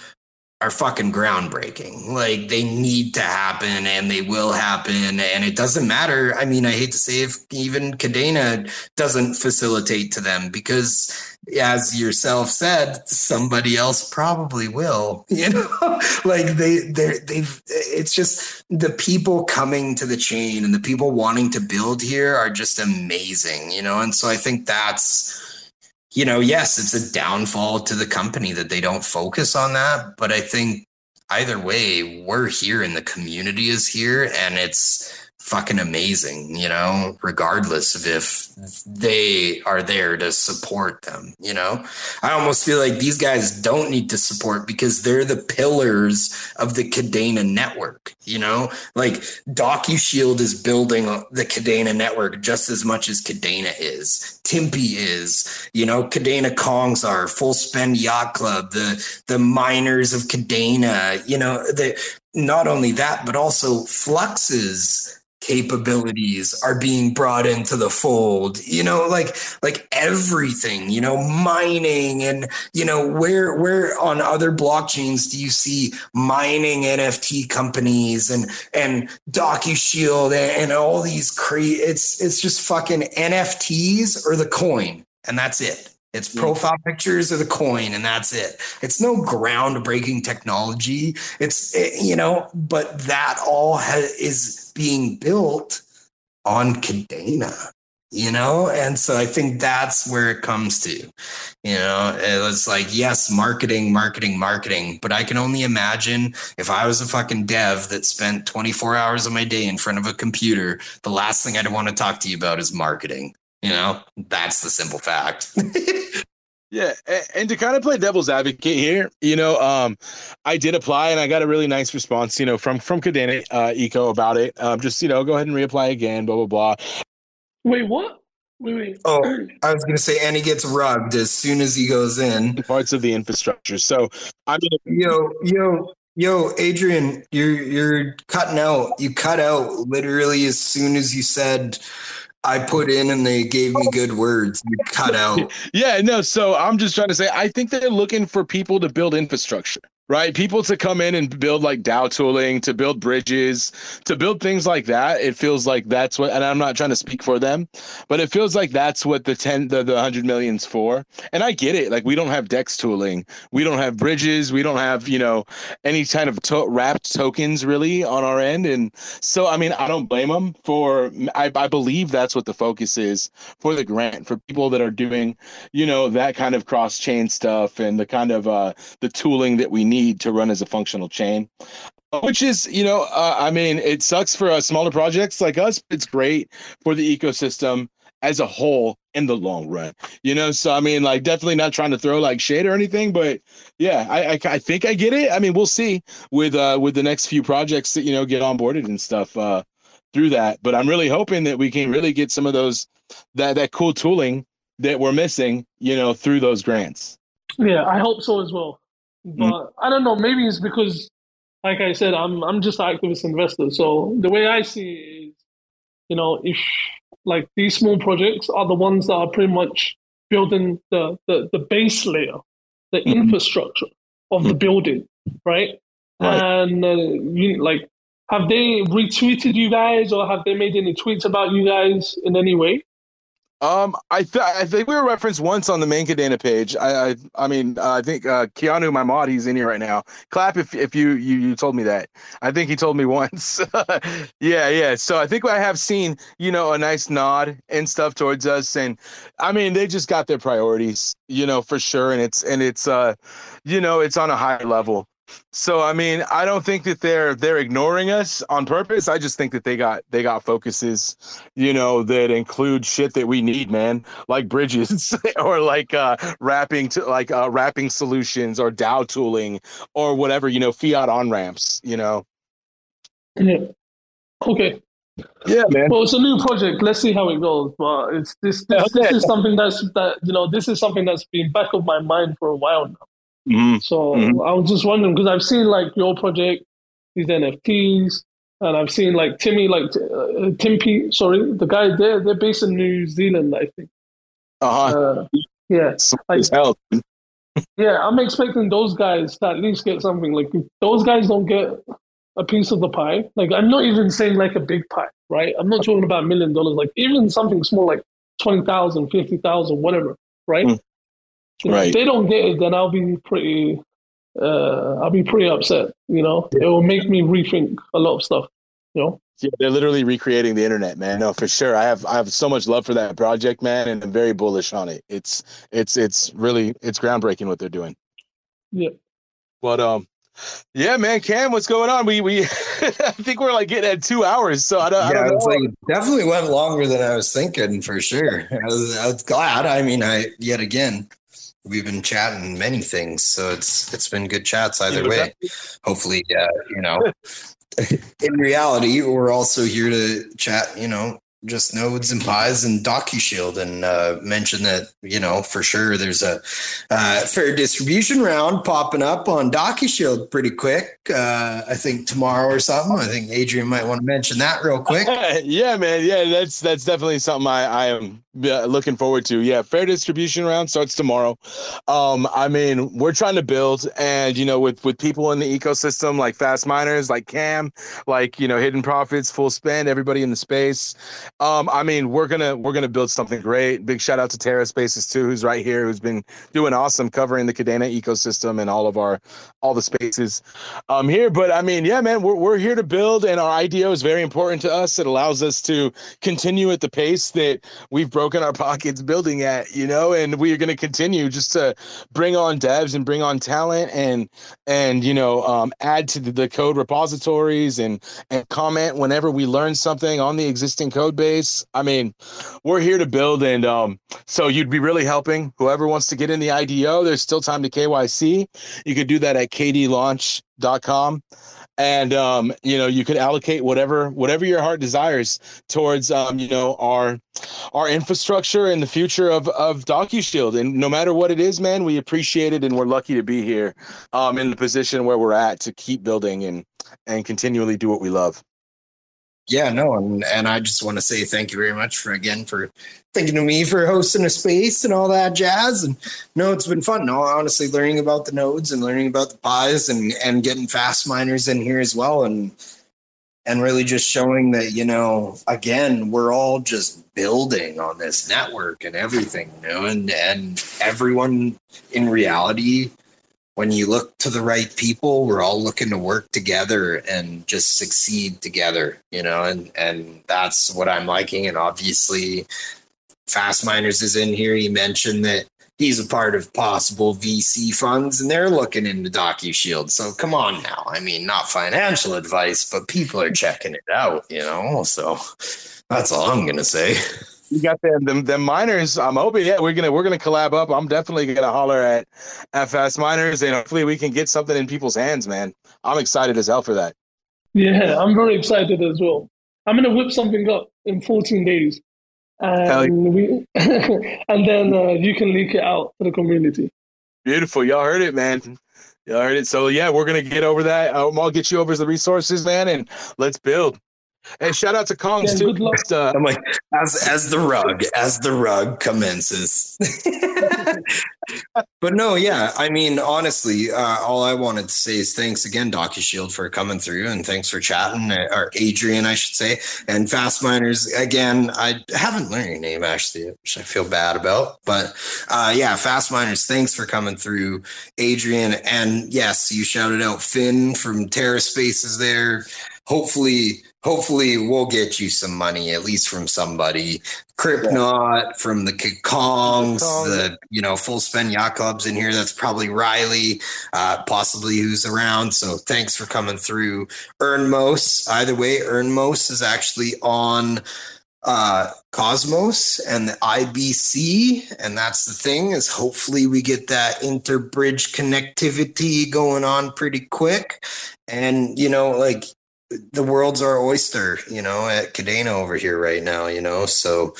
are fucking groundbreaking. Like they need to happen and they will happen. And it doesn't matter. I mean, I hate to say if even Kadena doesn't facilitate to them because as yourself said, somebody else probably will, [laughs] you know, like they, they they've, it's just the people coming to the chain and the people wanting to build here are just amazing, you know? And so I think that's, you know, yes, it's a downfall to the company that they don't focus on that. But I think either way, we're here and the community is here and it's, fucking amazing, you know, regardless of if they are there to support them, you know. I almost feel like these guys don't need to support because they're the pillars of the Kadena network, you know? Like DocuShield is building the Kadena network just as much as Kadena is. Timpi is, you know, Kadena Kongs are Full Spend Yacht Club, the the miners of Kadena, you know, the not only that, but also Fluxes capabilities are being brought into the fold you know like like everything you know mining and you know where where on other blockchains do you see mining nft companies and and docushield and, and all these cre it's it's just fucking nfts or the coin and that's it it's profile pictures of the coin, and that's it. It's no groundbreaking technology. It's it, eh, you know, but that all is being built on Kadena. You know, and so I think that's where it comes to. You know, it's like yes, marketing, marketing, marketing. But I can only imagine if I was a fucking dev that spent 24 hours of my day in front of a computer, the last thing I'd want to talk to you about is marketing. You know, that's the simple fact. [laughs] yeah, and to kind of play devil's advocate here, you know, um, I did apply and I got a really nice response, you know, from from Kadena uh, Eco about it. Um, just you know, go ahead and reapply again, blah blah blah. Wait, what? Wait, wait. Oh, I was going to say, and he gets rugged as soon as he goes in. Parts of the infrastructure. So I mean, yo, yo, yo, Adrian, you're you're cutting out. You cut out literally as soon as you said I put in and they gave me good words. Cut out. [laughs] Yeah, no. So I'm just trying to say, I think they're looking for people to build infrastructure right? People to come in and build like DAO tooling, to build bridges, to build things like that. It feels like that's what, and I'm not trying to speak for them, but it feels like that's what the 10, the, the 100 million's for. And I get it. Like we don't have DEX tooling, we don't have bridges, we don't have, you know, any kind of to- wrapped tokens really on our end. And so, I mean, I don't blame them for, I, I believe that's what the focus is for the grant for people that are doing, you know, that kind of cross chain stuff and the kind of, uh, the tooling that we need need to run as a functional chain which is you know uh, i mean it sucks for uh, smaller projects like us it's great for the ecosystem as a whole in the long run you know? So i mean like definitely not trying to throw like shade or anything but yeah i i, I think i get it. I mean we'll see with uh with the next few projects that you know get onboarded and stuff uh through that. But i'm really hoping that we can really get some of those that that cool tooling that we're missing you know through those grants. Yeah i hope so as well. But mm. I don't know. Maybe it's because, like I said, I'm I'm just an activist investor. So the way I see it is, you know, if like these small projects are the ones that are pretty much building the the, the base layer, the mm-hmm. infrastructure of the mm. building, right? right. And uh, you, like, have they retweeted you guys or have they made any tweets about you guys in any way? Um, I th- I think we were referenced once on the main Kadena page. I I, I mean uh, I think uh, Keanu, my mod, he's in here right now. Clap if if you you you told me that. I think he told me [laughs] once. yeah, yeah. So I think I have seen you know a nice nod and stuff towards us, and I mean they just got their priorities, you know for sure, and it's and it's uh, you know it's on a higher level So I mean, I don't think that they're they're ignoring us on purpose. I just think that they got they got focuses, you know, that include shit that we need, man, like bridges [laughs] or like uh wrapping to like uh wrapping solutions or DAO tooling or whatever, you know, fiat on ramps, you know. Yeah. Okay. Yeah, man. Well, it's a new project. Let's see how it goes. But it's this this, okay. this is something that's that you know this is something that's been back of my mind for a while now. Mm-hmm. So mm-hmm. I was just wondering because I've seen like your project, these NFTs, and I've seen like Timmy, like uh, Tim P. Sorry, the guy there. They're based in New Zealand, I think. Uh-huh. Uh, yeah. Like, yeah, I'm expecting those guys to at least get something. Like those guys don't get a piece of the pie. Like I'm not even saying like a big pie, right? I'm not talking about a million dollars. Like even something small, like 20,000, 50,000, whatever, right? Mm. Right. If they don't get it, then I'll be pretty. Uh, I'll be pretty upset. You know, it will make me rethink a lot of stuff. You know. Yeah, they're literally recreating the internet, man. No, for sure. I have I have so much love for that project, man, and I'm very bullish on it. It's it's it's really it's groundbreaking what they're doing. Yeah. But um, yeah, man, Cam, what's going on? We we [laughs] I think we're like getting at two hours, so I don't. Yeah, I don't know. Like, definitely went longer than I was thinking for sure. I was, I was glad. I mean, I yet again we've been chatting many things, so it's it's been good chats either way. Hopefully, uh, you know, [laughs] in reality, we're also here to chat. You know, just nodes and pies and DocuShield and uh, mention that you know for sure there's a uh, fair distribution round popping up on DocuShield pretty quick. Uh, I think tomorrow or something. I think Adrian might want to mention that real quick. [laughs] yeah, man. Yeah, that's that's definitely something I, I am looking forward to. Yeah, fair distribution round starts tomorrow. Um, I mean, we're trying to build, and you know, with with people in the ecosystem like fast miners, like Cam, like you know, hidden profits, full spend, everybody in the space um, I mean, we're gonna we're gonna build something great. Big shout out to Terra Spaces too, who's right here, who's been doing awesome covering the Kadena ecosystem and all of our all the spaces um here. But I mean, yeah, man, we're we're here to build, and our IDO is very important to us. It allows us to continue at the pace that we've broken our pockets building at, you know, and we are gonna continue just to bring on devs and bring on talent and and you know um, add to the, the code repositories and and comment whenever we learn something on the existing code base. I mean, we're here to build, and um, so you'd be really helping whoever wants to get in the IDO. There's still time to KYC. You could do that at kdlaunch.com and um, you know you could allocate whatever whatever your heart desires towards um, you know our our infrastructure and the future of of DocuShield. And no matter what it is, man, we appreciate it, and we're lucky to be here um, in the position where we're at to keep building and and continually do what we love yeah, no, and and I just want to say thank you very much for again for thinking of me for hosting a space and all that jazz. And no, it's been fun. No, honestly, learning about the nodes and learning about the pies and and getting fast miners in here as well, and and really just showing that you know again we're all just building on this network and everything, you know, and and everyone in reality when you look to the right people, we're all looking to work together and just succeed together, you know, and and that's what I'm liking. And obviously, Fast Miners is in here. He mentioned that he's a part of possible VC funds, and they're looking into DocuShield. So come on now. I mean, not financial advice, but people are checking it out, you know. So that's all I'm gonna say [laughs] you got them, them them miners. I'm hoping yeah we're gonna we're gonna collab up. I'm definitely gonna holler at FS miners and hopefully we can get something in people's hands, man. I'm excited as hell for that. Yeah, I'm very excited as well. I'm gonna whip something up in 14 days, and we [laughs] and then uh, you can leak it out to the community. Beautiful, y'all heard it, man. Y'all heard it. So yeah, we're gonna get over that. Um, I'll get you over the resources, man, and let's build. And shout out to Kongs yeah, too. Uh, I'm like, as as the rug, as the rug commences. [laughs] but no, yeah. I mean, honestly, uh, all I wanted to say is thanks again, DocuShield, for coming through, and thanks for chatting, uh, or Adrian, I should say, and Fast Miners. Again, I haven't learned your name actually, which I feel bad about. But uh, yeah, Fast Miners, thanks for coming through, Adrian, and yes, you shouted out Finn from Terra Spaces there. Hopefully hopefully we'll get you some money at least from somebody. Kryptonite yeah. from the Kongs, the you know full spend yacht clubs in here. That's probably Riley, uh, possibly who's around. So thanks for coming through. Ernmos. Either way, Ernmos is actually on uh, Cosmos and the IBC. And that's the thing is hopefully we get that interbridge connectivity going on pretty quick. And, you know, like the world's our oyster, you know, at Kadena over here right now, you know. So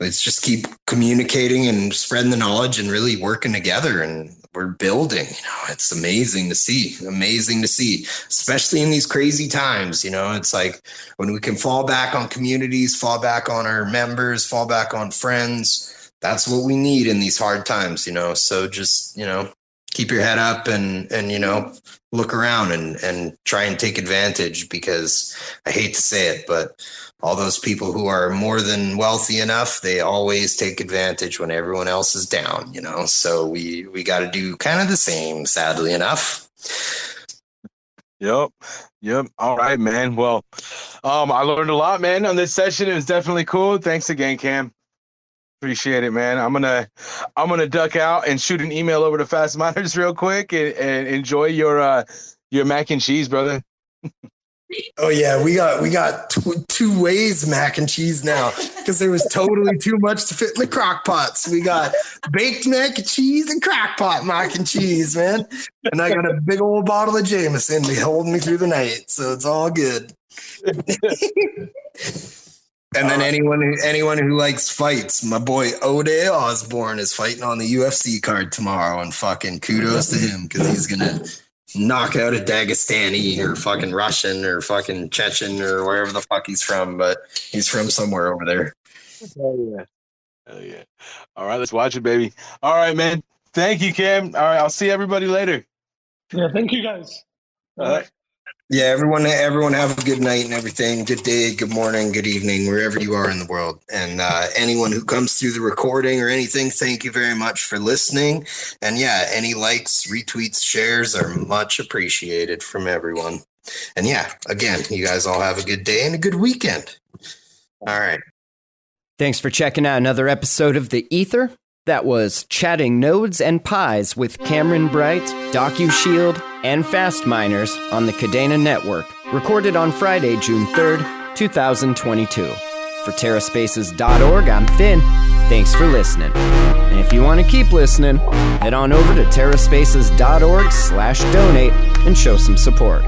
let's just keep communicating and spreading the knowledge and really working together and we're building, you know, it's amazing to see, amazing to see, especially in these crazy times, you know, it's like when we can fall back on communities, fall back on our members, fall back on friends. That's what we need in these hard times, you know. So just, you know, keep your head up and and you know look around and and try and take advantage because I hate to say it, but all those people who are more than wealthy enough, they always take advantage when everyone else is down, you know. So we we got to do kind of the same, sadly enough. Yep. Yep. All right, man. Well, um, I learned a lot, man, on this session. It was definitely cool. Thanks again, Cam. Appreciate it, man. I'm gonna I'm gonna duck out and shoot an email over to Fast [laughs] Miners real quick and, and enjoy your uh your mac and cheese, brother. oh yeah, we got we got two, two ways mac and cheese now because there was totally too much to fit in the crock pots. We got baked mac and cheese and crock pot mac and cheese, man. And I got a big old bottle of Jameson to hold me through the night, so it's all good. [laughs] And then uh, anyone who anyone who likes fights, my boy Ode Osborne is fighting on the UFC card tomorrow, and fucking kudos to him because he's gonna knock out a Dagestani or fucking Russian or fucking Chechen or wherever the fuck he's from, but he's from somewhere over there. Hell yeah. Hell yeah. All right, let's watch it, baby. All right, man. Thank you, Cam. All right, I'll see everybody later. Yeah, thank you guys. All right. Yeah, everyone, everyone have a good night and everything. Good day, good morning, good evening, wherever you are in the world. And uh, anyone who comes through the recording or anything, thank you very much for listening. And yeah, any likes, retweets, shares are much appreciated from everyone. And yeah, again, you guys all have a good day and a good weekend. All right. Thanks for checking out another episode of The Ether. That was Chatting Nodes and Pies with Cameron Bright, DocuShield, and Fast Miners on the Kadena Network, recorded on Friday, June 3rd, 2022. For TerraSpaces.org, I'm Finn. Thanks for listening. And if you want to keep listening, head on over to TerraSpaces.org slash donate and show some support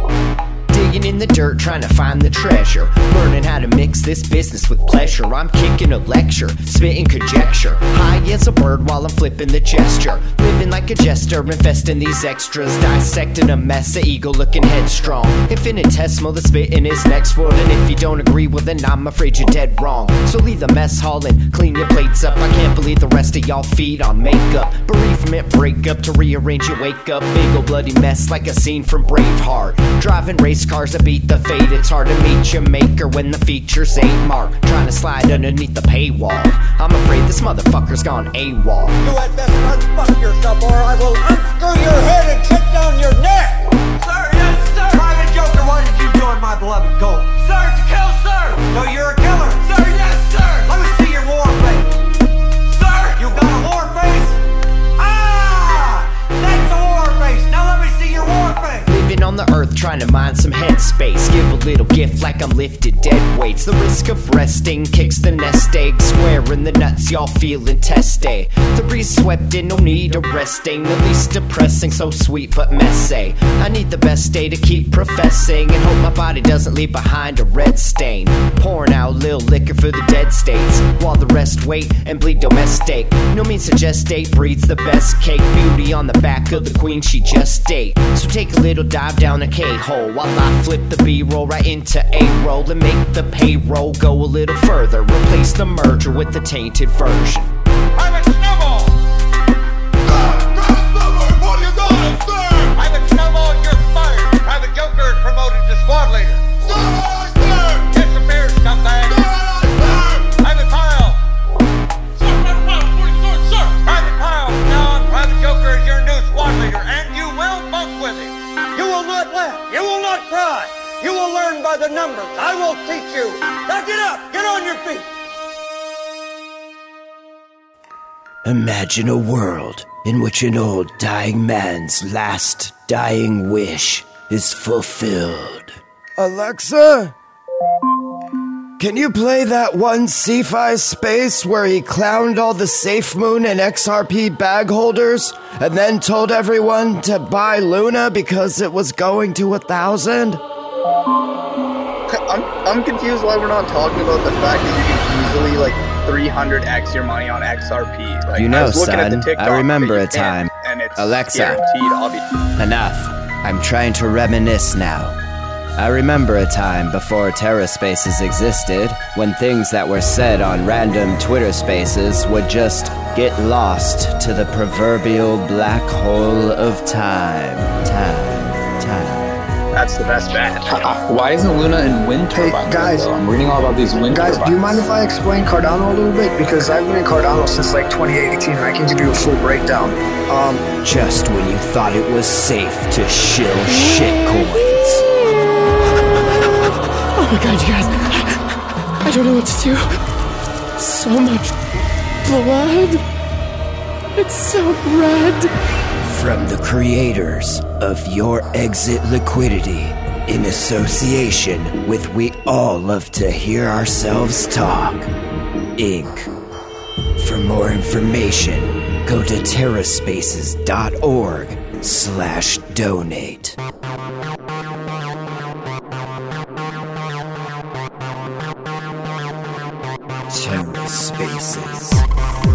digging in the dirt, trying to find the treasure. Learning how to mix this business with pleasure. I'm kicking a lecture, spitting conjecture. High as a bird while I'm flipping the gesture. Living like a jester, infesting these extras. Dissecting a mess, a ego looking headstrong. Infinitesimal, the spitting is next world. And if you don't agree, well then I'm afraid you're dead wrong. So leave the mess hall and clean your plates up. I can't believe the rest of y'all feed on makeup. Bereavement, breakup to rearrange your wake up. Big ol' bloody mess like a scene from Braveheart. Driving race cars that beat the fate. It's hard to meet your maker when the features ain't marked. Trying to slide underneath the paywall. I'm afraid this motherfucker's gone AWOL. You had best unfuck yourself or I will unscrew your head and kick down your neck! Sir, yes, sir! Private Joker, why did you join my beloved cult? Sir, to kill, sir! So you're lifted dead weights. The risk of resting kicks the nest egg. Square in the nuts, y'all feeling testy. The breeze swept in, no need of resting. The least depressing, so sweet but messy. I need the best day to keep professing and hope my body doesn't leave behind a red stain. Pouring out lil liquor for the dead states while the rest wait and bleed domestic. No means to gestate breeds the best cake. Beauty on the back of the queen she just ate. So take a little dive down a K hole while I flip the B roll right into A roll and make the payroll go a little further. Replace the merger with the tainted version. Get up. Get on your feet. Imagine a world in which an old dying man's last dying wish is fulfilled. Alexa? Can you play that one C5 space where he clowned all the Safe Moon and XRP bag holders and then told everyone to buy Luna because it was going to a thousand? I'm, I'm confused why we're not talking about the fact that you can easily like 300x your money on XRP. Like, You I know, was looking at the son, TikTok I remember a time. And it's Alexa. Enough. I'm trying to reminisce now. I remember a time before Terra Spaces existed when things that were said on random Twitter spaces would just get lost to the proverbial black hole of time. Time. Time. That's the best bet. [laughs] Why isn't Luna in wind Hey, guys. though? I'm reading all about these wind Guys, turbines. do you mind if I explain Cardano a little bit? Because I've been in Cardano since like 2018 and I can give you a full breakdown. Um, Just when you thought it was safe to shill shitcoins. Oh my god, you guys. I don't know what to do. So much blood. It's so red. From the creators of your exit liquidity in association with We All Love to Hear Ourselves Talk, Inc. For more information, go to terraspaces.org slash donate. Terra Spaces.